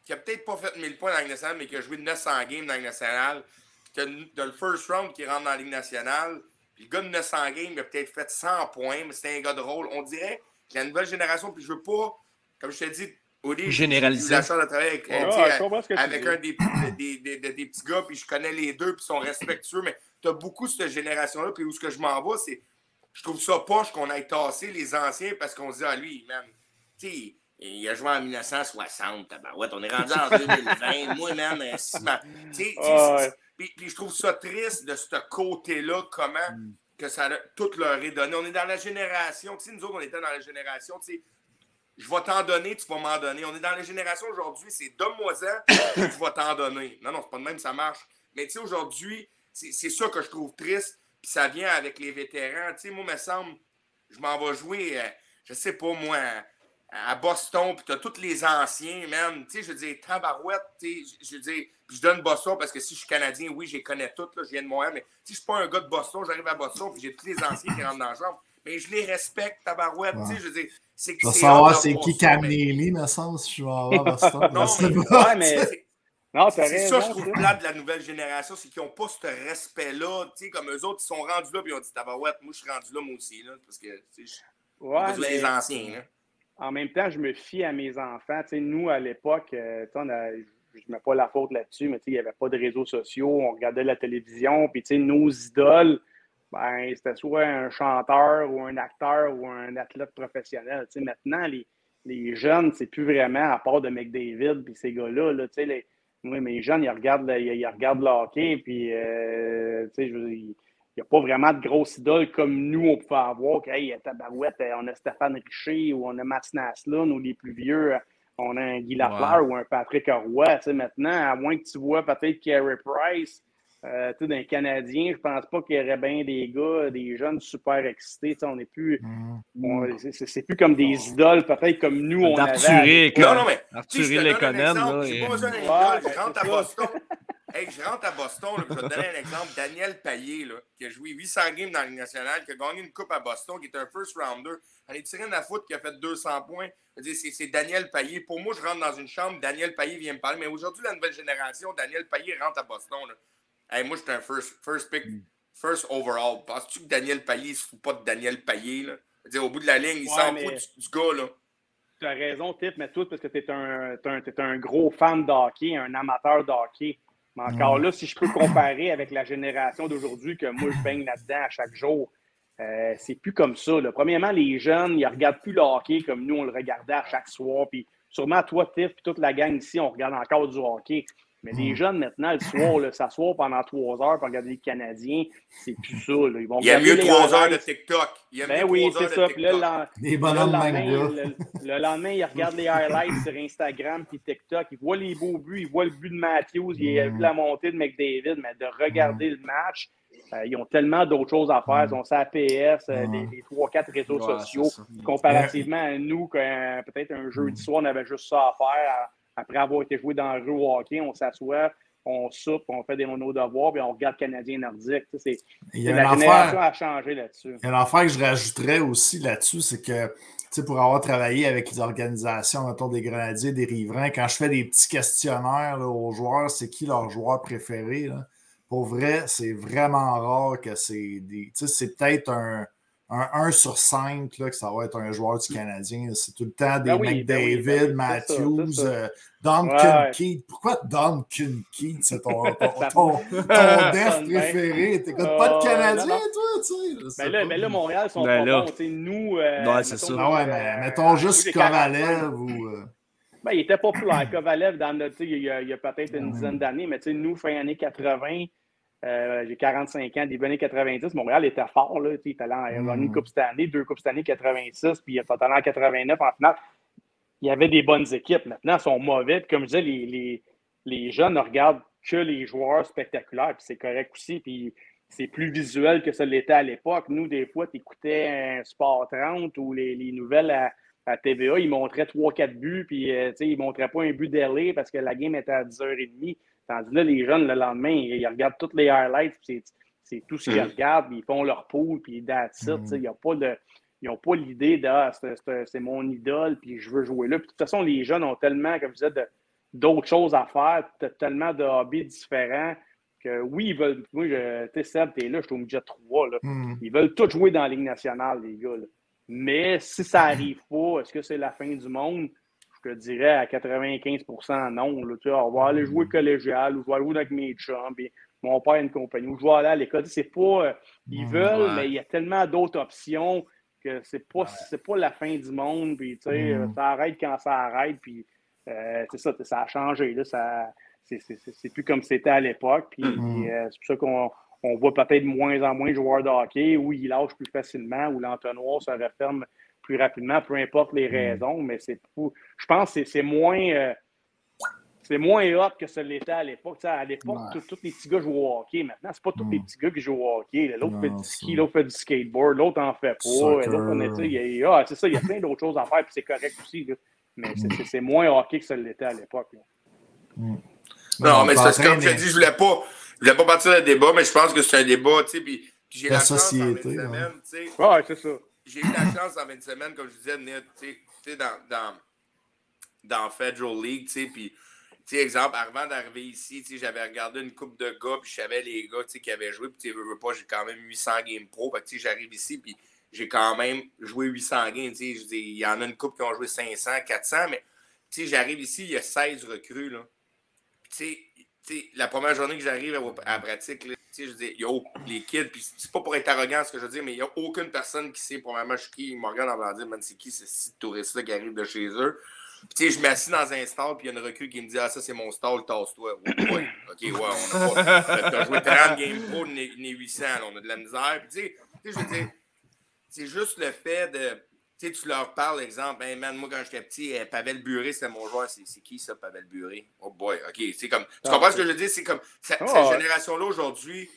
qui a peut-être pas fait 1000 points dans la Ligue nationale, mais qui a joué 900 games dans la Ligue nationale, tu as, le first round qui rentre dans la Ligue nationale, puis le gars de 900 games, il a peut-être fait 100 points, mais c'était un gars de rôle. On dirait que la nouvelle génération, puis je veux pas, comme je te dis, au début, j'ai eu la chance de travailler avec, avec un des, des, des, des, petits gars, puis je connais les deux, puis ils sont respectueux, mais tu as beaucoup de cette génération-là. Puis où ce que je m'en vais, c'est. Je trouve ça poche qu'on ait tassé les anciens parce qu'on se dit, ah, lui, man, tu sais, il a joué en 1960, tabarouette. On est rendu en 2020. Moi, man, tu puis, je trouve ça triste de ce côté-là, comment mm. que ça tout leur est donné. On est dans la génération, tu sais, nous autres, on était dans la génération, tu sais, je vais t'en donner, tu vas m'en donner. On est dans la génération aujourd'hui, c'est donne-moi-en, je vais t'en donner. Non, non, c'est pas de même, ça marche. Mais tu sais, aujourd'hui, c'est ça que je trouve triste. Puis ça vient avec les vétérans. Tu sais, moi, me semble, je m'en vais jouer, euh, je sais pas moi, à Boston, puis tu as tous les anciens, même. Tu sais, je veux dire, tabarouette, tu sais, je veux dire, puis je donne Boston parce que si je suis Canadien, oui, je les connais tous, là, je viens de Montréal, mais si je suis pas un gars de Boston, j'arrive à Boston, puis j'ai tous les anciens qui rentrent dans la chambre. Mais je les respecte, tabarouette, tu sais, je veux dire, c'est que. Je savoir c'est qui Camille, me semble, si je vais avoir Boston. non, mais, mais c'est ça, je trouve plat de la nouvelle génération, c'est qu'ils n'ont pas ce respect-là. Tu sais, comme eux autres, ils sont rendus là, puis ils ont dit Tabarouette, moi, je suis rendu là, moi aussi. Là, parce que, tu sais, ouais, les anciens. Là. En même temps, je me fie à mes enfants. Tu sais, nous, à l'époque, euh, je ne mets pas la faute là-dessus, mais il n'y avait pas de réseaux sociaux, on regardait la télévision, puis nos idoles, ben, c'était soit un chanteur ou un acteur ou un athlète professionnel. maintenant, les, les jeunes, c'est plus vraiment, à part de McDavid puis ces gars-là, là, les, oui, mais les jeunes, ils regardent, ils, regardent le hockey, puis, euh, il n'y a pas vraiment de grosses idoles comme nous, on pouvait avoir. Hey, Tabarouette, on a Stéphane Richer ou on a Matt Naslund ou les plus vieux, on a un Guy Lafleur ou un Patrick Roy. Tu sais, maintenant, à moins que tu vois peut-être Carey Price, euh, d'un Canadien, je pense pas qu'il y aurait bien des gars, des jeunes super excités. On n'est plus. C'est plus comme des idoles, peut-être comme nous, on avait. Non, non, mais. Arthur Lekonen. J'ai pas besoin d'un idole. Je rentre à Boston. hey, je rentre à Boston. Là, je vais te donner un exemple. Daniel Payet, là, qui a joué 800 games dans la Ligue nationale, qui a gagné une coupe à Boston, qui est un first rounder. Elle est tiré à foot, qui a fait 200 points. C'est Daniel Payet. Pour moi, je rentre dans une chambre, Daniel Payet vient me parler. Mais aujourd'hui, la nouvelle génération, Daniel Payet rentre à Boston. Là. Hey, moi, j'étais un first, first pick. first overall. Penses-tu que Daniel Payet ne se fout pas de Daniel Payet? Là? Dire, au bout de la ligne, il s'en fout du, gars. Là. Tu as raison, Tiff, mais tout parce que tu es un, es un, gros fan de hockey, un amateur de hockey. Mais encore là, si je peux comparer avec la génération d'aujourd'hui que moi je baigne là-dedans à chaque jour, euh, c'est plus comme ça. Premièrement, les jeunes, ils ne regardent plus le hockey comme nous, on le regardait à chaque soir. Puis sûrement, toi, Tiff, puis toute la gang ici, on regarde encore du hockey. Mais les hmm. jeunes, maintenant, le soir, s'asseoir pendant trois heures pour regarder les Canadiens, c'est plus ça. Ils vont Il y a mieux trois heures de TikTok. Il y a ben oui, c'est ça. Puis là, le, lendemain, le, lendemain, ils regardent les highlights sur Instagram puis TikTok. Ils voient les beaux buts, ils voient le but de Matthews, ils ont vu la montée de McDavid, mais de regarder hmm. le match, euh, ils ont tellement d'autres choses à faire. Ils ont ça PS, euh, les trois, quatre réseaux sociaux, comparativement à nous, peut-être un jeudi soir, on avait juste ça à faire après avoir été joué dans le jeu hockey, on s'assoit, on soupe, on fait des monos devoirs, puis on regarde Canadien nordique. C'est, la génération a changé là-dessus. Il y a une affaire que je rajouterais aussi là-dessus, c'est que pour avoir travaillé avec les organisations autour des Grenadiers, des Riverains, quand je fais des petits questionnaires aux joueurs, c'est qui leur joueur préféré? Pour vrai, c'est vraiment rare que c'est des. C'est peut-être un un 1 sur 5 là, que ça va être un joueur du Canadien. C'est tout le temps des ben oui, ben McDavid, ben oui, Matthews, euh, Don ouais, Pourquoi Don Kincaid? C'est ton, ton, ton, ton def préféré? T'écoutes pas de oh, Canadien, toi, tu sais. Mais là, là, Montréal sont pas là. bons. Nous, euh, ouais, c'est ça. Ah ouais, mais mettons juste Kovalev ou. Euh, ben, il était populaire, Kovalev, dans le, il y a, a peut-être une dizaine d'années, mais nous, fin années 80, euh, j'ai 45 ans, début années 90. Montréal était fort. Là, il était allé en une mm. Coupe cette année, deux Coupes cette année, 86, puis il est allé en 89 en finale. Il y avait des bonnes équipes. Maintenant, ils sont mauvais. comme je disais, les, les, les, jeunes ne regardent que les joueurs spectaculaires, puis c'est correct aussi. Puis c'est plus visuel que ça l'était à l'époque. Nous, des fois, tu écoutais un Sport 30 ou les, les nouvelles à, à, TVA, ils montraient 3-4 buts, puis euh, ils ne montraient pas un but d'LA parce que la game était à 10h30. Tandis là, les jeunes, le lendemain, ils, regardent toutes les highlights, c'est tout ce qu'ils mm. regardent, ils font leur pool, puis that's it. Mm. Ils n'ont pas l'idée de ah, c'est mon idole, puis je veux jouer là. Puis, de toute façon, les jeunes ont tellement, comme je disais, d'autres choses à faire, tellement de hobbies différents que oui, ils veulent. Moi, tu sais, Seb, t'es là, je suis au midget 3. Là. Mm. Ils veulent tous jouer dans la Ligue nationale, les gars. Mais si ça n'arrive pas, est-ce que c'est la fin du monde? Je te dirais à 95% non. Là, tu sais, on va aller jouer mm. collégial ou je vais aller jouer avec mes chums, puis mon père a une compagnie, ou je vais aller à l'école. C'est pas. Euh, ils mm, veulent, mais il y a tellement d'autres options que c'est pas, c'est pas la fin du monde. Puis, tu sais, mm. ça arrête quand ça arrête. Puis, euh, c'est ça, ça a changé. Là, ça, c'est, plus comme c'était à l'époque. Puis, euh, c'est pour ça qu'on on voit peut-être moins en moins de joueurs de hockey où ils lâchent plus facilement, où l'entonnoir se referme plus rapidement, peu importe les mm. raisons, mais c'est je pense que c'est moins euh, c'est moins hot que ce l'était à l'époque. À l'époque, tous les petits gars jouent au hockey. Maintenant, c'est pas tous les mm. petits gars qui jouent au hockey. L'autre fait du ski, l'autre fait du skateboard, l'autre en fait pas. Ah, c'est ça, il y a plein d'autres choses à faire, puis c'est correct aussi. Mais mm. c'est moins hockey que ce l'était à l'époque. Non, mais c'est comme je dis, je voulais pas. Je voulais pas partir d'un débat, mais je pense que c'est un débat, tu sais, puis j'ai la, société. Ouais, c'est ça j'ai eu la chance en 20 semaines, comme je disais, de venir dans, dans, dans Federal League, puis, exemple, avant d'arriver ici, j'avais regardé une coupe de gars, puis je savais les gars, qui avaient joué, puis tu sais, pas, j'ai quand même 800 games pro, tu sais, j'arrive ici, puis j'ai quand même joué 800 games, il y en a une coupe qui ont joué 500, 400, mais, j'arrive ici, il y a 16 recrues, là. tu sais, la première journée que j'arrive à, la pratique, là, je dire, yo, les kids, puis c'est pas pour être arrogant ce que je veux dire, mais il n'y a aucune personne qui sait, premièrement, je suis qui, regardent en dire, man, c'est qui ce touriste-là qui arrive de chez eux. Puis, tu sais, je m'assis dans un stall, puis il y a une recrue qui me dit, ah, ça, c'est mon stall, tasse-toi. Ouais, ok, ouais, on a pas. T'as joué 30 Game Pro, on est 800, on a de la misère. Puis, tu sais, je veux dire, c'est juste le fait de tu sais, tu leur parles, exemple, hey man, moi quand j'étais petit, euh, Pavel Buré, c'était mon joueur. C'est qui ça, Pavel Buré? Oh boy, ok. C'est comme. Tu ah, comprends ce que je veux dire? C'est comme. cette ah, génération-là aujourd'hui,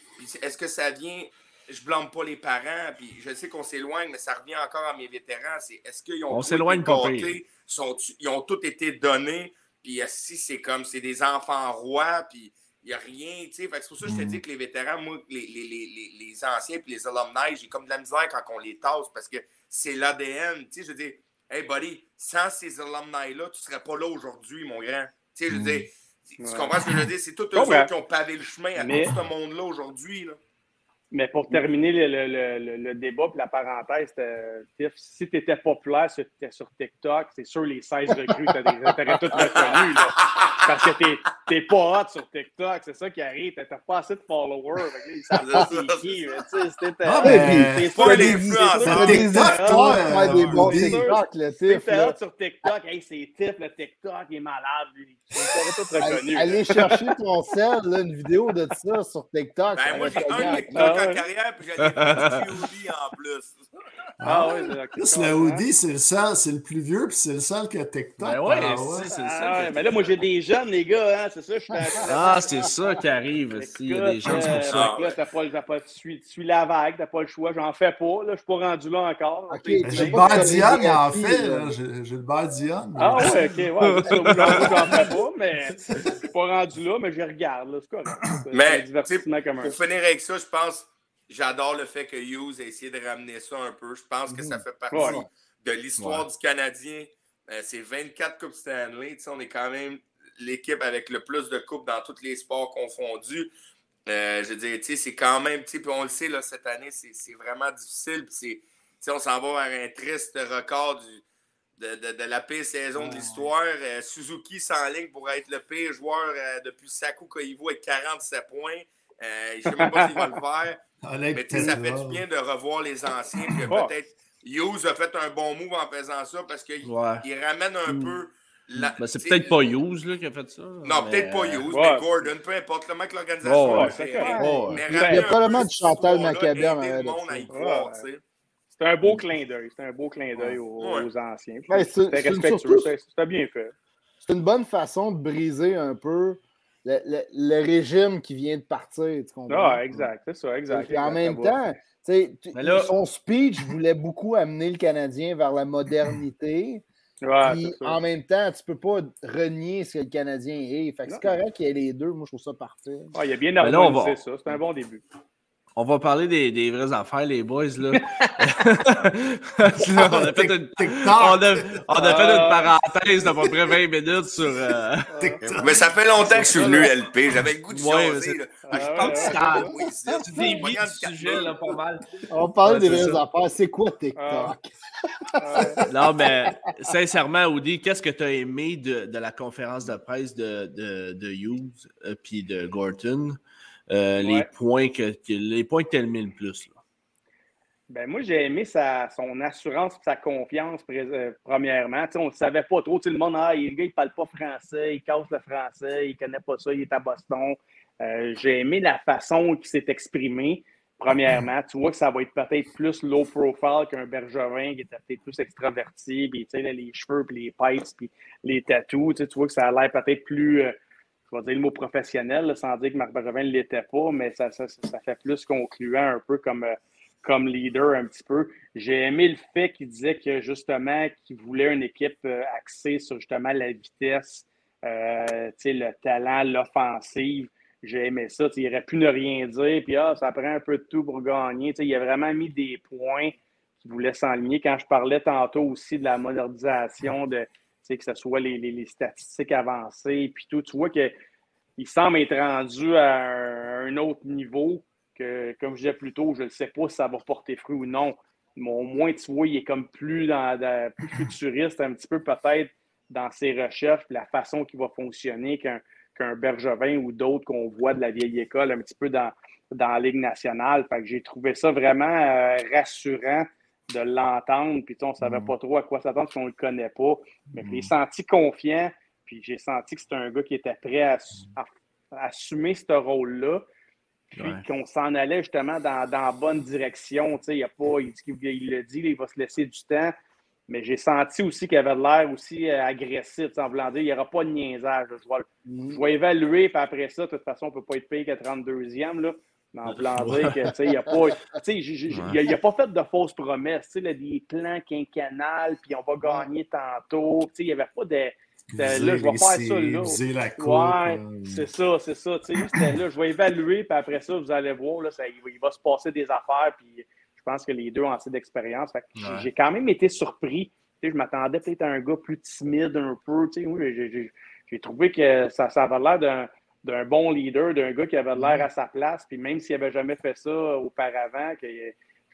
est-ce que ça vient. Je blâme pas les parents, puis je sais qu'on s'éloigne, mais ça revient encore à mes vétérans. C'est est-ce qu'ils ont. On s'éloigne. Ils ont tout été donnés, puis si c'est comme. C'est des enfants rois, puis il n'y a rien, tu sais. C'est pour ça que je te dis mm. que les vétérans, moi, les, les, les, les anciens puis les alumni, j'ai comme de la misère quand on les tasse parce que c'est l'ADN. Tu sais, je veux dire, hey buddy, sans ces alumni-là, tu ne serais pas là aujourd'hui, mon grand. Tu sais, je veux dire, tu comprends ce que je veux dire? C'est tous eux qui ont pavé le chemin à tout ce monde-là aujourd'hui. Mais pour terminer le, le, le, le débat et la parenthèse, Tiff, si tu étais populaire sur, sur TikTok, c'est sûr les 16 recrues, tu aurais tout reconnu. Là, parce que tu n'es pas hot sur TikTok, c'est ça qui arrive. Tu n'as pas assez de followers. Ils savent pas c'est qui. C'était ah, mais pas des TikTok, toi. des bons TikTok, le Tiff. Tu hot sur TikTok. Hey, c'est Tiff, le TikTok, il est malade. Lui. Tu tout reconnu. Allez chercher ton sel, une vidéo de ça sur TikTok. Ben, moi, j'ai un TikTok carrière, puis j'ai des petits en plus. Ah, oui, c'est Le Audi, c'est le seul, c'est le plus vieux, puis c'est le seul qui a TikTok. Ben ouais, c'est le seul. mais là, moi, j'ai des jeunes, les gars, hein, c'est ça, je suis Ah, c'est ça qui arrive aussi. Il y a des jeunes comme ça. Là, t'as pas, pas, tu, suis, tu suis la vague, t'as pas le choix, j'en fais pas, là, je suis pas rendu là encore. j'ai le bar Diane, en fait, j'ai le bar Diane. Ah, ouais, ok, ouais, j'en fais pas, mais je suis pas rendu là, mais je regarde, là, c'est correct. Mais, pour finir avec ça, je pense J'adore le fait que Hughes ait essayé de ramener ça un peu. Je pense que ça mhm. fait partie de l'histoire du Canadien. Euh, c'est 24 Coupes Stanley. on est quand même l'équipe avec le plus de coupes dans tous les sports confondus. Euh, je veux dire, c'est quand même, on le sait, là, cette année, c'est vraiment difficile. on s'en va vers un triste record de, la pire saison de l'histoire. Euh, Suzuki s'enligne pour être le pire joueur depuis Saku Koivu avec 47 points. Je ne sais même pas s'il va le faire. Mais ça fait du bien de revoir les anciens. peut-être Hughes a fait un bon move en faisant ça parce qu'il ramène un hmm. peu. La, ben, c'est peut-être pas Hughes là, qui a fait ça. Non, peut-être pas Hughes, mais Gordon, peu importe comment que l'organisation a fait. Il y a probablement du Chantal Macabert. C'est un beau clin d'œil. C'est un beau clin d'œil aux, anciens. C'était respectueux. C'était bien fait. C'est une bonne façon de briser un peu le, régime qui vient de partir. Tu comprends? Ah, exact, c'est ça, exact. Et en même temps, son speech voulait beaucoup amener le Canadien vers la modernité. puis, en même temps, tu ne peux pas renier ce que le Canadien est. c'est correct qu'il y ait les deux. Moi, je trouve ça parfait. Ah, il y a bien harmonisé ça. C'est un bon début. On va parler des, des, vraies affaires, les boys. Là. on a fait une, on a, on a fait une parenthèse d'à peu près 20 minutes sur. Euh... Mais ça fait longtemps que je suis venu LP. J'avais le goût de ouais, jaser. Ah, je parle de ça. Tu dévies du sujet, là, pas mal. On parle des vraies affaires. C'est quoi TikTok? non, mais sincèrement, Audi, qu'est-ce que tu as aimé de, de, la conférence de presse de, de, de Hughes et euh, de Gorton? Euh, les, points que, les points que tu as aimé le plus? Là. Ben, moi, j'ai aimé sa, son assurance et sa confiance, euh, premièrement. on ne savait pas trop. le monde, ah, le gars, il ne parle pas français, il casse le français, il ne connaît pas ça, il est à Boston. Euh, j'ai aimé la façon qu'il s'est exprimé, premièrement. Tu vois que ça va être peut-être plus low profile qu'un Bergevin qui était peut-être plus extraverti, puis, les cheveux, puis les pipes, puis les tatous. Tu vois que ça a l'air peut-être plus je vais dire le mot professionnel, sans dire que Marc Bergevin ne l'était pas, mais ça, ça, fait plus concluant un peu comme, euh, comme leader un petit peu. J'ai aimé le fait qu'il disait que justement, qu'il voulait une équipe euh, axée sur justement la vitesse, euh, le talent, l'offensive. J'ai aimé ça. il aurait pu ne rien dire, puis ah, ça prend un peu de tout pour gagner. il a vraiment mis des points qu'il voulait s'enligner. Quand je parlais tantôt aussi de la modernisation de que ce soit les, statistiques avancées, puis tout. Tu vois qu'il semble être rendu à un, autre niveau que, comme je disais plus tôt, je ne sais pas si ça va porter fruit ou non. Mais au moins, tu vois, il est comme plus, dans, plus futuriste, un petit peu peut-être dans ses recherches, la façon qu'il va fonctionner qu'un Bergevin ou d'autres qu'on voit de la vieille école un petit peu dans, dans la Ligue nationale. J'ai trouvé ça vraiment euh, rassurant de l'entendre, puis on ne savait mm. pas trop à quoi s'attendre si on ne le connaît pas. Mais j'ai mm. senti confiant, puis j'ai senti que c'était un gars qui était prêt à, assumer ce rôle-là, puis qu'on s'en allait justement dans, la bonne direction. Il, a pas, il, il, le dit, il va se laisser du temps. Mais j'ai senti aussi qu'il avait l'air aussi euh, agressif, en voulant dire il n'y aura pas de niaisage. Je vais, mm. je vais évaluer, puis après ça, de toute façon, on ne peut pas être payé qu'à 32e. Là. En plan dire que, il n'a pas, a pas fait de fausses promesses, tu sais, des plans quinquennales, puis on va gagner tantôt, tu sais, il n'y avait pas de, là, je vais faire ça là. La ouais, c'est ça, c'est ça. Tu sais, c'était là, je vais évaluer, puis après ça, vous allez voir, là, ça, il, va, se passer des affaires, puis je pense que les deux ont assez d'expérience. J'ai quand même été surpris. Tu sais, je m'attendais peut-être à un gars plus timide un peu. Tu sais, oui, j'ai trouvé que ça, ça avait l'air d'un d'un bon leader, d'un gars qui avait l'air à sa place. Puis même s'il n'avait jamais fait ça auparavant, que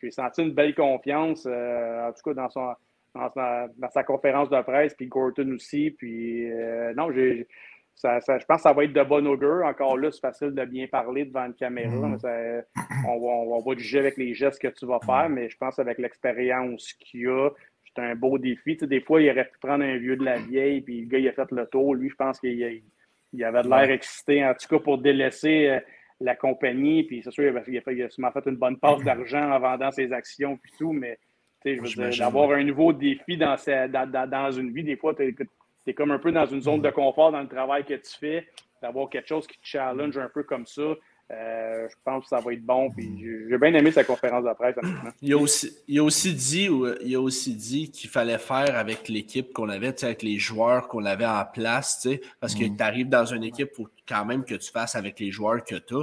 j'ai senti une belle confiance, en tout cas dans son dans sa, conférence de presse, puis Gorton aussi. Puis euh, non, j'ai. Ça, je pense que ça va être de bon augure. Encore là, c'est facile de bien parler devant une caméra. Mm-hmm. on, va, on, va, juger avec les gestes que tu vas faire, mais je pense avec l'expérience qu'il a, c'est un beau défi. des fois, il aurait pu prendre un vieux de la vieille, puis le gars, il a fait le tour. Lui, je pense qu'il il avait de l'air excité, en tout cas, pour délaisser euh, la compagnie. Puis c'est sûr, il a, il, a fait, il a sûrement fait une bonne passe d'argent en vendant ses actions, puis tout, mais d'avoir un nouveau défi dans, dans, une vie, des fois, tu es, comme un peu dans une zone de confort dans le travail que tu fais, d'avoir quelque chose qui te challenge un peu comme ça. Euh, je pense que ça va être bon. j'ai bien aimé sa conférence de presse. Il a aussi, il a aussi dit, il a aussi dit qu'il fallait faire avec l'équipe qu'on avait, avec les joueurs qu'on avait en place, parce que mm. tu arrives dans une équipe, il faut quand même que tu fasses avec les joueurs que tu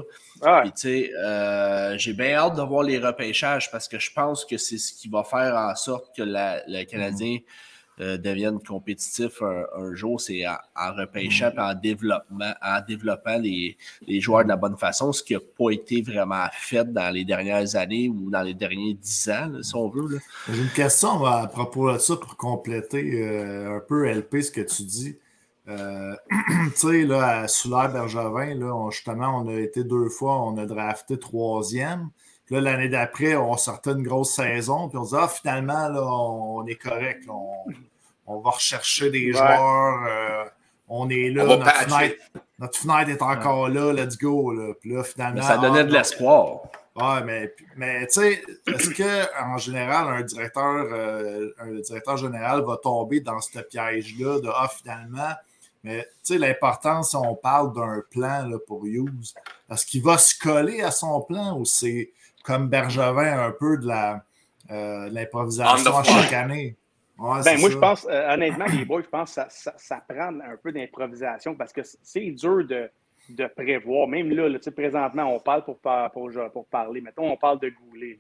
as. Euh, j'ai bien hâte de voir les repêchages parce que je pense que c'est ce qui va faire en sorte que le Canadien euh, deviennent compétitifs un, jour, c'est en, repêchant et en, développement, en développant les, joueurs de la bonne façon, ce qui n'a pas été vraiment fait dans les dernières années ou dans les derniers dix ans, si on veut. J'ai une question à propos de ça pour compléter euh, un peu LP ce que tu dis. Euh, tu sais, là, à Soulaire Bergevin, là, justement, on a été deux fois, on a drafté troisième. Là, l'année d'après, on sortait une grosse saison, puis on se dit, ah, finalement, là, on, est correct. on, va rechercher des joueurs. Euh, on est là. notre, fenêtre, est encore là. Let's go. Là. Puis là, finalement. ça donnait de l'espoir. Ouais, mais, mais tu sais, est-ce qu'en général, un directeur, euh, un directeur général va tomber dans ce piège-là de Ah, finalement, mais tu sais, l'important, si on parle d'un plan là, pour Hughes, est-ce qu'il va se coller à son plan ou c'est comme Bergevin un peu de la euh, l'improvisation chaque année. ben, moi, je pense, euh, honnêtement, les boys, je pense que ça, ça, prend un peu d'improvisation parce que c'est dur de, de, prévoir. Même là, là présentement, on parle pour, pour, pour, parler. Mettons, on parle de Goulet.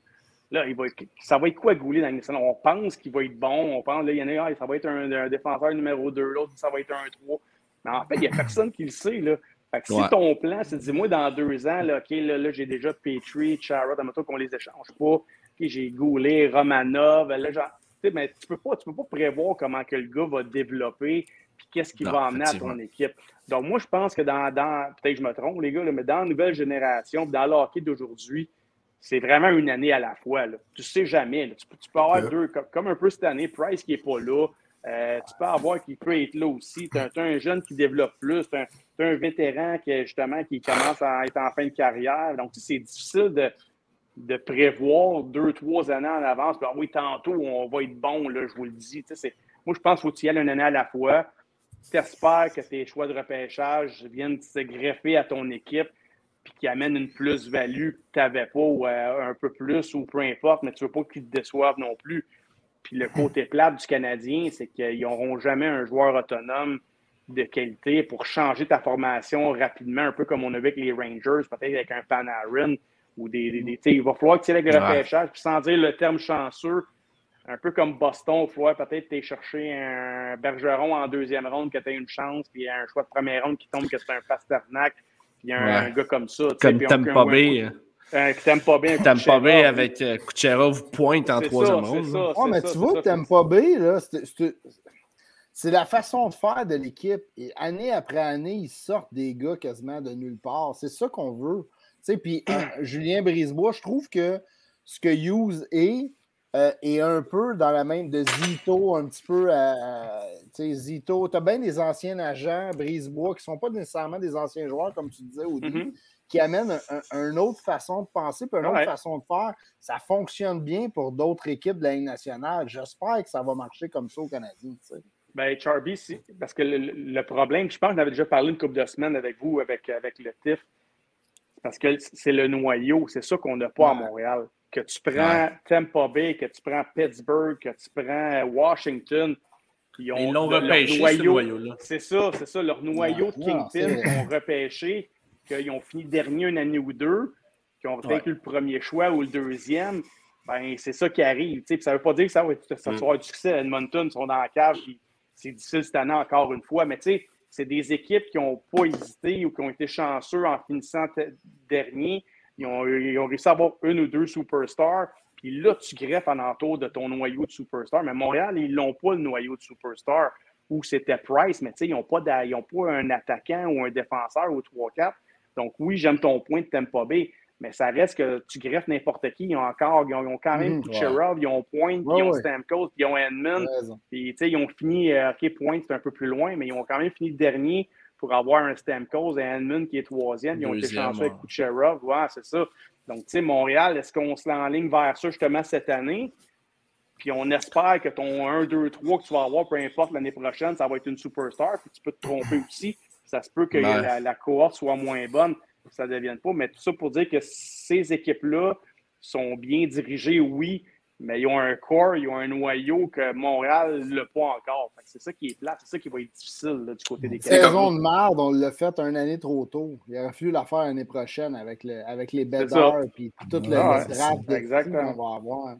Là, il va, ça va être quoi Goulet dans le On pense qu'il va être bon. On pense, là, il y en a, ah, ça va être un, défenseur numéro 2, l'autre, ça va être un 3. Mais en fait, il n'y a personne qui le sait. Là si ton plan, c'est dis-moi dans deux ans, là, OK, là, j'ai déjà Petrie, Charrot, à qu'on les échange pas. OK, j'ai Goulet, Romanov. Là, genre, mais tu peux pas, tu peux pas prévoir comment que le gars va développer puis qu'est-ce qu'il va amener à ton équipe. Donc, moi, je pense que dans, dans peut-être que je me trompe, les gars, mais dans la nouvelle génération, dans le hockey d'aujourd'hui, c'est vraiment une année à la fois. Là. Tu sais jamais. Tu, peux, tu, peux avoir deux, comme, un peu cette année, Price qui n'est pas là. Euh, tu peux avoir qui peut être là aussi. Tu as, un jeune qui développe plus. Tu as, un vétéran qui, justement, qui commence à être en fin de carrière. Donc, c'est difficile de, prévoir deux, trois années en avance. Ben, oui, tantôt, on va être bon, là, je vous le dis. Moi, je pense qu'il faut que tu y ailles une année à la fois. Tu espères que tes choix de repêchage viennent se greffer à ton équipe puis qui amènent une plus-value que tu n'avais pas, ou euh, un peu plus, ou peu importe, mais tu ne veux pas qu'ils te déçoivent non plus. Puis le côté plat du Canadien, c'est qu'ils n'auront jamais un joueur autonome de qualité pour changer ta formation rapidement, un peu comme on a vu avec les Rangers, peut-être avec un Panarin ou des. des, il va falloir que tu ailles avec le repêchage, puis sans dire le terme chanceux, un peu comme Boston, il va falloir peut-être aller chercher un Bergeron en deuxième ronde que tu as une chance, puis un choix de première ronde qui tombe que c'est un Pasternak, puis un, un, gars comme ça. Comme Tampa Bay. Euh, t'aimes pas bien. T'aimes pas bien avec euh, Kucherov pointe en troisième ronde. Oh, mais tu vois, t'aimes pas bien, c'est la façon de faire de l'équipe. Et année après année, ils sortent des gars quasiment de nulle part. C'est ça qu'on veut. Puis Julien Brisebois, je trouve que ce que Hughes est, euh, est un peu dans la même de Zito, un petit peu. sais Zito, tu as bien des anciens agents, Brisebois, qui ne sont pas nécessairement des anciens joueurs, comme tu disais au début. Mm-hmm qui amène une autre façon de penser, puis une autre façon de faire. Ça fonctionne bien pour d'autres équipes de la Ligue nationale. J'espère que ça va marcher comme ça au Canadien. Ben, Charby, parce que le, problème, je pense que j'avais déjà parlé une couple de semaines avec vous, avec, avec le TIF, parce que c'est le noyau, c'est ça qu'on n'a pas à Montréal. Que tu prends Tampa Bay, que tu prends Pittsburgh, que tu prends Washington, ils l'ont repêché, ce noyau-là. C'est ça, c'est ça. Leur noyau de Kingpin ont repêché qu'ils ont fini dernier une année ou deux, qui ont vaincu le premier choix ou le deuxième, ben c'est ça qui arrive. Ça ne veut pas dire que ça va, être, mm. du succès. Edmonton sont dans la cave, c'est difficile cette année encore une fois, mais tu sais, c'est des équipes qui n'ont pas hésité ou qui ont été chanceux en finissant dernier. Ils ont, ils ont, réussi à avoir une ou deux superstars. Puis là, tu greffes en entour de ton noyau de superstars. Mais Montréal, ils n'ont pas le noyau de superstars où c'était Price, mais ils n'ont pas, pas un attaquant ou un défenseur ou 3-4. Donc oui, j'aime ton point de Tampa Bay, mais ça reste que tu greffes n'importe qui. Ils ont encore, ils ont, quand même mmh, ils ont Point, ils ont Stamkos, ils ont Edmund. Puis, ils ont fini, euh, OK, Point, c'est un peu plus loin, mais ils ont quand même fini dernier pour avoir un Stamkos et Edmund qui est troisième. Ils ont été chanceux avec Kucherov. Ouais, c'est ça. Donc, tu sais, Montréal, est-ce qu'on se ligne vers ça justement cette année? Puis on espère que ton 1, 2, 3 que tu vas avoir, peu importe l'année prochaine, ça va être une superstar. Puis tu peux te tromper aussi. Ça se peut que la, la, cohorte soit moins bonne, que ça ne devienne pas. Mais tout ça pour dire que ces équipes-là sont bien dirigées, oui, mais ils ont un corps, ils ont un noyau que Montréal n'a pas encore. C'est ça qui est plat, c'est ça qui va être difficile du côté des Saison de merde, on l'a fait une année trop tôt. Il aurait fallu la faire l'année prochaine avec, le, avec les et tout le, draft qu'on va avoir.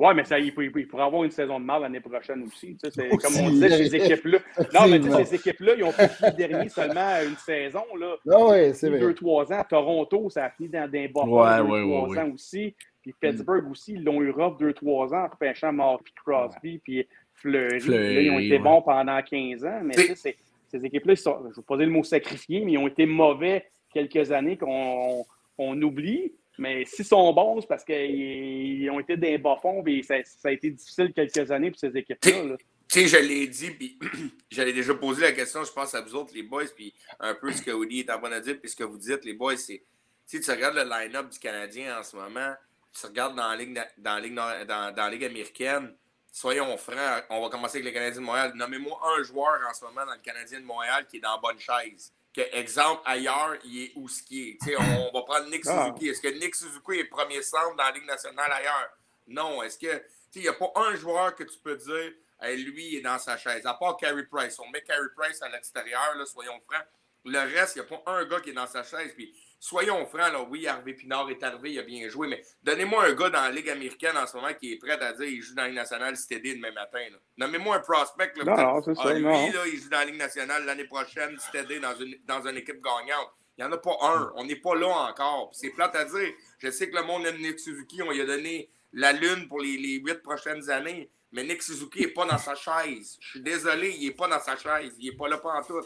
Oui, mais ça, il, il, il, pourrait avoir une saison de mal l'année prochaine aussi. Tu sais, comme on disait, ces équipes-là. Non, mais tu sais, ces équipes-là, ils ont fini dernier seulement une saison. Là. Ah ouais, c'est vrai. Deux, trois ans. Toronto, ça a fini dans des bas ouais, deux, ouais, trois ans aussi. Puis Pittsburgh aussi, ils l'ont eu rough deux, trois ans en repêchant Mark Crosby, puis Fleury. Fleury là, ils ont été bons pendant 15 ans. Mais tu sais, ces équipes-là, je ne vais pas dire le mot sacrifié, mais ils ont été mauvais quelques années qu'on on oublie. Mais s'ils sont bons, c'est parce qu'ils ont été des bas fonds et ça, a été difficile quelques années pour ces équipes-là. Tu sais, je l'ai dit, puis j'allais déjà poser la question, je pense, à vous autres, les boys, puis un peu ce que Woody est en train de dire, puis ce que vous dites, les boys, c'est. Tu tu regardes le line-up du Canadien en ce moment, tu regardes dans la Ligue, dans la Ligue, dans, dans la Ligue américaine, soyons francs, on va commencer avec le Canadien de Montréal. Nommez-moi un joueur en ce moment dans le Canadien de Montréal qui est dans la bonne chaise que, exemple, ailleurs, il est où ce qui est. on, va prendre Nick ah. Suzuki. Est-ce que Nick Suzuki est premier centre dans la Ligue nationale ailleurs? Non. Est-ce que il n'y a pas un joueur que tu peux dire lui, il est dans sa chaise, à part Carey Price. On met Carey Price à l'extérieur, soyons francs. Le reste, il n'y a pas un gars qui est dans sa chaise. Puis soyons francs, là, oui, Harvey Pinard est arrivé, il a bien joué, mais donnez-moi un gars dans la Ligue américaine en ce moment qui est prêt à dire qu'il joue dans la Ligue nationale CTD demain matin. Nommez-moi un prospect. Là, non, c'est ça, lui, Là, il joue dans la Ligue nationale l'année prochaine CTD dans une, dans une équipe gagnante. Il n'y en a pas un. On n'est pas là encore. C'est plate à dire. Je sais que le monde aime Suzuki. On lui a donné la lune pour les huit prochaines années. Mais Nick Suzuki n'est pas dans sa chaise. Je suis désolé, il n'est pas dans sa chaise. Il n'est pas là pas en tout. Ah,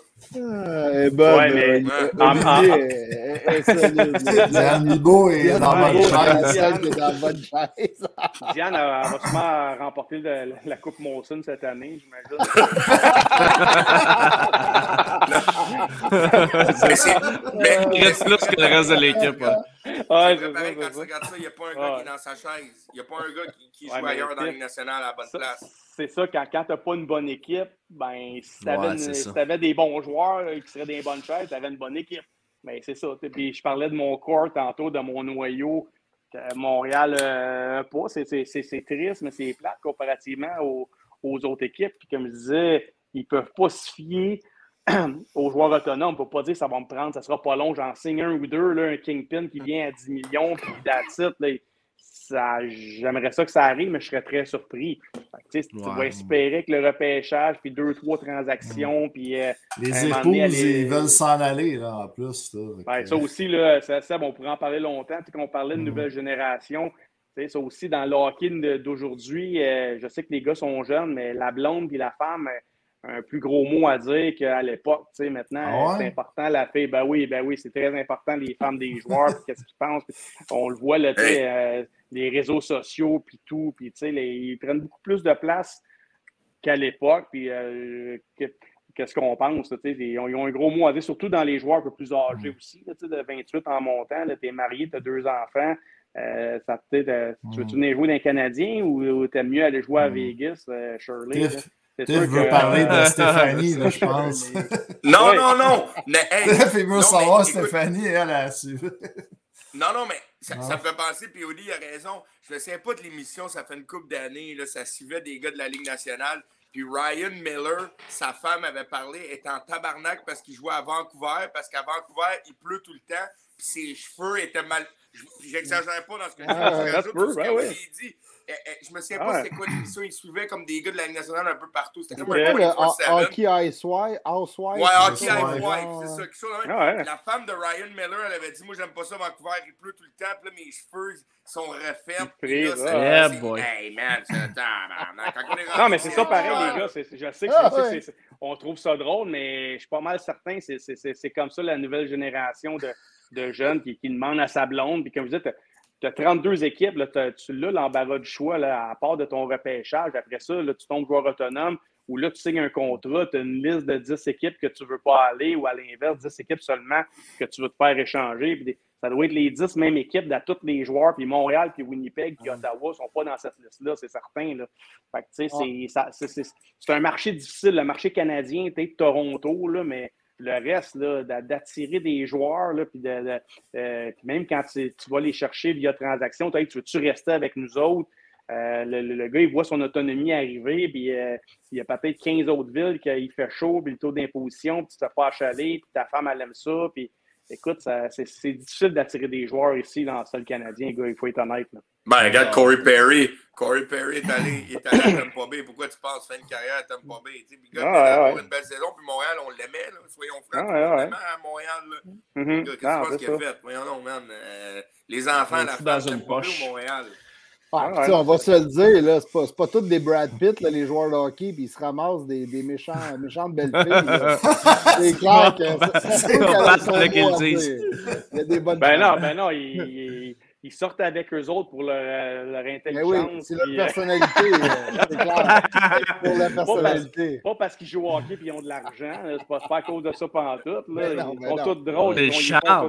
eh ben, ouais, mais. Amigo est dans la bonne chaise. dans bonne chaise. Diane va sûrement remporter la Coupe Monson cette année, j'imagine. mais c'est. Il reste plus que le reste de l'équipe. Hein. Ouais, c'est pareil, quand tu regardes ça, il n'y a pas un gars qui est dans sa chaise. Il n'y a pas un gars qui, qui joue ailleurs dans la Ligue nationale à la bonne place. C'est ça, quand, quand tu n'as pas une bonne équipe, ben, si tu avais, des bons joueurs qui seraient dans les bonnes chaises, tu avais une bonne équipe. Ben, c'est ça. Puis je parlais de mon corps tantôt, de mon noyau. Montréal, euh, pas. C'est triste, mais c'est plate comparativement aux, aux, autres équipes. Puis comme je disais, ils ne peuvent pas se fier aux joueurs autonomes. On ne peut pas dire que ça va me prendre, ça sera pas long, j'en signe un ou deux, là, un Kingpin qui vient à 10 millions, puis that's J'aimerais ça que ça arrive, mais je serais très surpris. tu vas espérer que le repêchage, puis deux, trois transactions, puis. Euh, les épouses, ils veulent s'en aller, là, en plus. ça aussi, là, ça, on pourrait en parler longtemps. Puis qu'on parlait de mm. nouvelle génération, ça aussi, dans le hockey d'aujourd'hui, euh, je sais que les gars sont jeunes, mais la blonde et la femme un plus gros mot à dire qu'à l'époque. Tu sais, maintenant, ah c'est important, la fille. Ben oui, ben oui, c'est très important, les femmes des joueurs, qu'est-ce qu'ils pensent. On le voit, là, tu sais, euh, les réseaux sociaux, puis tout. Puis, tu sais, ils prennent beaucoup plus de place qu'à l'époque. Puis, euh, qu'est-ce qu'on pense? Tu sais, ils, ont, un gros mot à dire, surtout dans les joueurs un peu plus âgés mm. aussi, tu sais, de 28 en montant. Tu es marié, tu as deux enfants. Euh, ça, tu veux-tu mm. venir jouer d'un Canadien ou, tu aimes mieux aller jouer à mm. Vegas, Shirley? Tu veux parler de Stéphanie, là, je pense. Non, non, non. Mais, hey, il veut savoir Stéphanie, elle a su. Non, non, mais ça, ça fait penser, puis Oli a raison. Je ne sais pas de l'émission, ça fait une couple d'années, ça suivait des gars de la Ligue nationale. Puis Ryan Miller, sa femme avait parlé, est en tabarnak parce qu'il jouait à Vancouver, parce qu'à Vancouver, il pleut tout le temps, puis ses cheveux étaient mal. J'exagère pas dans ce que je, ah, je rajoute ce que dit je me souviens pas c'était quoi l'émission. Ils suivaient comme des gars de la Ligue nationale un peu partout. C'était comme un Hockey Housewife. Ouais, Hockey Housewife, c'est ça. La femme de Ryan Miller, elle avait dit Moi, j'aime pas ça, Vancouver, il pleut tout le temps. Puis là, mes cheveux sont refaits. Yeah, boy. Hey, man, Non, mais c'est ça pareil, les gars. Je sais que ah, on trouve ça drôle, mais je suis pas mal certain c'est comme ça la nouvelle génération de, de jeunes qui, qui demandent à sa blonde. Puis comme vous dites, tu as 32 équipes, là, tu l'as l'embarras du choix là, à part de ton repêchage. Après ça, là, tu tombes joueur autonome ou là, tu signes un contrat, tu as une liste de 10 équipes que tu ne veux pas aller ou à l'inverse, 10 équipes seulement que tu veux te faire échanger. Ça doit être les 10 mêmes équipes de tous les joueurs. Puis Montréal, puis Winnipeg, puis Ottawa ne sont pas dans cette liste-là, c'est certain. Là. Fait que, c'est un marché difficile. Le marché canadien, peut-être Toronto, là, mais le reste, d'attirer des joueurs, là, puis euh, même quand tu, vas les chercher via transaction, tu veux-tu rester avec nous autres? Euh, le, gars, il voit son autonomie arriver, puis euh, il y a peut-être 15 autres villes qu'il fait chaud, puis le taux d'imposition, puis tu te fais achaler, puis ta femme, elle aime ça, puis écoute, c'est difficile d'attirer des joueurs ici dans le sol canadien, gars, il faut être honnête. Là. Ben, regarde Corey Perry. Corey Perry est allé, il est allé à Tampa Bay. Pourquoi tu penses faire une carrière à Tampa Bay? Puis le gars, ah, ouais, une belle saison, puis Montréal, on l'aimait, soyons francs. Ah, on l'aimait à Montréal. Mm-hmm. Qu'est-ce que tu ah, penses qu'il a fait? Voyons non, man. Euh, les enfants, la femme, Tampa Bay ou Montréal? Ah, on va se le dire, là, c'est pas, pas tous des Brad Pitt, là, les joueurs de hockey, puis ils se ramassent des, des méchants, méchantes belles filles. c'est clair que c'est pas Il y a des bonnes Ben non, ben non, ils, ils, sortent avec eux autres pour leur, leur intelligence. Ben oui, c'est leur euh, personnalité, c'est clair. Pour la personnalité. Pas parce, qu'ils jouent au hockey et ils ont de l'argent, c'est pas, pas à cause de ça pendant tout. Là. Non, ils sont tous drôles. Ils sont ah,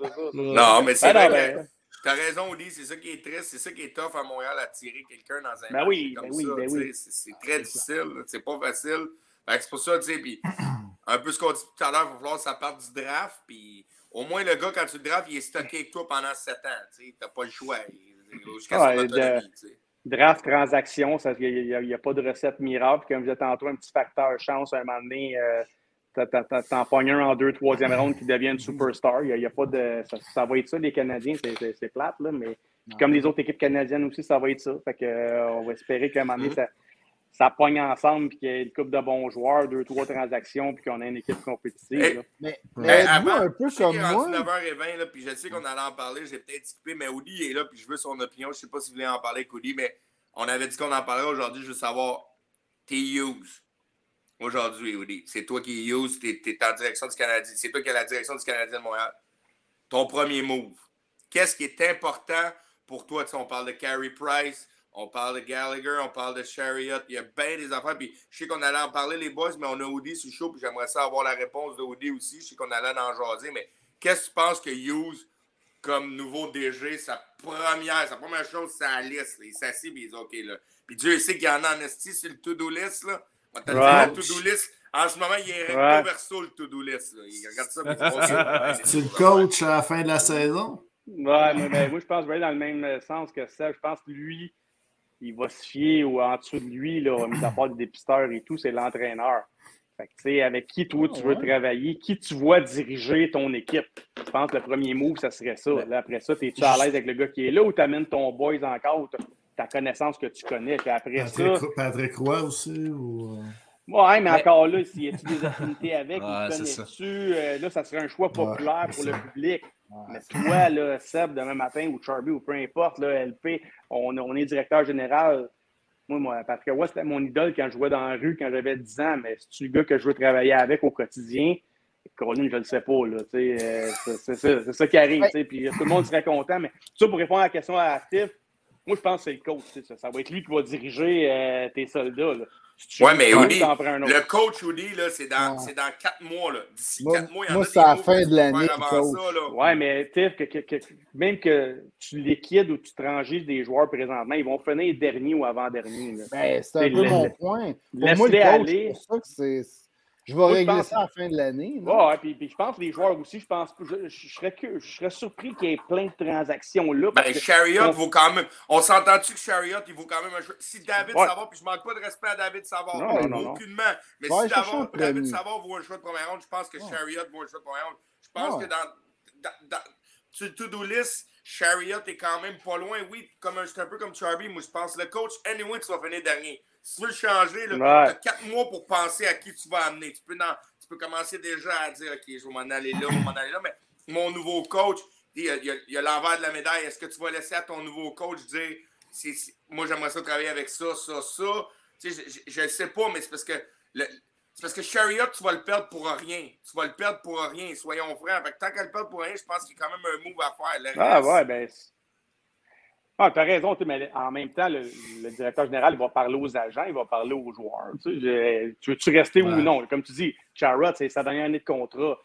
c'est ça. Non, mais c'est ben vrai. T'as raison, Oli, c'est ça qui est triste, c'est ça qui est tough à Montréal, attirer quelqu'un dans un ben oui, comme ben oui, ça. Ben oui. C'est très difficile, c'est pas facile. c'est pour ça, tu sais, puis un peu ce qu'on dit tout à l'heure, il va falloir que ça parte du draft, puis au moins le gars, quand tu le drafts, il est stocké avec toi pendant 7 ans, tu sais, t'as pas le choix, jusqu'à son autonomie, tu sais. Draft, transaction, il n'y a, pas de recette miracle. Comme je disais tantôt, un petit facteur chance, un moment donné, euh, T'en pognes un en deux, troisième ronde qui devient une superstar. Il y a, pas de, ça, va être ça, les Canadiens, c'est plate, là, mais comme les autres équipes canadiennes aussi, ça va être ça. Fait que, euh, on va espérer qu'à un moment donné, mm-hmm. ça, ça pogne ensemble, puis qu'il y ait une couple de bons joueurs, deux, trois transactions, puis qu'on ait une équipe compétitive. Mais, mais un peu comme moi. 9h20, là, puis je sais qu'on allait en parler, j'ai peut-être skippé, mais Woody est là, puis je veux son opinion. Je ne sais pas si vous voulez en parler avec mais on avait dit qu'on en parlerait aujourd'hui. Je veux savoir, use aujourd'hui, Woody. C'est toi qui use, tu es, en direction du Canadien. C'est toi qui as la direction du Canadien de Montréal. Ton premier move. Qu'est-ce qui est important pour toi? on parle de Carey Price, on parle de Gallagher, on parle de Chariot. Il y a bien des affaires. Puis je sais qu'on allait en parler, les boys, mais on a Woody sur le show. Puis j'aimerais ça avoir la réponse de Woody aussi. Je sais qu'on allait en jaser. Mais qu'est-ce que tu penses que Hughes, comme nouveau DG, sa première, sa première chose, c'est la liste? Il s'assied et il dit OK. Là. Puis Dieu sait qu'il y en a en esti sur le to-do list. Là. Right. le to-do list. En ce moment, il est recto verso le to-do list. Il regarde ça. tu le coach à la fin de la saison? Ouais, mais, moi, je pense que dans le même sens que ça. Je pense que lui, il va se fier ou en dessous de lui, là, mis à part des dépisteurs et tout, c'est l'entraîneur. Fait que, tu sais, avec qui toi tu veux travailler, qui tu vois diriger ton équipe? Je pense que le premier move, ça serait ça. Là, après ça, es-tu à l'aise avec le gars qui est là ou tu amènes ton boys encore, ta connaissance que tu connais. Puis après Patrick, ça. Patrick Roy aussi ou. Euh? Ouais, mais encore là, s'il y a des affinités avec, ouais, connais-tu, euh, là, ça serait un choix populaire pour le public. mais toi, là, Seb, demain matin, ou Charby, ou peu importe, là, LP, on, on est directeur général. Moi, moi, Patrick Roy, c'était mon idole quand je jouais dans la rue, quand j'avais 10 ans, mais c'est-tu le gars que je veux travailler avec au quotidien? Caroline, je ne le sais pas. Là, euh, c'est, ça, ça qui arrive. Puis tout le monde serait content. Mais ça, pour répondre à la question à Steve, moi, je pense que c'est le coach. Ça. ça va être lui qui va diriger euh, tes soldats. Là. Oui, mais Woody, le coach Woody, c'est dans, ouais. dans quatre mois. D'ici quatre mois, il y Moi, c'est à la fin de l'année. Oui, mais Tiff, que, que, même que tu liquides ou tu transiges des joueurs présentement, ils vont finir dernier ou avant-dernier. Ben, c'est un peu mon point. Pour moi, le coach, aller. C'est ça que c'est je vais régler ça à la fin de l'année. Ouais, puis, puis, je pense que les joueurs aussi, je pense je, je, serais, que, je serais surpris qu'il y ait plein de transactions là. Ben, Chariot vaut quand même. On s'entend-tu que Chariot, il vaut quand même un Si David ouais. Savard, puis je manque pas de respect à David Savard, non, non, non, aucunement. Mais ouais, si David, David Savard vaut un choix de première ronde, je pense que Chariot vaut un choix de première ronde. Je pense que dans, dans, dans le to-do list, Chariot est quand même pas loin. Oui, comme un, un peu comme Charby, moi je pense. Le coach, anyway, tu vas finir dernier. Si tu veux le changer, tu as quatre mois pour penser à qui tu vas amener. Tu peux, tu peux commencer déjà à dire OK, je vais m'en aller là, je vais m'en aller là. Mais mon nouveau coach, il y a l'envers de la médaille. Est-ce que tu vas laisser à ton nouveau coach dire moi j'aimerais ça travailler avec ça, ça, ça? je ne sais pas, mais c'est parce que c'est parce que Chariot, tu vas le perdre pour rien. Tu vas le perdre pour rien, soyons francs. tant qu'elle le perd pour rien, je pense qu'il y a quand même un move à faire. ah ouais, ben. Ah, tu as raison, mais en même temps, le, directeur général il va parler aux agents, il va parler aux joueurs. Tu, veux-tu rester ou non? Comme tu dis, Chariot, c'est sa dernière année de contrat.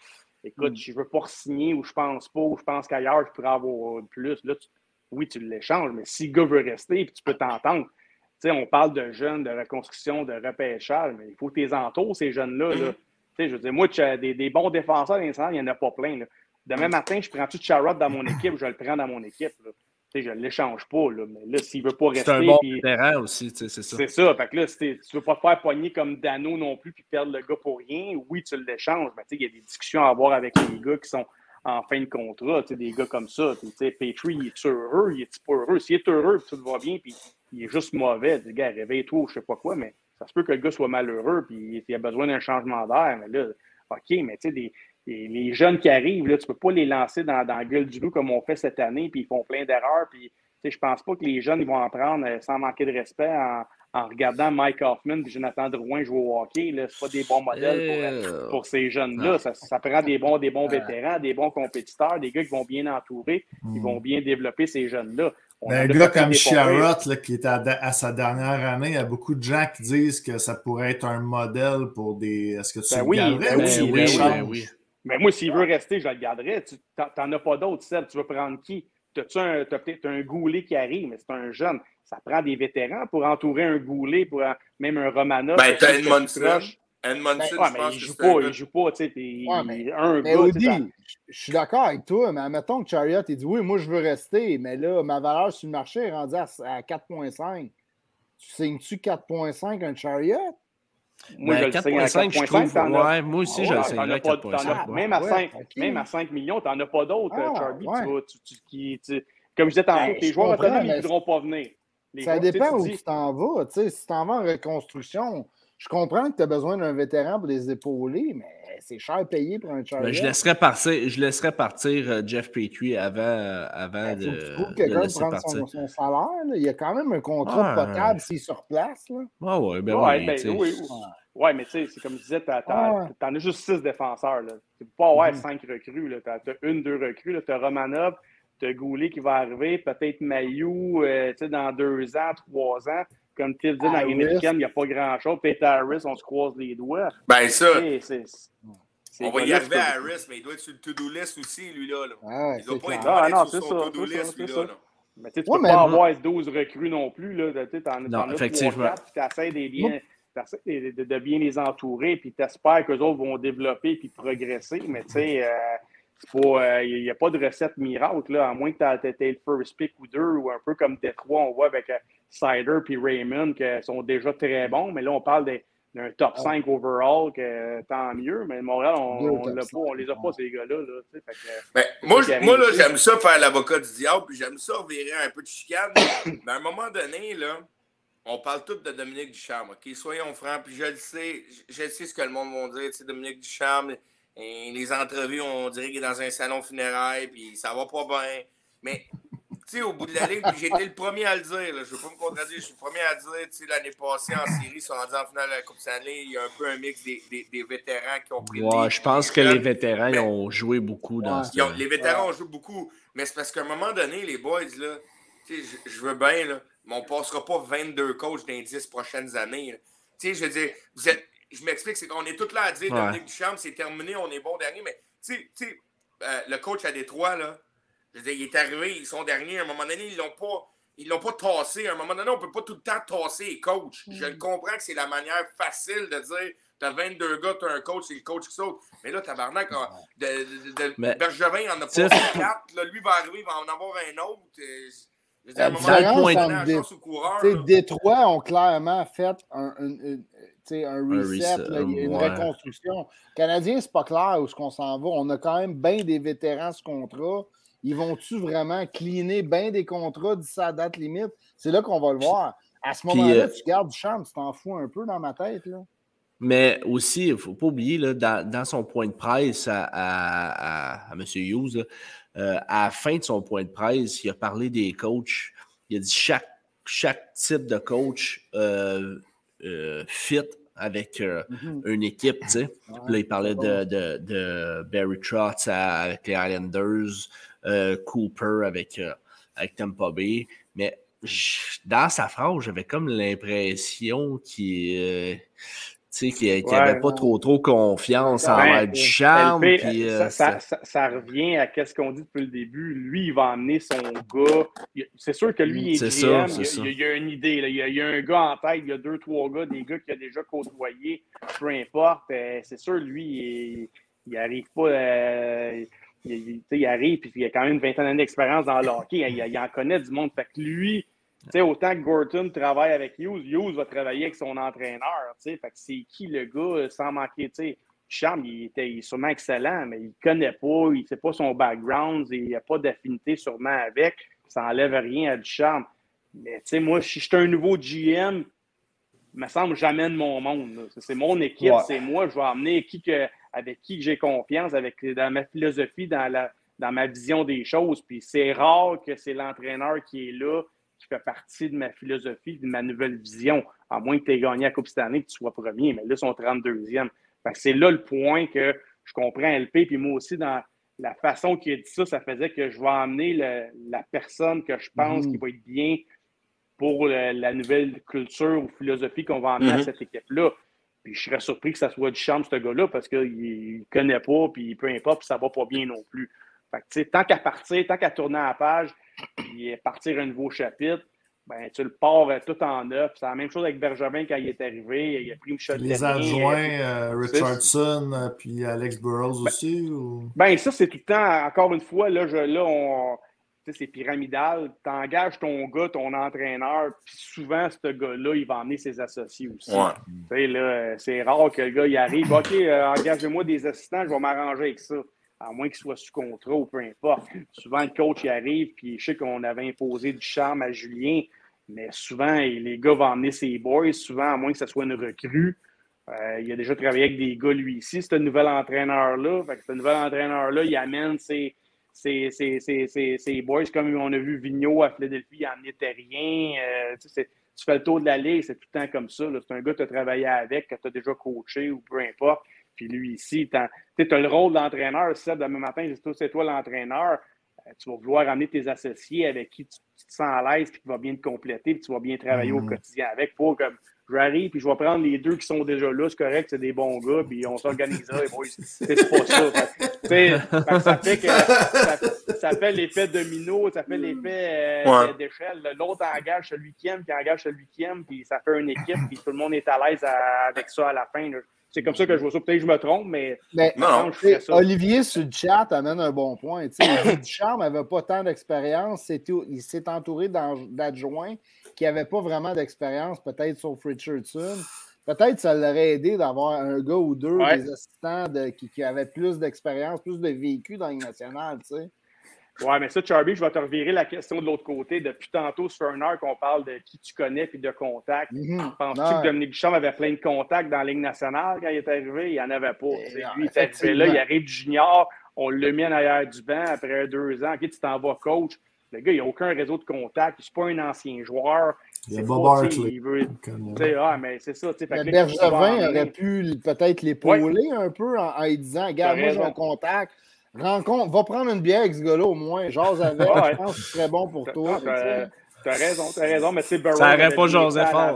Écoute, mm. je ne veux pas signer ou je pense pas ou je pense qu'ailleurs, je pourrais avoir plus. Là, oui, tu l'échanges, mais si le gars veut rester, puis tu peux t'entendre, on parle de jeunes, de reconstruction, de repêchage, mais il faut tes entours, ces jeunes-là. Là. Je veux dire, moi, des, des bons défenseurs, il n'y en a pas plein. Là. Demain matin, je prends tout Charrot dans mon équipe, je le prends dans mon équipe. Là. Je ne l'échange pas, là, mais là, s'il ne veut pas rester. C'est un bon terrain aussi, c'est ça. C'est ça. Fait que là, tu ne veux pas te faire poigner comme Dano non plus puis perdre le gars pour rien, oui, tu l'échanges. Mais il y a des discussions à avoir avec les gars qui sont en fin de contrat, des gars comme ça. Petrie, il est heureux, il est pas heureux? S'il est heureux, tout va bien, puis il est juste mauvais. Dis, gars, réveille-toi, je sais pas quoi, mais ça se peut que le gars soit malheureux puis il a besoin d'un changement d'air. Mais là, OK, mais tu sais, les jeunes qui arrivent, là, tu peux pas les lancer dans, dans la gueule du loup comme on fait cette année, puis ils font plein d'erreurs. Puis, je pense pas que les jeunes ils vont en prendre euh, sans manquer de respect en, en regardant Mike Hoffman et Jonathan Drouin jouer au hockey. Ce pas des bons modèles pour, euh, pour ces jeunes-là. Ça, ça, prend des bons, des bons vétérans, des bons compétiteurs, des gars qui vont bien entourer, qui vont hmm. bien développer ces jeunes-là. Un gars comme Sherrod, qui est à, sa dernière année, il y a beaucoup de gens qui disent que ça pourrait être un modèle pour des. Est-ce que tu ben oui, ben oui, oui, oui, Mais moi, s'il veut rester, je le garderai. Tu n'en as pas d'autres, Seb. Tu veux prendre qui? Tu as, peut-être un goulet qui arrive, mais c'est un jeune. Ça prend des vétérans pour entourer un goulet, pour même un Romanov. Ben, t'as Edmondson. Edmondson, ben, ouais, mais il joue pas, il joue pas, tu sais, ouais, mais, un mais gars. je suis d'accord avec toi, mais admettons que Chariot, il dit oui, moi je veux rester, mais là, ma valeur sur le marché est rendue à, 4,5. Tu signes-tu 4,5 un Chariot? Moi, ben, je 4,5, je trouve. Ouais, moi aussi, je le 4,5. Même, à 5, même à 5 millions, tu n'en as pas d'autres, ah, Charlie. Tu, tu, comme je disais tantôt, ben, tes joueurs autonomes, ils ne voudront pas venir. ça dépend où tu t'en vas. Si tu t'en vas en reconstruction, je comprends que tu as besoin d'un vétéran pour les épauler, mais c'est cher payé pour un. Ben, je, laisserais partir, je laisserais partir euh, Jeff Petrie avant, euh, avant ben, de. Tu trouves quelqu'un prendre son, son, salaire. Là. Il y a quand même un contrat ah, potable s'il est sur place. Là. Ah ouais, ben ouais, ben, oui, ouais, mais tu sais, c'est comme je disais, tu en as juste six défenseurs. Tu peux pas avoir mm-hmm. cinq recrues. Tu as, une, deux recrues. Tu as Romanov, tu as Goulet qui va arriver, peut-être Mayou euh, dans deux ans, trois ans comme tu le dis, dans l'américaine, il n'y a pas grand-chose. Peter Harris, on se croise les doigts. Ben ça, on va y arriver à Harris, mais il doit être sur le to-do list aussi, lui-là. Ah, il ne doit pas être ah, non, sur son to-do list, lui-là. Mais tu ne peux pas avoir 12 recrues non plus. Là. Tu en, non, effectivement. tu essaies de bien, de, de, bien les entourer, puis tu espères qu'eux autres vont développer puis progresser. Mais tu sais, il euh, n'y a pas de recette miracle, là, à moins que tu aies le first pick ou deux, ou un peu comme Détroit, on voit avec euh, Sider puis Raymond, qui sont déjà très bons, mais là, on parle d'un top 5 ah. overall, que tant mieux, mais Montréal, on ne on les a pas, ces gars-là. Là, ben, moi, moi là, j'aime ça faire l'avocat du diable, puis j'aime ça revirer un peu de chicane. mais à un moment donné, là, on parle tout de Dominique Ducharme, OK? Soyons francs, puis je le sais, je sais ce que le monde va dire, Dominique Ducharme, et les entrevues, on dirait qu'il est dans un salon funéraire, puis ça va pas bien. Mais tu sais, au bout de la ligne, j'ai été le premier à le dire. Là. Je ne veux pas me contredire, je suis le premier à dire. Tu sais, l'année passée, en série, ils sont rendus en finale de la Coupe Stanley. Il y a un peu un mix des, des, vétérans qui ont pris ouais, je pense que les vétérans ils ont joué beaucoup dans ce ont, Les vétérans ont joué beaucoup. Mais c'est parce qu'à un moment donné, les boys, là, tu sais, je, veux bien, là, mais on ne passera pas 22 coachs dans les 10 prochaines années. Tu sais, je veux dire, vous êtes, je m'explique, c'est qu'on est tous là à dire ouais. Dominique Duchamp, c'est terminé, on est bon dernier. Mais tu sais, euh, le coach à Détroit, là, il est arrivé, ils sont derniers. À un moment donné, ils l'ont pas. Ils l'ont pas tassé. À un moment donné, on ne peut pas tout le temps tasser les coachs. Je le mm. comprends que c'est la manière facile de dire T'as 22 gars, t'as un coach, c'est le coach qui saute. Mais là, tabarnak, de, de, de, Mais, Bergevin il en a pas 4. lui va arriver, il va en avoir un autre. Je veux à un moment donné, on chance au coureur. Détroit ont clairement fait un, un, un reset, une reconstruction. Canadien, c'est pas clair où ce qu'on s'en va. On a quand même bien des vétérans ce contrat Ils vont-tu vraiment cleaner bien des contrats d'ici à date limite? C'est là qu'on va le voir. À ce moment-là, euh, tu gardes du charme, tu t'en fous un peu dans ma tête. Là. Mais aussi, il ne faut pas oublier, là, dans, son point de presse à, à, M. Hughes, euh, à la fin de son point de presse, il a parlé des coachs. Il a dit chaque, chaque type de coach euh, euh, fit avec mm-hmm. une équipe. Tu sais. là, il parlait de, de, de, Barry Trotz avec les Islanders, Cooper avec, avec Tampa Bay. Mais dans sa phrase, j'avais comme l'impression qu'il qui n'avait pas trop trop confiance en du charme. Euh, ça, revient à ce qu'on dit depuis le début. Lui, il va amener son gars. C'est sûr que lui, il est, GM, il, y a, une idée. Il, y a, un gars en tête, il y a deux, trois gars, des gars qu'il a déjà côtoyés, peu importe. Euh, c'est sûr, lui, il n'arrive pas. Euh, il, arrive, puis il a quand même une vingtaine d'années d'expérience dans le hockey. Il, en connaît du monde. Fait que lui, sais, autant que Gorton travaille avec Hughes, Hughes va travailler avec son entraîneur. Fait que c'est qui le gars euh, sans manquer? sais, Charme, il, était, il est sûrement excellent, mais il ne connaît pas, il ne sait pas son background, il n'a pas d'affinité sûrement avec. Ça n'enlève rien à du charme. Mais tu sais, moi, si je suis un nouveau GM, il me semble que j'amène mon monde. C'est mon équipe, c'est moi. Je vais amener qui que, avec qui j'ai confiance, avec dans ma philosophie, dans, la, dans ma vision des choses. Puis c'est rare que c'est l'entraîneur qui est là, qui fait partie de ma philosophie, de ma nouvelle vision. À moins que tu aies gagné la Coupe cette année, que tu sois premier, mais là, ils sont 32e. C'est là le point que je comprends LP, puis moi aussi, dans la façon qu'il a dit ça, ça faisait que je vais emmener la personne que je pense mm-hmm. qui va être bien pour la nouvelle culture ou philosophie qu'on va emmener à mm-hmm. cette équipe-là. Puis je serais surpris que ça soit du charme, ce gars-là, parce qu'il ne connaît pas, puis peu importe, puis ça ne va pas bien non plus. Fait que, tant qu'à partir, tant qu'à tourner à la page, puis partir un nouveau chapitre, ben, tu le pars euh, tout en neuf. C'est la même chose avec Bergevin quand il est arrivé. Il a pris Michel Les adjoints, euh, Richardson, euh, puis Alex Burroughs ben, aussi? Ou... Ben, ça, c'est tout le temps, encore une fois, là, je, là on, c'est pyramidal. Tu engages ton gars, ton entraîneur, puis souvent, ce gars-là, il va emmener ses associés aussi. C'est rare que le gars il arrive. OK, engagez-moi des assistants, je vais m'arranger avec ça à moins qu'il soit sous contrat ou peu importe. Souvent, le coach arrive, puis je sais qu'on avait imposé du charme à Julien, mais souvent, les gars vont emmener ses boys, souvent, à moins que ce soit une recrue. Euh, il a déjà travaillé avec des gars, lui ici, ce nouvel entraîneur-là. ce nouvel entraîneur-là, il amène ses, boys, comme on a vu Vigneault à Philadelphie, il amené Terrien. Euh, tu fais le tour de la ligue, c'est tout le temps comme ça. C'est un gars que tu as travaillé avec, que tu as déjà coaché ou peu importe. Puis lui ici, tu as, le rôle d'entraîneur. Ça, demain matin, c'est toi l'entraîneur. Euh, tu vas vouloir amener tes associés avec qui tu, te sens à l'aise, puis qui va bien te compléter, puis tu vas bien travailler au mm. quotidien avec. Pour comme j'arrive, puis je vais prendre les deux qui sont déjà là, c'est correct, c'est des bons gars, puis on s'organisera, c'est pas ça. ça fait que ça, fait l'effet domino, ça fait l'effet euh, d'échelle. L'autre engage celui qui aime, puis engage celui qui aime, puis ça fait une équipe, puis tout le monde est à l'aise avec ça à la fin. C'est comme ça que je vois ça. Peut-être que je me trompe, mais. non, Olivier sur le chat amène un bon point. Ducharme n'avait pas tant d'expérience. Il s'est entouré d'adjoints qui n'avaient pas vraiment d'expérience, peut-être sauf Richardson. Peut-être que ça l'aurait aidé d'avoir un gars ou deux, des assistants qui, qui, avaient plus d'expérience, plus de vécu dans les nationales. Tu sais. Ouais, mais ça, Charby, je vais te revirer la question de l'autre côté. Depuis tantôt, sur une heure qu'on parle de qui tu connais puis de contacts. Mhm. Penses-tu que Dominique Duchamp avait plein de contacts dans la Ligue nationale quand il est arrivé? Il n'y en avait pas. Eh lui, il est arrivé là, il arrive du junior, on l'a mis en arrière du banc après deux ans. OK, tu t'en vas coach. Le gars, il n'a aucun réseau de contacts. Il n'est pas un ancien joueur. Il y a Bob Hartley. Il veut... Ah, mais c'est ça. Le Bergevin aurait pu peut-être l'épauler un peu en, en disant Regarde, moi, j'ai un contact rencontre, va prendre une bière avec ce gars-là au moins. Jase avec, je pense que ce serait bon pour toi. T'as raison, t'as raison, mais c'est Ça n'aurait pas Joseph fort.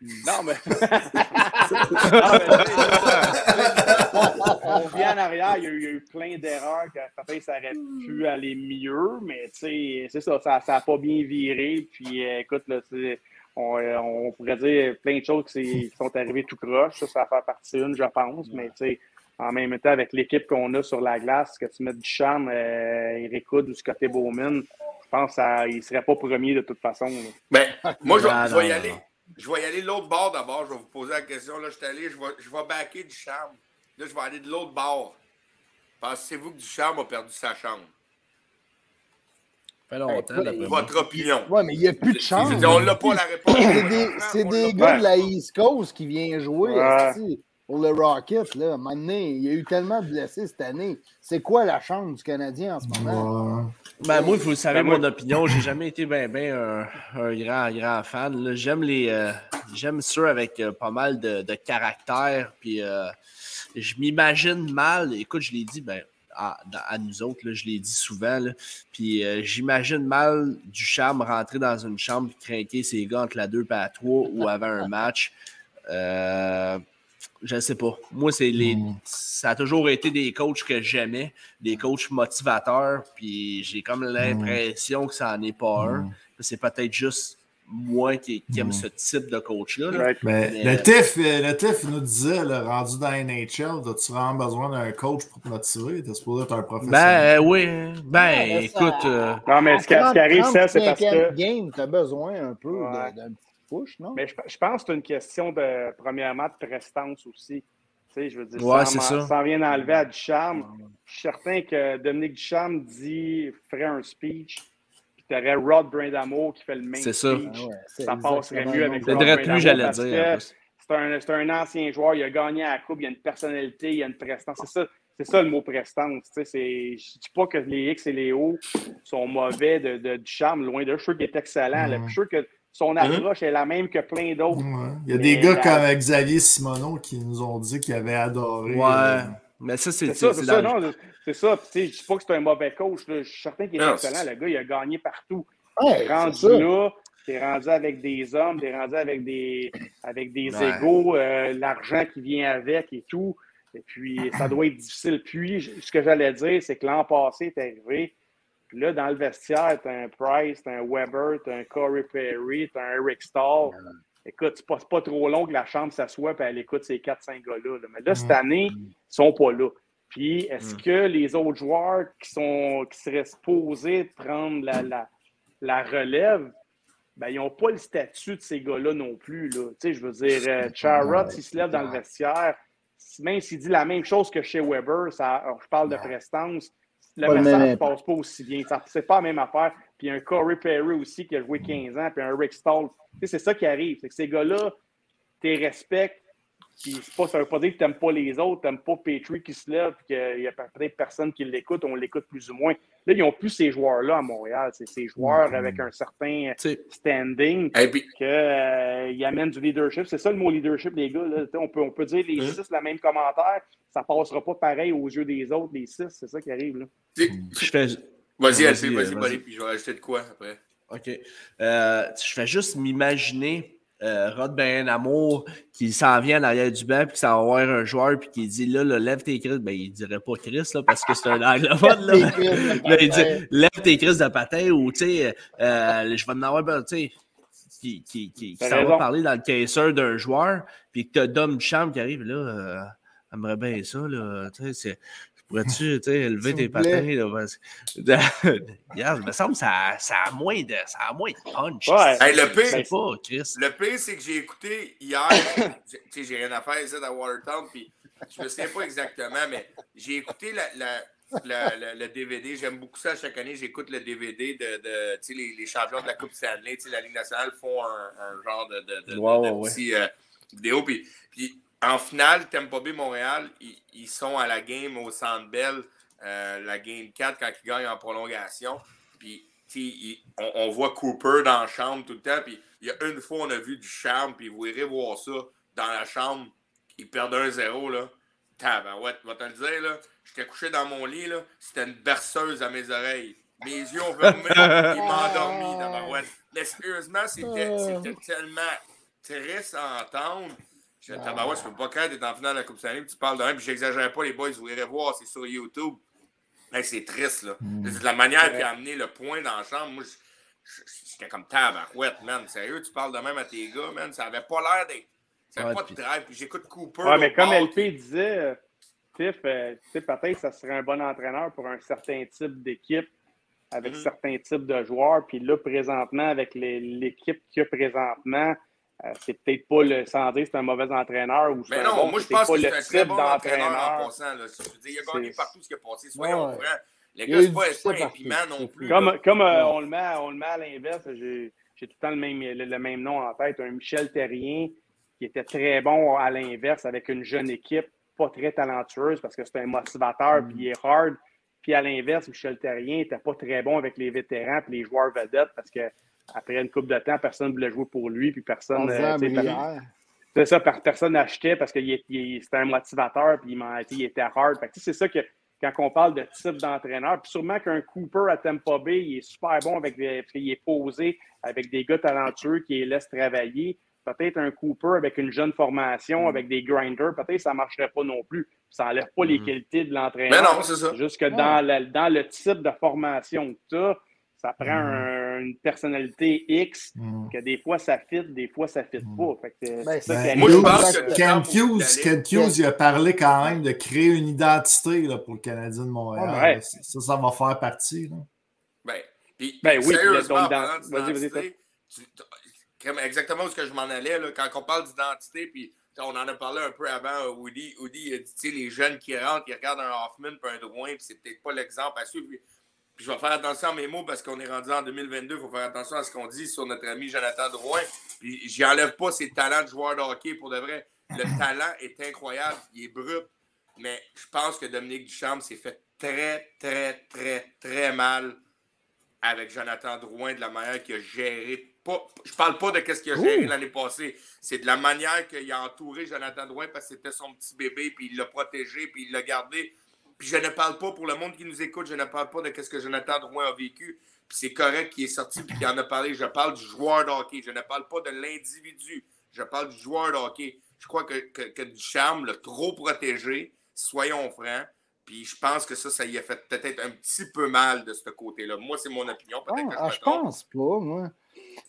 Non, mais. on vient en arrière, il y a eu, plein d'erreurs que peut-être ça aurait pu aller mieux, mais c'est ça, ça n'a pas bien viré. Puis euh, écoute, là, on, on, pourrait dire plein de choses qui, sont arrivées tout croche. Ça, ça fait partie d'une, je pense, mais tu sais en même temps, avec l'équipe qu'on a sur la glace, que tu mets du charme, euh, Eric Hood ou Scotty Bowman, je pense qu'il ne serait pas premier de toute façon. Ben, moi, je, vais y aller. Je vais y aller de l'autre bord d'abord. Je vais vous poser la question. Là, je suis allé, je vais, je vais backer du charme. Là, je vais aller de l'autre bord. Pensez-vous que Ducharme a perdu sa chambre? fait longtemps, Votre opinion. Ouais, mais il n'y a plus de chance. Dire, on n'a pas la réponse. C'est des, gars de la East Coast qui viennent jouer Ouais. Pour le Rocket. Là. Maintenant, il y a eu tellement de blessés cette année. C'est quoi la chambre du Canadien en ce moment? Ouais. Ben, moi, il faut savoir Ben, moi- mon opinion. J'ai jamais été ben, ben un, un grand, grand fan. J'aime les. euh, J'aime ceux avec euh, pas mal de, de caractère. Puis euh, je m'imagine mal. Écoute, je l'ai dit, ben, à, nous autres, là, je l'ai dit souvent. là. Puis euh, j'imagine mal Ducharme rentrer dans une chambre et craquer ses gars entre la 2 et la 3 ou avant un match. Euh, je ne sais pas. Moi, c'est les. Mm. Ça a toujours été des coachs que j'aimais, des coachs motivateurs, puis j'ai comme l'impression que ça n'en est pas un. Mm. C'est peut-être juste moi qui, qui aime Mm. ce type de coach-là. là. Ouais. Mais Mais- le TIF, euh, le TIF nous disait, le rendu dans NHL, as-tu vraiment besoin d'un coach pour te motiver? T'es supposé être un professionnel. Ben euh, oui, ben Ouais, là, ça- écoute, euh, Non, mais ce qui, arrive, ça, c'est parce que. 35e game, tu as besoin un peu de- Ouais. d'un petit push, non? Mais je, je pense que c'est une question de, premièrement, de prestance aussi. Tu sais, je veux dire, Ouais, sans, c'est ça. sans rien enlever à Ducharme, je suis certain que Dominique Ducharme dit, ferait un speech, puis tu aurais Rod Brindamour qui fait le même C'est ça. speech. Ah ouais, Ça passerait mieux avec Rod Brindamour j'allais dire. C'est un, c'est un ancien joueur, il a gagné à la Coupe, il a une personnalité, il a une prestance. C'est ça, c'est ça le mot prestance. tu sais, c'est- Je ne dis pas que les X et les O sont mauvais de, de, du charme, loin de là. Je suis sûr qu'il est excellent. là. Je suis sûr que son approche est la même que plein d'autres. Ouais. Il y a Mais des gars la- comme Xavier Simoneau qui nous ont dit qu'ils avaient adoré. Ouais, euh, mais ça, c'est ça, c'est ça, non, c'est ça. Je dis pas que c'est un mauvais coach. là. Je suis certain qu'il est Non, excellent. Le gars, il a gagné partout. Ouais, c'est rendu ça. là, t'es rendu avec des hommes, t'es rendu avec des, avec des Ouais. égaux, euh, l'argent qui vient avec et tout. Et puis, ça doit être difficile. Puis, ce que j'allais dire, c'est que l'an passé, t'es arrivé. Puis là, dans le vestiaire, t'as un Price, t'as un Weber, t'as un Corey Perry, t'as un Eric Stahl. Écoute, c'est pas, pas trop long que la chambre s'assoit et elle écoute ces 4-5 gars-là. là. Mais là, cette année, ils sont pas là. Puis, est-ce Mm. que les autres joueurs qui, sont, qui seraient supposés prendre la, la, la relève, ben, ils n'ont pas le statut de ces gars-là non plus. Là. Tu sais, je veux dire, euh, Charrot, s'il se lève dans le vestiaire, même s'il dit la même chose que chez Weber, ça, alors, je parle de prestance, le Pas message ne passe pas aussi bien. C'est pas la même affaire. Puis un Corey Perry aussi qui a joué 15 ans, puis un Rick. Tu sais, c'est ça qui arrive. C'est que ces gars-là, tu les respectes, puis c'est pas, ça veut pas dire que tu n'aimes pas les autres, tu n'aimes pas Petrie qui se lève, qu'il y a peut-être personne qui l'écoute, on l'écoute plus ou moins. Là, ils n'ont plus ces joueurs-là à Montréal. C'est ces joueurs avec un certain standing puis, qu'ils amènent du leadership. C'est ça le mot leadership, les gars. là. On, peut, on peut dire les Hein? six le même commentaire, ça passera pas pareil aux yeux des autres, les six. C'est ça qui arrive. Là. je fais. vas-y, Vas-y, euh, vas-y, puis je vais ajouter de quoi après. OK. Euh, je fais juste m'imaginer euh, Rod Ben Amour qui s'en vient en arrière du banc puis qui s'en va voir un joueur puis qui dit là, là lève tes crises. Ben, il dirait pas Chris là, parce que c'est un anglophone. Là. Là, il dit lève tes crises de patin ou tu sais, euh, je vais en avoir, ben, tu sais, qui, qui, qui, qui s'en va parler dans le caisseur d'un joueur puis que t'as Dom Champ qui arrive là. Euh, J'aimerais bien ça, là. Tu sais, c'est- pourrais-tu, élever tes patins, là? Parce. Regarde, il me semble que ça, ça a moins de, ça a moins de punch. Ouais. Hey, le Je pire- sais pas, Chris. Le pire, c'est que j'ai écouté hier, j'ai- tu sais, j'ai rien à faire ici à Watertown, puis je me souviens pas exactement, mais j'ai écouté la, la- la- la- le DVD. J'aime beaucoup ça chaque année. J'écoute le DVD de, de tu sais, les, les champions de la Coupe Stanley. Tu sais, la Ligue nationale font un, un genre de, de, de- de- Ouais, de ouais, petit euh, vidéo. Puis, puis en finale, Tampa Bay Montréal, ils, ils sont à la game au Centre Bell, euh, la game 4 quand ils gagnent en prolongation. Puis il- on, on voit Cooper dans la chambre tout le temps. Puis il y a une fois, on a vu du charme. Puis vous irez voir ça dans la chambre. Ils perdent 1-0. là. Tabarouette, je vais te le dire. là. J'étais couché dans mon lit. là. C'était une berceuse à mes oreilles. Mes yeux ont fermé. Il m'a endormi, tabarouette. Mais sérieusement, c'était c'était tellement triste à entendre. Je disais, tabarouette, je peux pas croire d'être en finale de la Coupe Stanley. puis Tu parles de même. Puis j'exagère pas, les boys. Vous irez voir. C'est sur YouTube. Hey, c'est triste, là. De la manière qu'il a amené le point dans la chambre, moi, j'étais comme tabarouette, man. Sérieux, tu parles de même à tes gars, man? Ça avait pas l'air d'être. Ça Ouais, pas de drive. Puis j'écoute Cooper. Ouais, mais comme LP disait, Tiff, euh, tu sais, peut-être que ça serait un bon entraîneur pour un certain type d'équipe avec Mhm. certains types de joueurs. Puis là, présentement, avec l'équipe qu'il y a présentement, euh, c'est peut-être pas le. Sans dire que c'est un mauvais entraîneur ou c'est Mais non, bon, moi, je pense pas que c'est le un très type bon entraîneur en d'entraîneur. passant. Là. Je veux dire, il a gagné partout ce qu'il a passé. Soyons Ouais. francs. Le gars, c'est pas, pas un piment non plus. Comme, comme euh, on, le met, on le met à l'inverse, j'ai tout le temps le même, le, même nom en tête, un Michel Terrien qui était très bon à l'inverse avec une jeune équipe, pas très talentueuse parce que c'est un motivateur, puis il est hard. Puis à l'inverse, Michel Terrien n'était pas très bon avec les vétérans et les joueurs vedettes parce qu'après une coupe de temps, personne ne voulait jouer pour lui, puis personne. C'est ça, personne n'achetait parce que c'était un motivateur, puis il, était hard. C'est ça que quand on parle de type d'entraîneur. Puis sûrement qu'un Cooper à Tampa Bay, il est super bon avec parce qu'il est posé avec des gars talentueux qui les laissent travailler. Peut-être un Cooper avec une jeune formation, mm. avec des grinders, peut-être que ça ne marcherait pas non plus. Ça n'enlève pas les mm. qualités de l'entraîneur. Mais non, c'est ça. Juste que dans, le, dans le type de formation que tu as, ça prend mm. Une personnalité X que des fois ça fit, des fois ça fit pas. Fait ben, moi, je pense que Ken Hughes, Ken Hughes il a parlé quand même de créer une identité là, pour le Canadien de Montréal. Ça, ça va faire partie. Là. Ben, ben oui, donc dans... vas-y, vas-y exactement ce que je m'en allais, là, quand on parle d'identité, puis on en a parlé un peu avant, Woody, Woody a dit, les jeunes qui rentrent, qui regardent un Hoffman puis un Drouin, puis c'est peut-être pas l'exemple à suivre. Puis, je vais faire attention à mes mots parce qu'on est rendu en 2022, il faut faire attention à ce qu'on dit sur notre ami Jonathan Drouin. Puis j'y enlève pas ses talents de joueur de hockey pour de vrai. Le talent est incroyable, il est brut, mais je pense que Dominique Duchamp s'est fait très, très, très, très mal avec Jonathan Drouin de la manière qu'il a géré je parle pas de ce qu'il a géré l'année passée. C'est de la manière qu'il a entouré Jonathan Drouin parce que c'était son petit bébé, puis il l'a protégé, puis il l'a gardé. Puis je ne parle pas, pour le monde qui nous écoute, je ne parle pas de ce que Jonathan Drouin a vécu. Puis c'est correct qu'il est sorti puis qu'il en a parlé. Je parle du joueur de hockey. Je ne parle pas de l'individu. Je parle du joueur de hockey. Je crois que, que, que Ducharme l'a trop protégé, soyons francs. Puis je pense que ça, ça y a fait peut-être un petit peu mal de ce côté-là. Moi, c'est mon opinion. Peut-être ah, je, je pense pas, moi.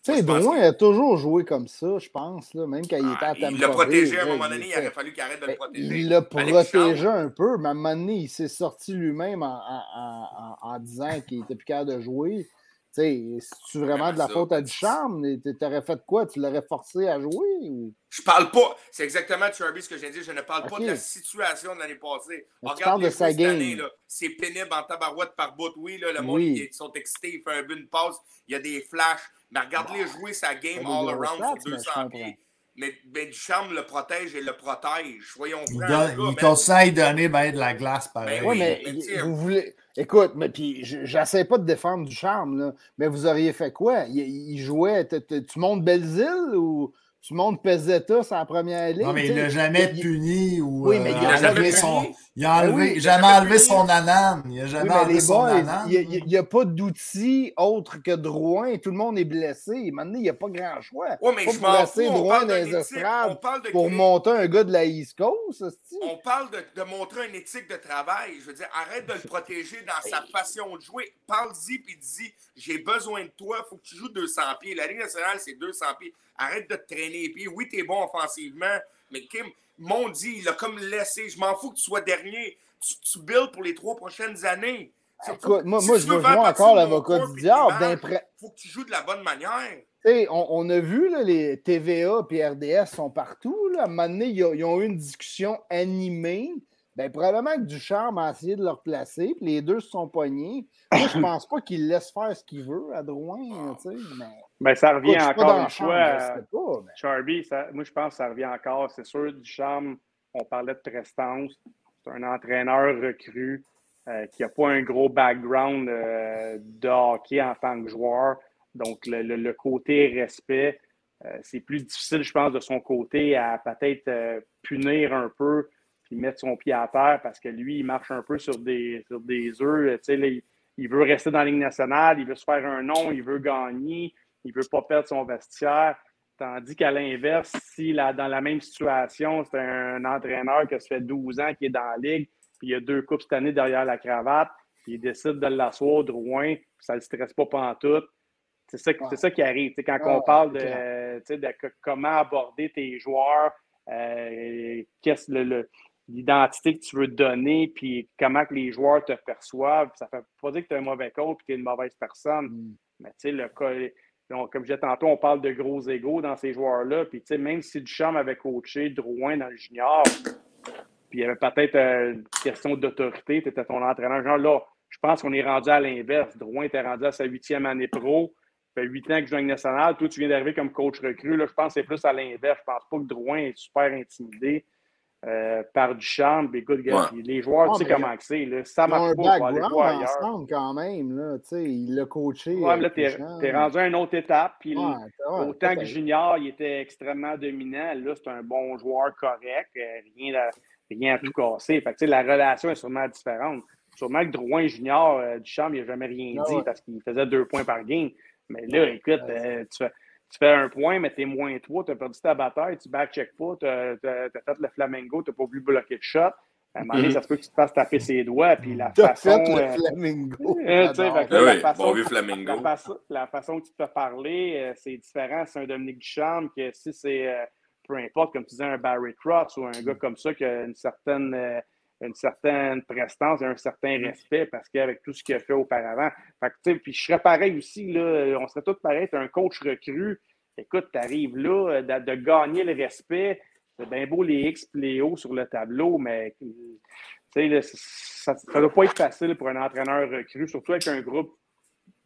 Tu sais, Drouin a toujours joué comme ça, je pense, là, même quand il était à Tampa Il l'a protégé à un moment donné, il aurait fallu qu'il arrête de le ben, protéger. Il l'a protégé un peu, mais à un moment donné, il s'est sorti lui-même en, en, en, disant qu'il était plus capable de jouer. Tu sais, c'est-tu vraiment de la faute à Ducharme? T'aurais fait quoi? Tu l'aurais forcé à jouer? Ou... Je parle pas. C'est exactement, Charby, ce que j'ai dit. Je ne parle pas de la situation de l'année passée. On regarde de sa game. C'est pénible en tabarouette par bout. Oui, là, le monde, ils sont excités. Il fait un but, une passe. Il y a des flashs. Mais regarde-les jouer sa game all around sur 200 pieds. Mais ben, Duchamp le protège et le protège. Soyons francs. Il, conseille de donner ben, de la glace, pareil. Ben oui, mais, vous voulez. Écoute, mais puis j'essaie pas de défendre Ducharme, là, mais vous auriez fait quoi? Il, il jouait. Tu montes Belzile ou tu montes Pesetta sur la première ligne. Non, mais il l'a jamais puni ou. Oui, mais il a enlevé son. Il a enlevé, jamais enlevé son anane. Il a jamais enlevé son anane. Il n'y a, pas d'outils autres que Drouin. Tout le monde est blessé. Maintenant, il n'y a pas grand choix. Oui, mais je m'en fous. Drouin dans les estrades pour monter un gars de la East Coast. On parle de, de, montrer une éthique de travail. Je veux dire, arrête de le protéger dans sa façon de jouer. Parle-y puis dis j'ai besoin de toi. Il faut que tu joues 200 pieds. La Ligue nationale, c'est 200 pieds. Arrête de te traîner les pieds. Oui, tu es bon offensivement, mais Kim, mon dit, il a comme laissé. Je m'en fous que tu sois dernier. Tu, tu builds pour les trois prochaines années. Écoute, moi, moi je veux jouer encore l'avocat du diable. Il faut que tu joues de la bonne manière. On, on, a vu là, les TVA et RDS sont partout. Là. À un moment donné, ils, ils ont eu une discussion animée. Ben, probablement que Ducharme a essayé de le replacer, puis les deux se sont poignés. Moi, je pense pas qu'il laisse faire ce qu'il veut à Drouin, tu sais, mais... Ben, ça revient encore une fois. Charby, moi, je pense que ça revient encore. C'est sûr, Ducharme, on parlait de prestance. C'est un entraîneur recru euh, qui n'a pas un gros background euh, de hockey en tant que joueur. Donc, le, côté respect, euh, c'est plus difficile, je pense, de son côté à peut-être punir un peu mettre son pied à terre parce que lui, il marche un peu sur des, sur des œufs. il, veut rester dans la Ligue nationale, il veut se faire un nom, il veut gagner, il ne veut pas perdre son vestiaire. Tandis qu'à l'inverse, si dans la même situation, c'est un entraîneur qui se fait 12 ans qui est dans la Ligue, puis il a deux coupes cette année derrière la cravate, puis il décide de l'asseoir Drouin, puis ça ne le stresse pas pantoute. C'est ça, c'est ça qui arrive. quand on parle de, de, comment aborder tes joueurs, euh, qu'est-ce le, l'identité que tu veux donner, puis comment que les joueurs te perçoivent. Ça ne fait pas dire que tu es un mauvais coach et que tu es une mauvaise personne. Mm. Mais tu sais, le comme je disais tantôt, on parle de gros égaux dans ces joueurs-là. Puis tu sais, même si Duchamp avait coaché Drouin dans le junior, puis il y avait peut-être euh, une question d'autorité, tu étais ton entraîneur. Genre là, Je pense qu'on est rendu à l'inverse. Drouin était rendu à sa huitième année pro. Ça fait huit ans que je joue nationale. Toi, tu viens d'arriver comme coach recru. Là, je pense que c'est plus à l'inverse. Je pense pas que Drouin est super intimidé. Euh, par du charme. Écoute, ouais. les joueurs, tu sais comment c'est. Ça marche pas pour aller voir ailleurs. ensemble quand même. Là, il l'a coaché. Ouais, là, t'es es rendu à une autre étape. Puis ouais, ouais, autant que Junior, il était extrêmement dominant. Là, c'est un bon joueur correct. Euh, rien, à, rien à tout casser. Fait que, la relation est sûrement différente. Sûrement que Drouin Junior, euh, Duchamp, il n'a jamais rien dit parce qu'il faisait deux points par game. Mais là, écoute, euh, tu fais tu fais un point, mais t'es moins trois, tu as perdu ta bataille, tu back-check pas, tu as, fait le flamingo, tu n'as pas voulu bloquer le shot. À un moment donné, mm-hmm. ça se peut que tu te fasses taper ses doigts, puis la façon... Fait le euh, flamingo. Euh, la, façon, La, façon, la façon que tu te fais parler, euh, c'est différent. C'est un Dominique Ducharme que si c'est, peu importe, comme tu disais, un Barry Cross ou un gars comme ça qui a une certaine une certaine prestance et un certain mm. respect parce qu'avec tout ce qu'il a fait auparavant. Fait puis je serais pareil aussi, là, on serait tous pareils, un coach recru. Écoute, tu arrives là, de, de, gagner le respect. C'est bien beau les X et les O sur le tableau, mais ça ne doit pas être facile pour un entraîneur recru, surtout avec un groupe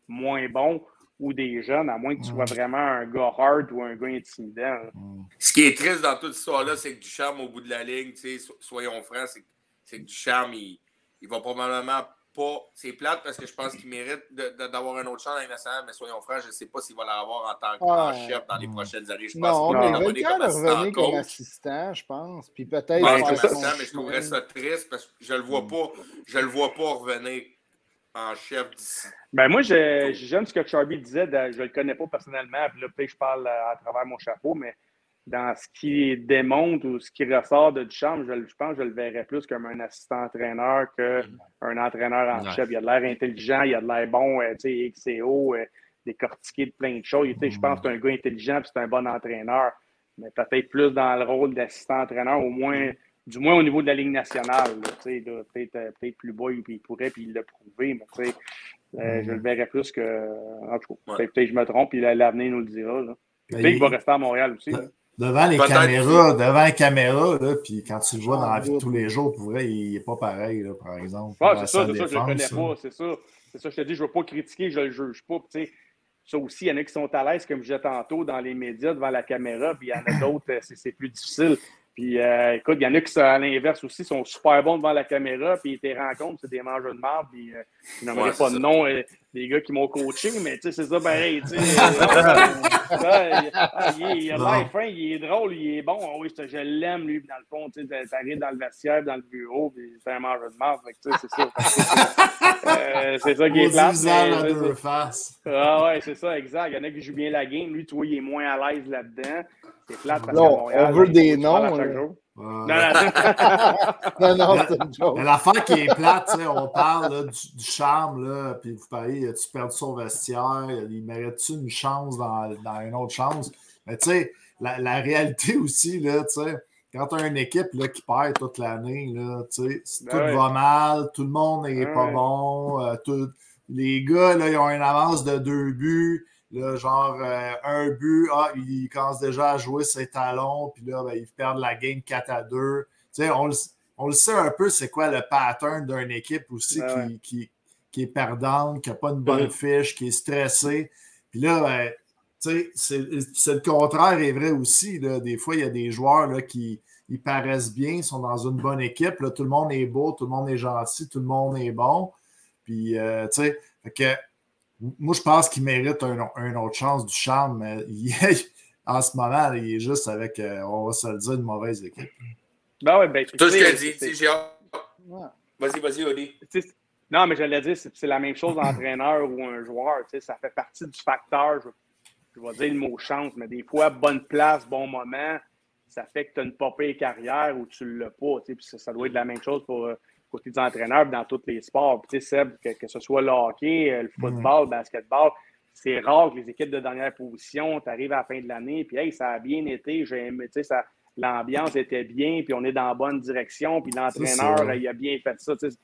moins bon ou des jeunes, à moins que tu sois mm. vraiment un gars hard ou un gars intimidant. Mm. Ce qui est triste dans toute cette histoire-là, c'est que Ducharme, au bout de la ligne, soyons francs, c'est c'est que Ducharme, il, il va probablement pas. C'est plate parce que je pense qu'il mérite d'avoir un autre champ dans les nationales, mais soyons francs, je ne sais pas s'il va l'avoir en tant que chef dans les prochaines années. Je pense non, qu'il va revenir comme assistant, comme assistant, je pense. Puis peut-être. Ouais, comme assistant, mais je trouverais ça triste parce que je ne le vois pas. Je le vois pas revenir en chef d'ici. Ben moi, j'aime ce que Charby disait. je ne le connais pas personnellement. Puis là, peut-être je parle à travers mon chapeau, mais dans ce qui démontre ou ce qui ressort de Duchamp, je, je pense que je le verrais plus comme un assistant-entraîneur qu'un entraîneur en chef. Il a de l'air intelligent, il a de l'air bon, euh, tu sais, XCO, euh, décortiqué de plein de choses. Je pense que c'est un gars intelligent et c'est un bon entraîneur. Mais peut-être plus dans le rôle d'assistant-entraîneur, au moins, du moins au niveau de la Ligue nationale. Peut-être euh, peut plus bas, il, pourrait, puis il l'a prouvé, mais euh, je le verrais plus que. En tout cas, peut-être que je me trompe, puis l'avenir nous le dira. Peut-être qu'il va rester à Montréal aussi. Devant les caméras, devant les caméras, là, puis quand tu le vois dans la vie de tous les jours, pour vrai, il n'est pas pareil, là, par exemple. Ah, c'est ça, c'est ça, je ne le connais pas, c'est ça. C'est ça, je te dis, je ne veux pas critiquer, je ne le juge pas. Tu sais, ça aussi, il y en a qui sont à l'aise, comme je disais tantôt, dans les médias, devant la caméra, puis il y en a d'autres, euh, c'est plus difficile. Puis euh, écoute, il y en a qui, à l'inverse aussi, sont super bons devant la caméra, puis ils te rencontrent, c'est des mangeurs de marde, puis euh, je n'en pas de nom euh, des gars qui m'ont coaché, mais tu sais, c'est ça pareil, tu sais. il, a l'air fin, il est drôle, il est bon. Ah oui, je l'aime, lui, dans le fond, tu sais, t'arrives dans le vestiaire, dans le bureau, puis c'est un mangeur de marde, tu sais, c'est ça. c'est ça qui est plate. Ah ouais, c'est ça, exact. Il y en a qui jouent bien la game, lui, tu vois, il est moins à l'aise là-dedans. C'est plate parce non, on veut des noms. Non, non, non, c'est une joke. L'affaire qui est plate, on parle du, du, charme, là, puis vous parlez, tu perdu son vestiaire, il mérite-tu une chance dans, dans, une autre chance? Mais tu sais, la, la, réalité aussi, là, tu sais, quand tu as une équipe là, qui perd toute l'année, là, tu sais, tout va mal, tout le monde n'est pas bon, euh, tout, les gars, là, ils ont une avance de deux buts, Là, genre, euh, un but, ah, il commence déjà à jouer ses talons, puis là, ben, ils perdent la game 4 à 2. Tu sais, on, on, le sait un peu, c'est quoi le pattern d'une équipe aussi qui, qui, qui, est perdante, qui n'a pas une bonne fiche, qui est stressée. Puis là, ben, tu sais, c'est le contraire est vrai aussi. Là. Des fois, il y a des joueurs là, qui ils paraissent bien, sont dans une bonne équipe. Là, tout le monde est beau, tout le monde est gentil, tout le monde est bon. Puis, euh, tu sais, que moi, je pense qu'il mérite une un autre chance du charme, mais en ce moment, il est juste avec, euh, on va se le dire, une mauvaise équipe. Ben ouais, ben, Tout ce que dit, j'ai Vas-y, vas-y, Oli. Non, mais j'allais dire, c'est la même chose entraîneur ou un joueur. Ça fait partie du facteur, je, vais dire le mot chance, mais des fois, bonne place, bon moment, ça fait que tu as une popée carrière ou tu ne l'as pas. Puis ça, ça, doit être la même chose pour, euh, côté des entraîneurs dans tous les sports. Tu sais, Seb, que, ce soit le hockey, euh, le mm. football, le basketball, c'est rare que les équipes de dernière position, tu arrives à la fin de l'année, puis hey, ça a bien été, j'ai aimé, tu sais, l'ambiance était bien, puis on est dans la bonne direction, puis l'entraîneur, il a bien fait ça. Tu sais.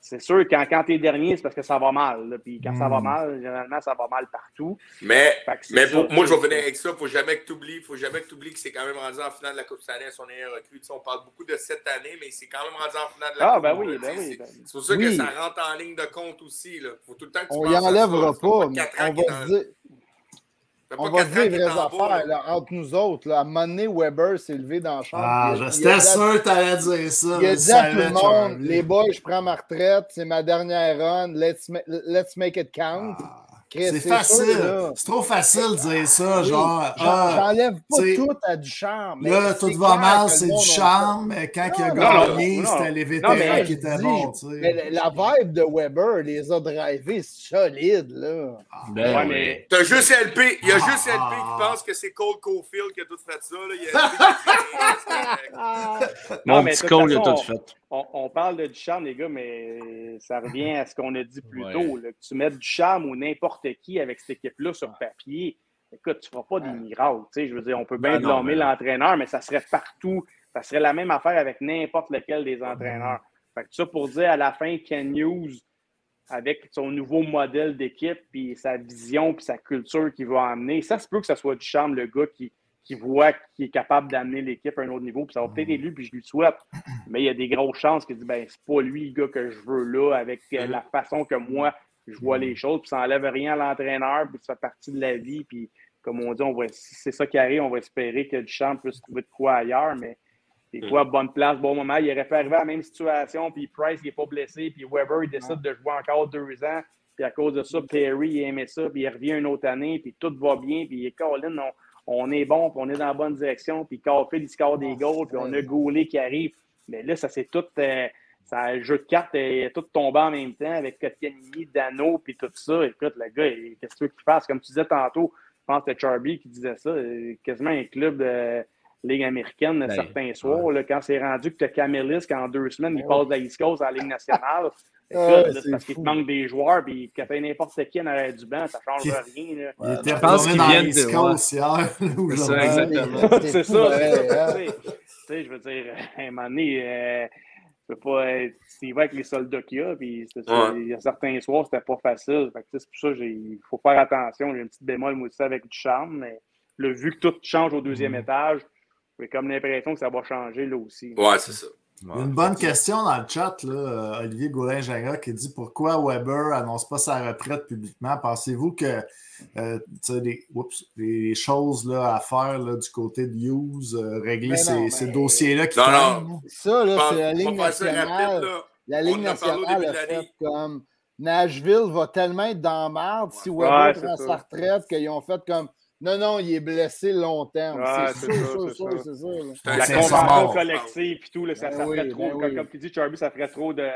C'est sûr, quand, quand tu es dernier, c'est parce que ça va mal. Puis quand ça va hmm. mal, généralement, ça va mal partout. Mais, mais pour, moi, je vais venir avec ça. Il ne faut jamais que tu oublies, faut jamais que tu oublies que c'est quand même rendu en finale de la Coupe année à son meilleur recrue. on parle beaucoup de cette année, mais c'est quand même rendu en finale de la ah, Coupe. Ben oui, ben oui, ben c'est pour ça que ça rentre en ligne de compte aussi. Il faut tout le temps que tu On y enlèvera pas, mais on va dire on va dire les vraies affaires là, entre nous autres. Là. À un moment donné, Weber s'est levé dans la chambre. Ah, j'étais sûr que tu allais dire ça. Il a dit à tout le monde Les boys, je prends ma retraite, c'est ma dernière run, let's, let's make it count. Ah. C'est facile. C'est trop facile de dire ça. genre, ah, j'enlève pas tout à Ducharme. Là, tout va mal, c'est Ducharme, mais quand il a gagné, c'était les vétérans qui étaient bons. la vibe de Weber les a drivés solide. Là. Ah, ben, ouais, mais... T'as juste LP. Il y a juste LP qui pense que c'est Cole Caulfield qui a tout fait ça. Là. Il y a non, mais petit Cole, il a tout fait on, parle de Ducharme, les gars, mais ça revient à ce qu'on a dit plus tôt. que tu mets Ducharme ou n'importe qui avec cette équipe-là sur papier, écoute, tu ne feras pas des miracles. Je veux dire, on peut bien blâmer l'entraîneur, mais ça serait partout. Ça serait la même affaire avec n'importe lequel des entraîneurs. Fait que ça pour dire à la fin, Ken News, avec son nouveau modèle d'équipe, puis sa vision, puis sa culture qu'il va amener, ça se peut que ce soit Ducharme, le gars qui qui voit qu'il est capable d'amener l'équipe à un autre niveau. Puis ça va peut-être être lui, puis je lui souhaite. Mais il y a des grosses chances qu'il dit ben, c'est pas lui le gars que je veux là, avec la façon que moi je vois les choses. Puis ça n'enlève rien à l'entraîneur, puis ça fait partie de la vie. Puis comme on dit, on va, si c'est ça qui arrive, on va espérer que Duchamp puisse trouver de quoi ailleurs. Mais des fois, bonne place, bon moment. Il aurait pu arriver à la même situation, puis Price, il n'est pas blessé, puis Weber, il décide de jouer encore deux ans. Puis à cause de ça, Perry, il aimait ça, puis il revient une autre année, puis tout va bien, puis Colin, on, on est bon, puis on est dans la bonne direction, puis Carfield, il score des goals, puis on a Goulet qui arrive. Mais là, ça c'est tout. Euh, ça, le jeu de cartes est tout tombé en même temps avec Kotkaniemi, Dano, puis tout ça. Écoute, le gars, qu'est-ce que tu veux qu'il fasse? Comme tu disais tantôt, je pense que c'était Charby qui disait ça, euh, quasiment un club de Ligue américaine ben, certains soirs. Là, quand c'est rendu que tu as Camelis, qu'en deux semaines, il passe de la East Coast à la Ligue nationale. Ah, c'est parce qu'il te manque des joueurs, puis quand tu n'importe qui en arrière du banc, ça ne change rien. Là. Il était pense qu'ils viennent de Coast hier. C'est ça, exactement. c'est ça. Tu sais, je veux dire, à un moment donné, euh, peux pas être. C'est vrai avec les soldats qu'il y a, puis il y a certains soirs, c'était pas facile. c'est pour ça il faut faire attention. J'ai une petite bémol, moi aussi, avec du charme, mais le, vu que tout change au deuxième mm. étage, j'ai comme l'impression que ça va changer là aussi. Ouais, c'est ça une bonne question dans le chat, là, euh, Olivier gaulin qui dit pourquoi Weber annonce pas sa retraite publiquement? Pensez-vous que euh, des, des, choses là, à faire là, du côté de Hughes, euh, régler ces, dossiers-là qui non, non. Ça, là, c'est la ligne nationale. la ligne nationale a fait comme Nashville va tellement être dans merde si Weber prend sa retraite qu'ils ont fait comme non, non, il est blessé longtemps. c'est sûr, sûr, c'est sûr. La convention collective et tout, là, ça, ben ça ferait trop, ben comme, tu dis, Charby, ça ferait trop de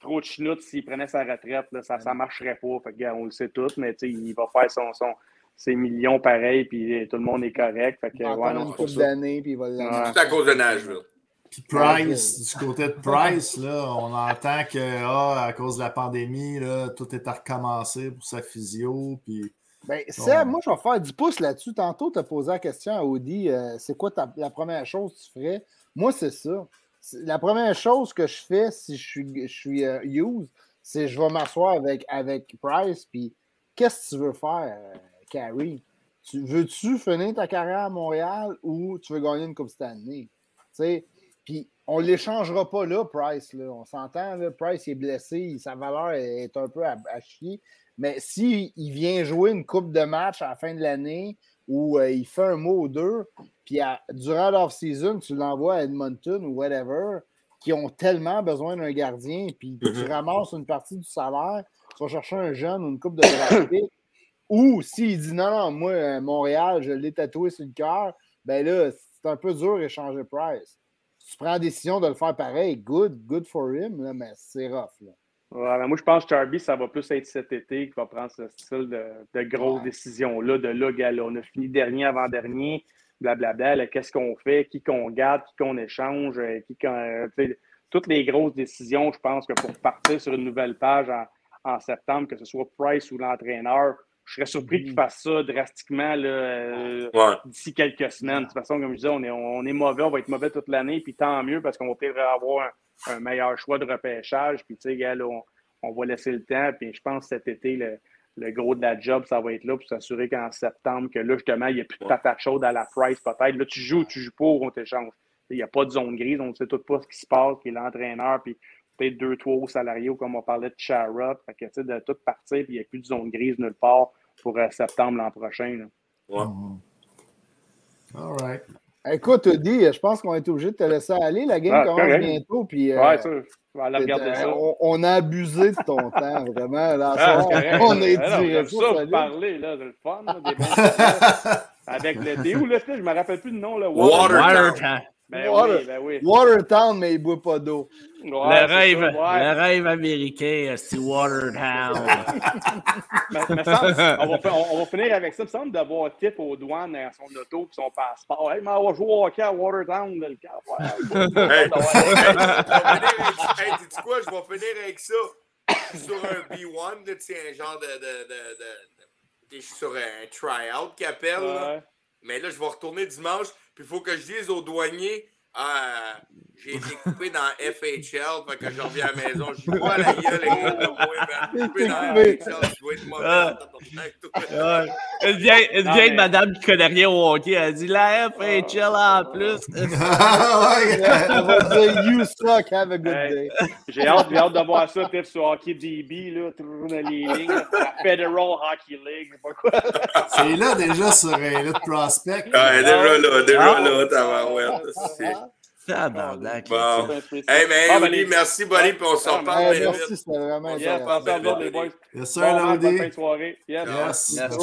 trop de s'il prenait sa retraite. Là, ça ne marcherait pas. Fait on le sait tous, mais il va faire son, son, ses millions pareil, puis tout le monde est correct. Fait que, ouais, non, une d'années, puis il va ouais. Tout à cause de Nashville. Puis Price, du côté de Price, là, on entend que ah, à cause de la pandémie, là, tout est à recommencer pour sa physio. Puis ben, ça, moi, je vais faire 10 pouces là-dessus. Tantôt, tu as posé la question à Audi euh, c'est quoi la première chose que tu ferais? Moi, c'est ça. La première chose que je fais si je suis, je suis euh, use, c'est je vais m'asseoir avec, avec Price. Puis, qu'est-ce que tu veux faire, euh, Carrie? Tu, Veux-tu finir ta carrière à Montréal ou tu veux gagner une Coupe Stanley? Puis, on ne l'échangera pas là, Price. Là. On s'entend, Price est blessé, sa valeur est un peu à chier. Mais s'il vient jouer une coupe de match à la fin de l'année ou euh, il fait un mot ou deux, puis durant l'off-season, tu l'envoies à Edmonton ou whatever, qui ont tellement besoin d'un gardien, puis tu mm-hmm. ramasses une partie du salaire, tu vas chercher un jeune ou une coupe de draft ou s'il dit non, non, moi, euh, Montréal, je l'ai tatoué sur le cœur, ben là, c'est un peu dur d'échanger Price. Tu prends la décision de le faire pareil, good, good for him, mais c'est rough. Là moi, je pense que Charby, ça va plus être cet été qu'il va prendre ce style de, de grosses décisions-là, de là, gars, on a fini dernier avant-dernier, blablabla, qu'est-ce qu'on fait, qui qu'on garde, qui qu'on échange, euh, qui qu'on, toutes les grosses décisions, je pense que pour partir sur une nouvelle page en, septembre, que ce soit Price ou l'entraîneur, je serais surpris qu'il mm-hmm. fasse ça drastiquement euh, d'ici quelques semaines. De toute façon, comme je disais, on est, on est mauvais, on va être mauvais toute l'année, puis tant mieux parce qu'on va peut-être avoir un meilleur choix de repêchage. Puis, tu sais, gars, on, on, va laisser le temps. Puis, je pense que cet été, le, le gros de la job, ça va être là pour s'assurer qu'en septembre, que là, justement, il n'y a plus de patate chaude à la price, peut-être. Là, tu joues, tu joues pas on t'échange. Il n'y a pas de zone grise, on ne sait tout pas ce qui se passe, qui est l'entraîneur, puis peut-être deux, trois hauts salariés, comme on parlait de Charrot. Fait que, tu sais, de tout partir, puis il n'y a plus de zone grise nulle part pour euh, septembre l'an prochain. Là. Ouais. Mhm. All right. Écoute, Eddie, je pense qu'on est obligé de te laisser aller. La game Ah, commence correct. bientôt. Puis, euh, Ouais, ça, je vais aller regarder euh, ça. on, on a abusé de ton temps, vraiment. Là, Ah, on, correct. on est J'aime ça, vous parler, là, de le fun, là, des bons sujets. Avec le Théo, là, tu sais, je me rappelle plus le nom, là. Watertown. Watertown. Ben Water. oui, ben oui. Watertown, mais il ne boit pas d'eau. Ouais, le, rêve, ça, ouais. le rêve américain, c'est Watertown. Mais- mais semble- on, va, fi- on- on va finir avec ça. Il me semble d'avoir tip aux douanes dans son auto et son passeport. Hey, mais on va jouer au hockey à Watertown, le cap. Ouais, Hey, hey, quoi? Je vais finir avec ça sur un B1, là, tu sais, un genre de. de, de, de- de- je suis sur un try-out qui appelle. là. Mais là, je vais retourner dimanche, il faut que je dise aux douaniers Ah, j'ai été coupé dans FHL, fait que je reviens à la maison. Je quoi la gueule, les gars, là, ouais, ben, coupé dans. FHL, je dois être mauvais. Ah. Ouais. Une vieille, une Non, vieille mais- madame qui connaît rien au hockey, elle dit la FHL en plus. Elle va dire You suck, have a good Hey. day. J'ai hâte, j'ai hâte de voir ça, tip sur Hockey DB, là, les lignes. La Federal Hockey League, je sais pas quoi. C'est là déjà sur un Elite Prospect. Ouais, déjà là, déjà Ah. là, tabarouette. c'est- Tabarnak. Bon. là, Hey, mais Ah, ben, Oli, merci, Bonnie, puis on s'en Ah, parle Hey, bien merci, c'était vraiment Yes, intéressant. les boys. Yes, sir, Bon bonne soirée. Yes. Yes.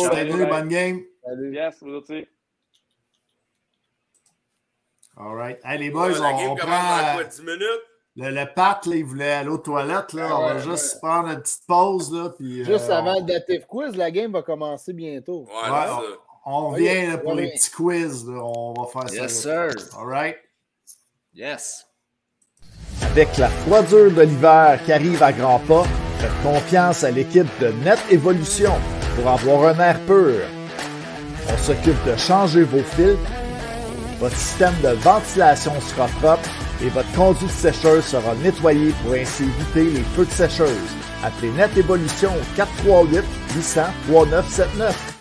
Bonne game. Salut. Yes, vous aussi. All right. Hey, les boys, Ouais, la on, game on commence dans prend quoi, 10 minutes? le, le Pat, là, il voulait aller aux toilettes. Là. Ah on va ouais, juste prendre une petite pause. Là, puis, Juste euh, avant le dative quiz, la game va commencer bientôt. Ouais. On vient là, pour les petits quiz. là. On va faire ça. Yes, sir. All right. Yes. Avec la froidure de l'hiver qui arrive à grands pas, faites confiance à l'équipe de Net Evolution pour avoir un air pur. On s'occupe de changer vos filtres, votre système de ventilation sera propre et votre conduite sécheuse sera nettoyée pour ainsi éviter les feux de sécheuse. Appelez Net Evolution au 438 800 3979.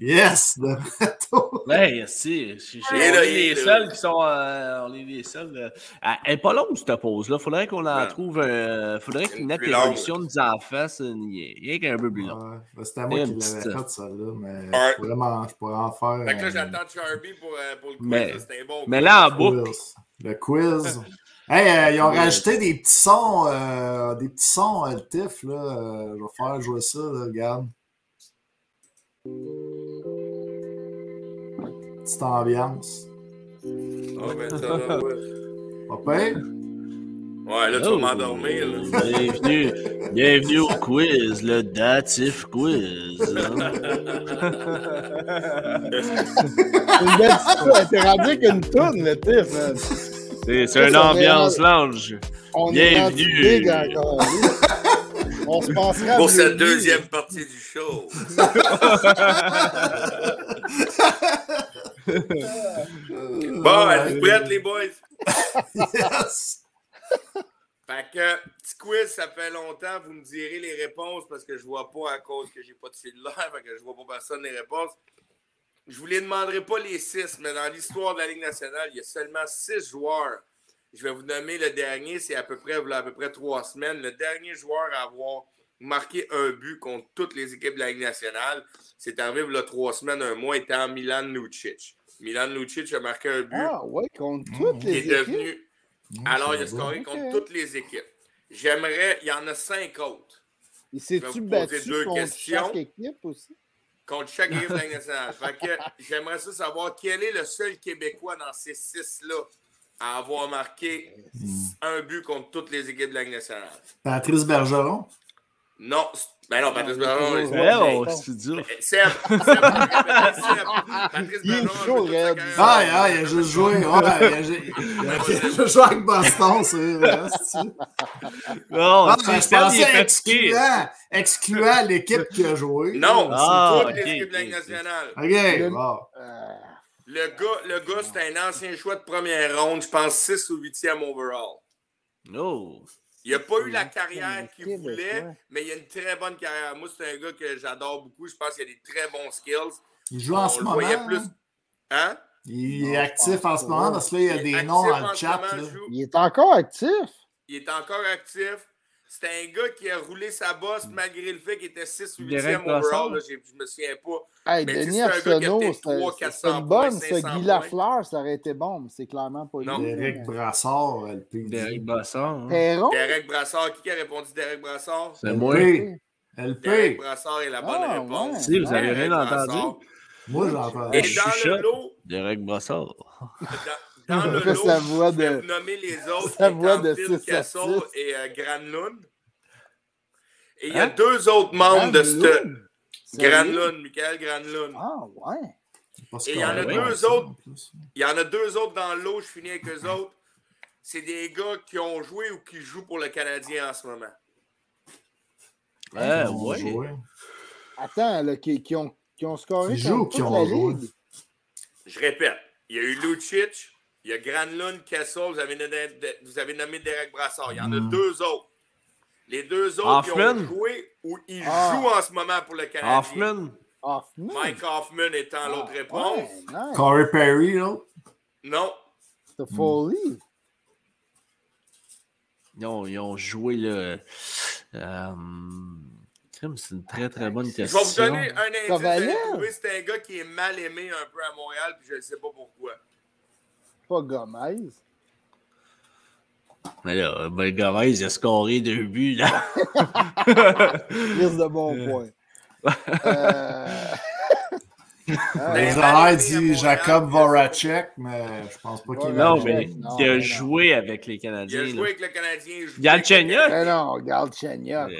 Yes, de retour. Ouais, si. je- je- Il on est là, est il les seuls qui sont. euh, on est les seuls. euh, à- elle est pas longue, cette pause-là. Faudrait qu'on en trouve. un faudrait Une qu'une nette plus longue. évolution nous en fasse. Rien qu'un peu plus long. Ouais, ben, C'était moi Et qui l'avais petite- fait, ça là, mais Ouais. vraiment, je pourrais en faire. Fait que là, euh, j'attends Charby pour, euh, pour le quiz. Mais- là, C'était un bon Mais quiz. là, en le boucle. quiz. Le quiz. Hey, euh, ils ont rajouté des petits sons, euh, des petits sons à le TIF, là. Euh, je vais faire jouer ça, là, regarde. Petite ambiance. Ah, ben, ça va, pire? Ouais, là, tu vas Oh. m'endormir. là. Bienvenue, bienvenue au quiz, le datif quiz. hein. Une belle petite- T'es rendu avec une toune, le tif, man. C'est c'est une ambiance lounge. On Bienvenue. On se pensera à Pour cette deuxième partie du show. Bon, êtes-vous prêtes, les boys? Yes! Fait que, petit quiz, ça fait longtemps. Vous me direz les réponses parce que je vois pas à cause que j'ai pas de fil de l'air. Fait que je vois pas personne les réponses. Je vous les demanderai pas les six, mais dans l'histoire de la Ligue nationale, il y a seulement six joueurs. Je vais vous nommer le dernier, c'est à peu près, voilà, à peu près trois semaines. Le dernier joueur à avoir marqué un but contre toutes les équipes de la Ligue nationale, c'est arrivé il y a trois semaines, un mois, étant Milan Lucic. Milan Lucic a marqué un but. Ah, ouais, contre toutes Il les est équipes. devenu alors, il a c'est scoré contre toutes les équipes. J'aimerais, il y en a cinq autres Il Je vais s'est-tu vous battu poser deux contre questions. chaque équipe aussi? contre chaque équipe de la Ligue nationale. Fait que j'aimerais ça savoir quel est le seul Québécois dans ces six-là à avoir marqué un but contre toutes les équipes de la Ligue nationale. Patrice Bergeron? Non, ben non, Patrice Non, Bergeron. il est c'est- oh, dur. Seb, Seb, Seb, Patrice Il est Bergeron, toute sa Ah, ah, il a juste joué. Ouais, il a, ju- il a- il a juste joué avec Boston, c'est vrai. Non, Ah, je il est pensais excluant, excluant l'équipe qui a joué. Non, Ah, c'est toutes ok, les équipes de la nationale. OK, bon. Le gars, le gars c'est un ancien choix de première ronde, je pense 6 ou 8e overall. No. Il n'a pas eu la carrière qu'il voulait, mais il a une très bonne carrière. Moi, c'est un gars que j'adore beaucoup. Je pense qu'il a des très bons skills. Il joue en On ce le moment. hein? plus. Hein? Il est Non, actif en ce moment parce que là, il y a Il des noms dans en le ce chat. moment, Il est encore actif. Il est encore actif. C'est un gars qui a roulé sa bosse malgré le fait qu'il était 6 ou 8e Derek overall. Là, Je me souviens pas. Hey, Mais Denis c'est un gars qui a Arsenault, peut-être c'était 300, c'était 400 une bonne. Ce 500 Guy. Lafleur, ça aurait été bon, mais c'est clairement pas lui. Non. Derek Brassard, le. Derek Brassard. hein. Perron? Derek Brassard. Qui a répondu Derek Brassard? C'est moi. LP. Derek. Brassard est la bonne Ah, réponse. ouais. Si, vous avez Derek rien entendu. Moi, j'entends. Et Je dans le lot, Derek Brassard. Dans, le lot, sa voix je vais de- vous nommer les autres. sa étant voix de Phil 6 à Kessel 6. et euh, Granlund. Et il y a Hein? deux autres membres de ce... Granlund? Michael Granlund. Ah, ouais. Et il y en a deux autres. Il y en a deux autres dans le lot, je finis avec eux autres. C'est des gars qui ont joué ou qui jouent pour le Canadien en ce moment. Ouais, ont ouais. joué. Attends, là, qui, qui ont, qui ont scoré Qui jouent qui ont la joué? ligue? Je répète, il y a eu Lucic, il y a Granlund, Kessel, vous avez, nommé, vous avez nommé Derek Brassard. Il y en a Mm. deux autres. Les deux autres qui Hoffman? ont joué ou ils Ah. jouent en ce moment pour le Canadien. Hoffman? Hoffman? Mike Hoffman étant l'autre Ah, réponse. ouais, nice. Corey Perry, l'autre. Non. C'est Foley. Ils ont, ils ont joué le. Euh, c'est une très très bonne Je question. vais vous donner un indice. C'est un gars qui est mal aimé un peu à Montréal, puis je ne sais pas pourquoi. Pas Gomez. Mais là, ben, Gomez, il a scoré deux buts, là. Liste de bons points. Euh... ah, Ben, Les aimé à dit Jacob. Voracek, mais je pense pas qu'il Non, mais non, il a mais non. joué avec les Il Canadiens. a joué là. avec le Canadien. il Galchenyuk? Mais non. Il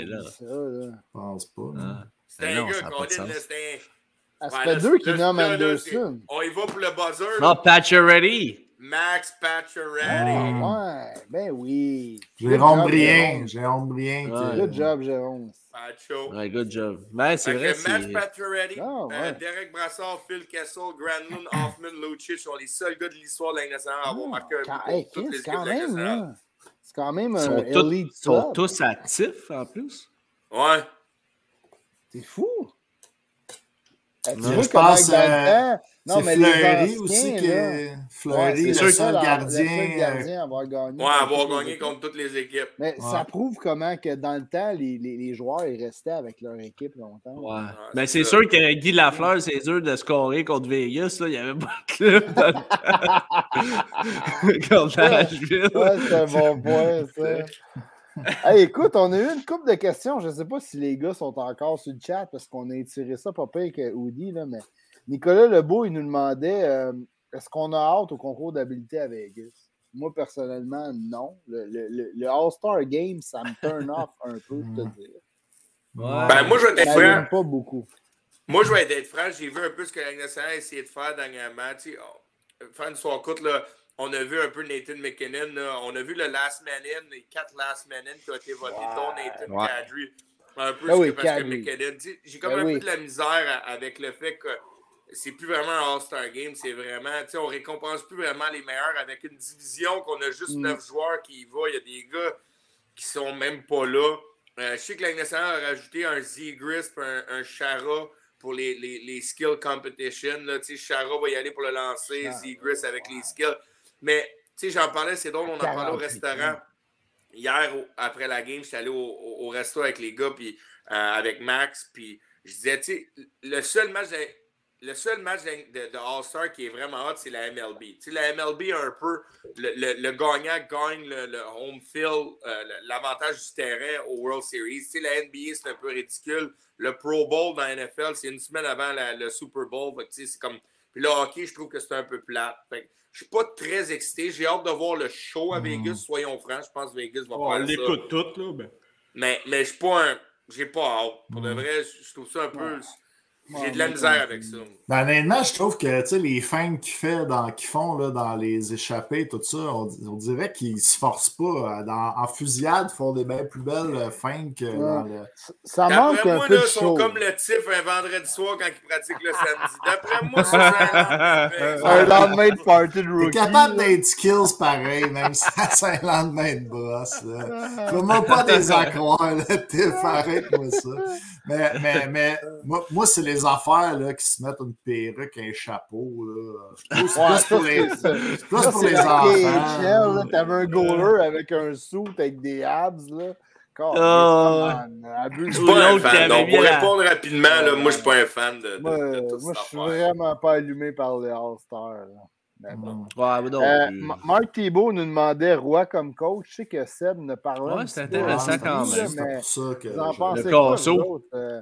là. Je pense pas. Ah. C'est Mais un gars qu'on dit. Ah, ça Ouais, fait deux qui nomment Anderson. On y va pour le buzzer. Non, là. Pacioretty. Max Pacioretty. Ah, ouais, ben oui. Jérôme Brien. Jérôme. Brien. Ouais. Good job, Jérôme. Pacho. Ouais, good job. Mais c'est Fait vrai, que Max c'est. Pacioretty, Ah, euh, ouais. Derek Brassard, Phil Kessel, Granlund, Hoffman, Lucic sont les seuls gars de l'histoire de la nationale à avoir marqué un Quand- but hey, toutes les quand même, nationale. là. C'est quand même Ils un sont, tous, elite sont tous actifs en plus. Ouais. C'est fou. Eh, tu Non, vois je pense, que dans le euh, temps- Non, C'est mais les Fleury anciens, aussi qui est. ouais, Fleury, c'est le sûr, seul gardien. Le seul euh, gardien à avoir gagné. Ouais, avoir gagné contre toutes les équipes. Mais Ouais. ça prouve comment que dans le temps, les, les, les joueurs ils restaient avec leur équipe longtemps. Ouais. Ah, Mais c'est c'est sûr que Guy Lafleur, c'est dur de scorer contre Vegas. Là. Il n'y avait pas de club dans le temps. contre Nashville. Ouais, c'est un bon point, ça. Hey, écoute, on a eu une couple de questions. Je ne sais pas si les gars sont encore sur le chat parce qu'on a étiré ça pas pire que Woody, là, mais Nicolas Lebeau, il nous demandait euh, est-ce qu'on a hâte au concours d'habileté à Vegas? Moi, personnellement, non. Le, le- le- le All-Star Game, ça me turn off un peu, je te dire. Ouais. Ben, moi, je vais être franc. m'aime pas beaucoup. Moi, je vais être franc. J'ai vu un peu ce que la nationale a essayé de faire dernièrement. Tu sais, on- faire une histoire courte, là, on a vu un peu Nathan McKinnon. là. On a vu le last man in, les quatre last man in qui ont été votés, dont Nathan Ouais. Kadri. Un peu oui, que, parce que. McKinnon. J'ai comme Ben un oui. peu de la misère avec le fait que c'est plus vraiment un All-Star Game. C'est vraiment, tu sais, on récompense plus vraiment les meilleurs avec une division qu'on a juste Mm. neuf joueurs qui y vont. Il y a des gars qui sont même pas là. Euh, je sais que la nationale a rajouté un Zegris et un, un Chara pour les, les, les skill competition. Là. Chara va y aller pour le lancer, Ah, Zegris avec les skills. Mais tu sais, j'en parlais, c'est drôle, on en parlait au 48 restaurant. Hier, au- après la game, j'étais allé au, au, au resto avec les gars, puis euh, avec Max, puis je disais, tu sais, le seul match de, le seul match de, de- de All-Star qui est vraiment hot, c'est la MLB. Tu sais, la MLB a un peu, le, le- le gagnant gagne le, le home field, euh, l'avantage du terrain au World Series. Tu sais, la NBA, c'est un peu ridicule. Le Pro Bowl dans la NFL, c'est une semaine avant la- le Super Bowl. Tu sais, c'est comme... Puis le hockey, je trouve que c'est un peu plate. Fait que je suis pas très excité. J'ai hâte de voir le show à Vegas, soyons francs. Je pense que Vegas va On faire ça. l'écoute toutes, là. Ben. Mais, mais je suis pas un. J'ai pas hâte. Pour de Mm. vrai, je trouve ça un peu. J'ai de la misère avec ça. Ben, honnêtement, je trouve que les fins qu'ils fait dans, qu'ils font là, dans les échappées, tout ça, on, on dirait qu'ils se forcent pas. Dans, en fusillade, ils font des bien plus belles fins que dans le. Ça manque D'après un moi, peu là, de ils sont comme le tif un vendredi soir quand ils pratiquent le samedi. D'après moi, c'est Un lendemain de party de T'es rookie. capable d'être skills pareil, même si c'est un lendemain de brosse. Fais-moi pas des accroires, là. T'es pareil, moi, ça. Mais, mais, mais moi, moi, c'est les affaires là, qui se mettent une perruque, un chapeau. C'est Ouais, plus pour les, c'est c'est plus pour c'est les enfants. T'avais un goaler avec un suit avec des abs, là. Abuse. Je suis pas un fan. Donc, pour la- répondre rapidement, là, moi, je suis pas un fan de, de, Moi, de moi, je suis vraiment pas allumé par les All-Stars. bon. Ouais, mais non. Euh, Marc Thibault nous demandait Roy comme coach. Je sais que Seb ne parlait Ouais, un c'est intéressant quand même. C'est pour ça que. Vous en je- pensez Le quoi, Casso. vous autres? Euh,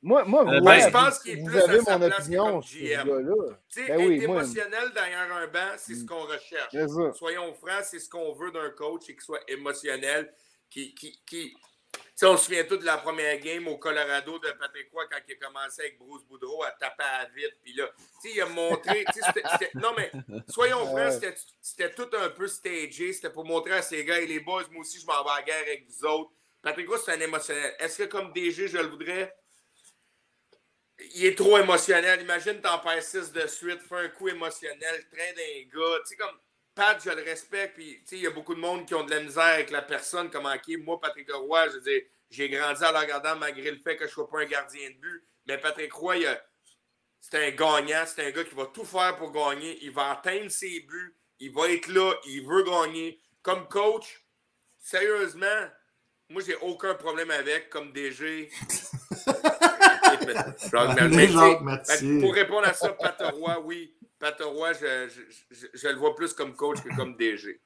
Moi, moi Euh, ben, je pense qu'il est vous plus avez mon opinion sur ce gars-là. Ben être oui, moi- émotionnel derrière un banc, c'est ce qu'on recherche. Soyons francs, c'est ce qu'on veut d'un coach et qu'il soit émotionnel. Qui, qui, qui... On se souvient tous de la première game au Colorado de Patrick Roy quand il a commencé avec Bruce Boudreau à taper à vite. Puis là, il a montré. Non, mais soyons francs, c'était tout un peu stagé. C'était pour montrer à ces gars et les boys, moi aussi, je m'en vais à la guerre avec vous autres. Patrick Roy, c'est un émotionnel. Est-ce que comme DG, je le voudrais? Il est trop émotionnel. Imagine, t'en perds 6 de suite, fais un coup émotionnel, train d'un gars. Tu sais, comme Pat, je le respecte, puis il y a beaucoup de monde qui ont de la misère avec la personne, comment qui. Moi, Patrick Roy, je veux dire, j'ai grandi en le regardant malgré le fait que je ne sois pas un gardien de but. Mais Patrick Roy, c'est un gagnant, c'est un gars qui va tout faire pour gagner. Il va atteindre ses buts, il va être là, il veut gagner. Comme coach, sérieusement, moi, j'ai aucun problème avec, comme DG. Jacques Mercier. Pour répondre à ça, Pateroy, oui. Pateroy, je, je, je, je le vois plus comme coach que comme DG.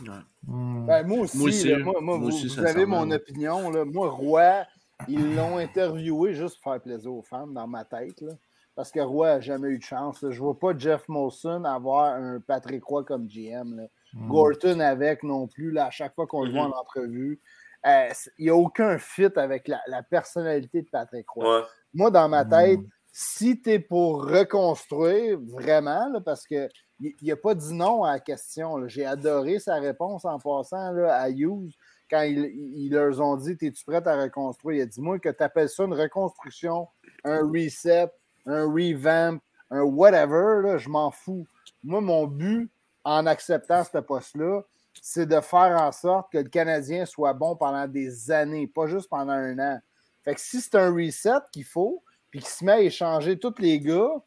Ben, moi aussi, Moi aussi, là, moi, moi, moi vous, aussi, vous avez mon opinion. Là. Moi, Roy, ils l'ont interviewé juste pour faire plaisir aux femmes dans ma tête. là. Parce que Roy n'a jamais eu de chance. là. Je ne vois pas Jeff Molson avoir un Patrick Roy comme GM. là. Hmm. Gorton avec non plus. Là, à chaque fois qu'on le voit en entrevue, euh, il n'y a aucun fit avec la, la personnalité de Patrick Roy. Ouais. Moi, dans ma Hmm. tête, si tu es pour reconstruire vraiment, là, parce que il n'a pas dit non à la question. J'ai adoré sa réponse en passant là, à Hughes quand ils ils leur ont dit Es-tu prête à reconstruire? Il a dit Moi, que tu appelles ça une reconstruction, un reset, un revamp, un whatever, là, je m'en fous. Moi, mon but en acceptant ce poste-là, c'est de faire en sorte que le Canadien soit bon pendant des années, pas juste pendant un an. Fait que si c'est un reset qu'il faut, puis qu'il se met à échanger tous les gars,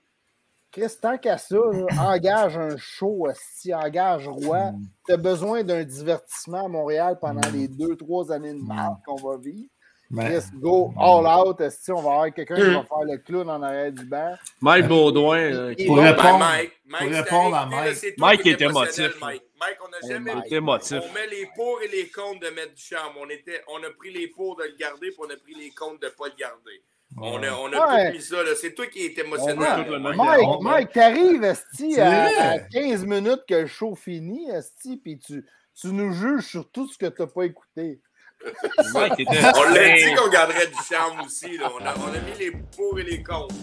Chris, tant qu'à ça, engage un show, si engage Roi. Tu as besoin d'un divertissement à Montréal pendant les deux, trois années de merde qu'on va vivre. Mais- Chris, go all out. Si on va avoir quelqu'un qui va faire le clown en arrière du banc? Mike Baudouin. euh, qui- Pour Ben, répondre- Mike, Mike, pour répondre à là, Mike. Mike était émotif. Mike. Mike, on n'a jamais Mike. On met les pour et les contre de mettre du charme. On, était, on a pris les pour de le garder, puis on a pris les contre de ne pas le garder. On a, on a Ouais. tout mis ça. là. C'est toi qui es émotionnel. Ouais. Mike, Mike t'arrives, Esti, à, à 15 minutes que le show finit, Esti, puis tu, tu nous juges sur tout ce que tu n'as pas écouté. Mike était- On l'a dit qu'on garderait du charme aussi. Là. On, a, on a mis les pour et les contre.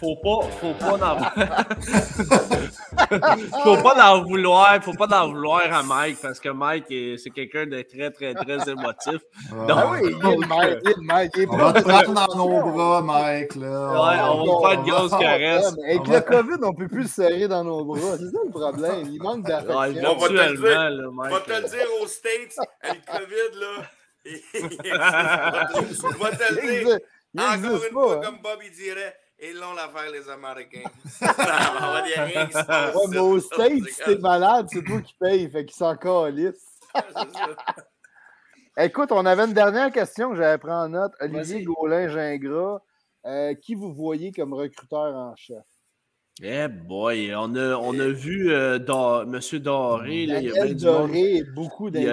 Faut pas, faut pas en... faut pas en vouloir, faut pas en vouloir à Mike parce que Mike est- c'est quelqu'un de très très très émotif. Ouais. Ah oui, il est le Mike, il est le Mike. il est On pas- va te prendre dans nos bras, Mike. Là. Ouais, on va faire une grosse caresse. Avec On le COVID, on peut plus le serrer dans nos bras. C'est ça le problème. Il manque Ouais, d'affection. On va te le virtuellement, dire. là, On Mike. va te le dire aux States, avec le COVID, là. Va te le dire. Encore une fois, pas. hein. comme Bobby dirait, ils l'ont l'affaire, les Américains. on va dire rien qui se passe. Ouais, mais au C'est States, si t'es malade, c'est toi qui payes. Fait qu'il s'en calisse. C'est ça. Écoute, on avait une dernière question que j'avais pris en note. Olivier. Gaulin-Gingras, euh, qui vous voyez comme recruteur en chef? Eh boy, on a, on a vu euh, Dor- Monsieur Doré, là, il y a Doré et beaucoup Il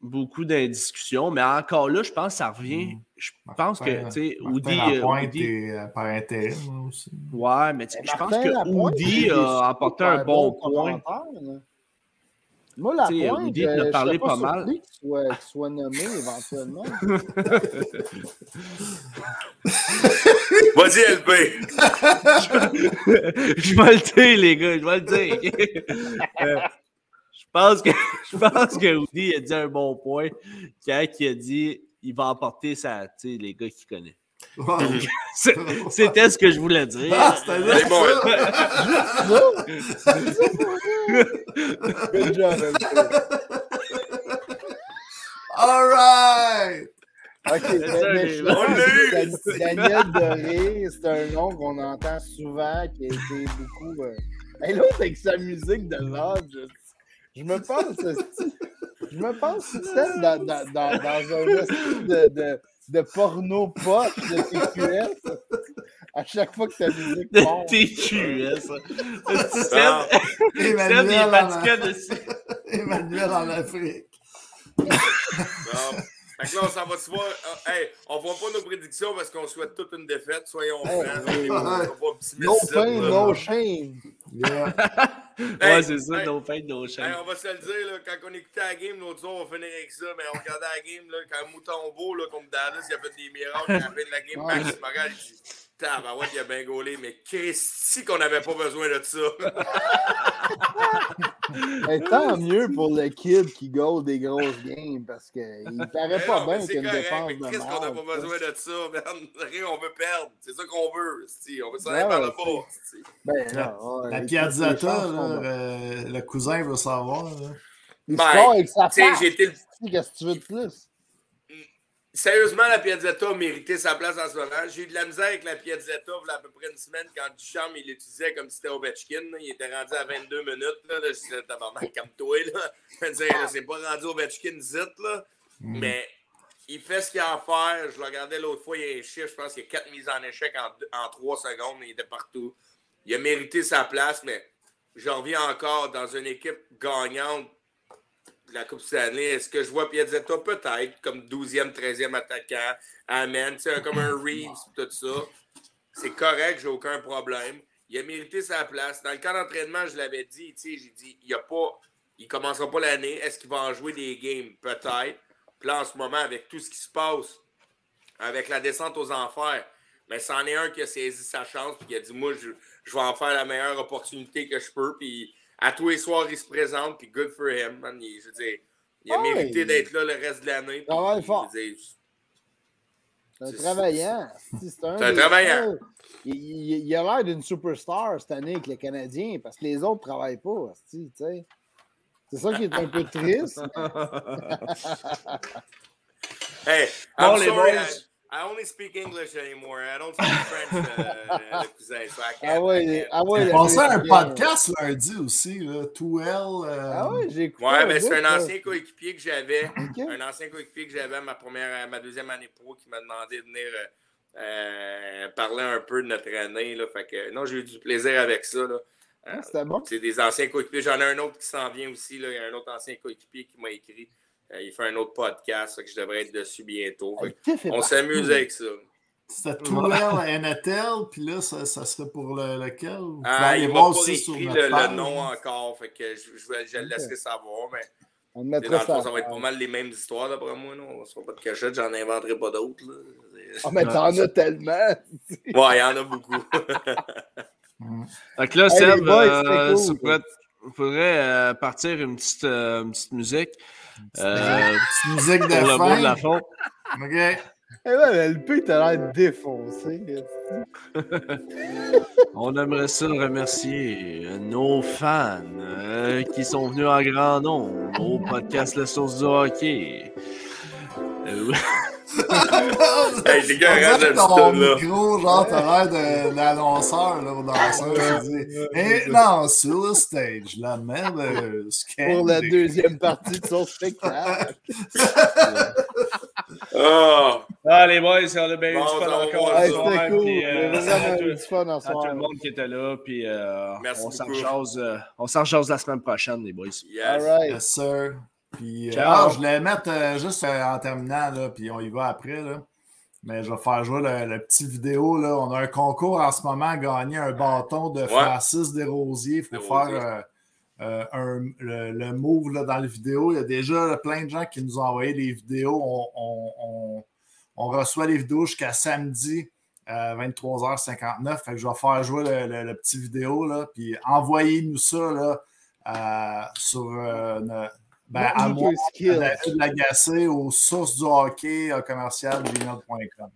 beaucoup d'indiscussions, mais encore là, je pense que ça revient. Je pense que, tu sais, Oudi, euh, est euh, par intérim là, aussi. ouais, mais je pense Martin que Lapointe, Oudi a apporté un bon point. Moi, la pointe, Oudi en a euh, je parlé pas mal. surpris qu'il soit, qu'il soit nommé éventuellement. Vas-y, LP. je vais le dire, les gars, je vais le dire. Je pense que je pense que Woody a dit un bon point quand il a dit il va emporter ça, tu sais, les gars qui connaissent. Ouais. C'était ce que je voulais dire. Ah, c'était bon, Good job, All right! OK, Daniel Doré, c'est un nom qu'on entend souvent, qui a été beaucoup. Euh... Hey, l'autre avec sa musique de Lodge, je me pense, je me pense système dans, dans, dans, dans un esti de, de, de porno poche de TQS. À chaque fois que ta musique De tombe. TQS. Ah. Seb, Seb, il est Emmanuel en, dessus. Emmanuel en Afrique. Bon. Fait que là, on s'en va se voir. Ah, hey, on voit pas nos prédictions parce qu'on souhaite toute une défaite. Soyons francs. optimiser No pain, no shame. Yeah. Ouais, Hey, c'est ça, hey. fêtes, nos Hey, chaînes. on va se le dire, là, quand on écoutait la game l'autre soir, on va finir avec ça, mais on regardait la game, là, quand Moutombo, là, contre Dallas, il a fait des miracles, à la fin de la game, Ouais. Max Moral, il dit Tabarouette, il a bien gaulé, mais Christy qu'on n'avait pas besoin de ça. Hey, tant mieux pour le kid qui goal des grosses games parce qu'il paraît Mais pas bien qu'une défense de Chris qu'on n'a pas besoin de ça, man. On veut perdre. C'est ça qu'on veut. On veut s'en aller par le bas. Ben, La sont là, bonnes. euh, le cousin veut savoir. Il Ben, score avec sa Qu'est-ce que tu veux de plus? Sérieusement, la Piazzetta a mérité sa place en ce moment. J'ai eu de la misère avec la Piazzetta il y a à peu près une semaine quand Duchamp il l'utilisait comme si c'était Ovechkin. là. Il était rendu à 22 minutes. Là, là, je tabarnak, comme toi. Là. Je c'est pas rendu Ovechkin zit, là. Mais il fait ce qu'il a à faire. Je le regardais l'autre fois, il y a un chiffre. Je pense qu'il y a 4 mises en échec en, en 3 secondes. Il était partout. Il a mérité sa place, mais j'en reviens encore dans une équipe gagnante de la Coupe Stanley. Est-ce que je vois Piazzetta peut-être comme 12e, 13e attaquant? Amen. Sais, comme un Reeves, tout ça. C'est correct, j'ai aucun problème. Il a mérité sa place. Dans le camp d'entraînement, je l'avais dit, j'ai dit, il a pas, il commencera pas l'année. Est-ce qu'il va en jouer des games? Peut-être. Puis là, en ce moment, avec tout ce qui se passe, avec la descente aux enfers, mais c'en est un qui a saisi sa chance puis qui a dit, moi, je, je vais en faire la meilleure opportunité que je peux. Puis à tous les soirs, il se présente, puis good for him. man. Il- je veux dire, il a Ouais, mérité il- d'être là le reste de l'année. Travaille fort. je veux dire, C'est un travaillant. C'est un travaillant. Il, il- il a l'air d'une superstar cette année avec les Canadiens parce que les autres ne travaillent pas. esti, tu sais. C'est ça qui est un peu triste. Hey, Bon, I'm les sorry, boys. I, only speak English anymore. I don't speak French, uh, le cousin, so I can't- Ah ouais, I can't. ah ouais, le passait un podcast lundi aussi, là, 2L. euh, Ah ouais, j'ai écouté. Ouais, mais c'est un ancien coéquipier que j'avais. Un ancien coéquipier que j'avais à ma première, à ma deuxième année pro qui m'a demandé de venir euh, euh, parler un peu de notre année. Là. Fait que, non, j'ai eu du plaisir avec ça. Là. Euh, Ah, C'était bon. c'est des anciens coéquipiers. J'en ai un autre qui s'en vient aussi. Là. Il y a un autre ancien coéquipier qui m'a écrit. Euh, il fait un autre podcast, que je devrais être dessus bientôt. Fait on s'amuse avec ça. C'était 2L NTL, puis là, ça, ça serait pour le, lequel? Vous Ah, aller il m'a voir pas aussi sur écrit notre le, nom encore, fait que je, je, vais- je le laisserai savoir, mais On dans le fond, ça. ça va être pas mal les mêmes histoires d'après moi. Non? On ne sera pas de cachette, j'en inventerai pas d'autres. là. Ah, mais t'en as tellement. Ouais, il y en a beaucoup. Donc là, Hey, Seb, boys, euh, il faudrait euh, partir une petite, euh, une petite musique euh, Petite musique de pour le bout de la fin. fond. OK. Eh ouais, le P, t'as l'air défoncé. On aimerait ça remercier euh, nos fans euh, qui sont venus en grand nombre au podcast La Source du Hockey. Euh, hey, les gars, regarde ton micro, genre, t'as l'air de l'annonceur, là, au danseur. je dis, Et non, sur le stage, la merveilleuse. Pour la deuxième partie de son spectacle. Ah! Ah, les boys, on a bien eu Bon, du fun encore Hey, C'était cool. puis, euh, vraiment à eu tout- du fun en à tout soir. le monde qui était là, puis euh, Merci on s'en rejase, euh, on s'en rejase la semaine prochaine, les boys. Yes. All right. Yes, sir. Puis, euh, ah, je voulais mettre euh, juste euh, en terminant, là, puis on y va après. Là. Mais je vais faire jouer le, le petit vidéo. Là. On a un concours en ce moment à gagner un bâton de Francis Desrosiers. Il faut Desrosiers. faire euh, un- le, le move là, dans la vidéo. Il y a déjà plein de gens qui nous ont envoyé des vidéos. On, on- on- on reçoit les vidéos jusqu'à samedi 23h59. Fait que je vais faire jouer le, le, petit vidéo, là, puis envoyez-nous ça là, euh, sur euh, ben, à moi, de l'agacer aux sources du hockey commercial gmail.com.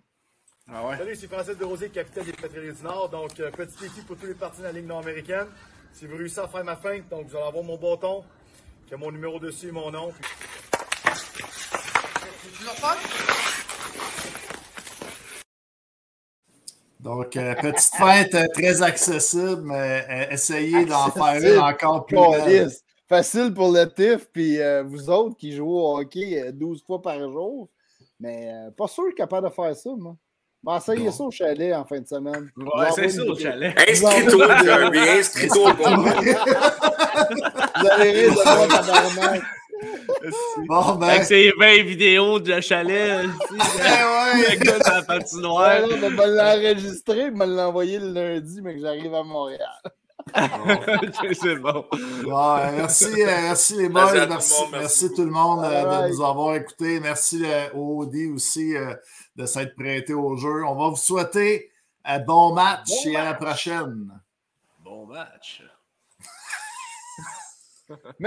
Ah ouais? Salut, c'est Francis Rosier, capitaine des Patriots du Nord. Donc, petite équipe pour tous les partis de la Ligue nord-américaine. Si vous réussissez à faire ma feinte, donc vous allez avoir mon bâton, qui a mon numéro dessus et mon nom. Puis... Donc, euh, petite fête euh, très accessible, mais euh, essayez d'en faire une encore plus. Facile pour le TIF, puis vous autres qui jouez au hockey 12 fois par jour, mais pas sûr capable de faire ça, moi. Bon, essayez ça au chalet en fin de semaine. Ouais, c'est ça au chalet. Inscris-toi, Kirby, inscris-toi moi. Vous allez rire de moi, tabarnak. Bon, ben... Avec ses 20 vidéos de chalet, ouais, ouais. le gars dans la patinoire. Ouais, me l'enregistrer, me l'envoyer le lundi, mais que j'arrive à Montréal. c'est bon. bon merci, euh, merci les boys. Merci, merci, merci, tout le monde euh, de nous avoir écoutés. Merci euh, au OD aussi de s'être prêté au jeu. On va vous souhaiter un bon match et à la prochaine. Bon match.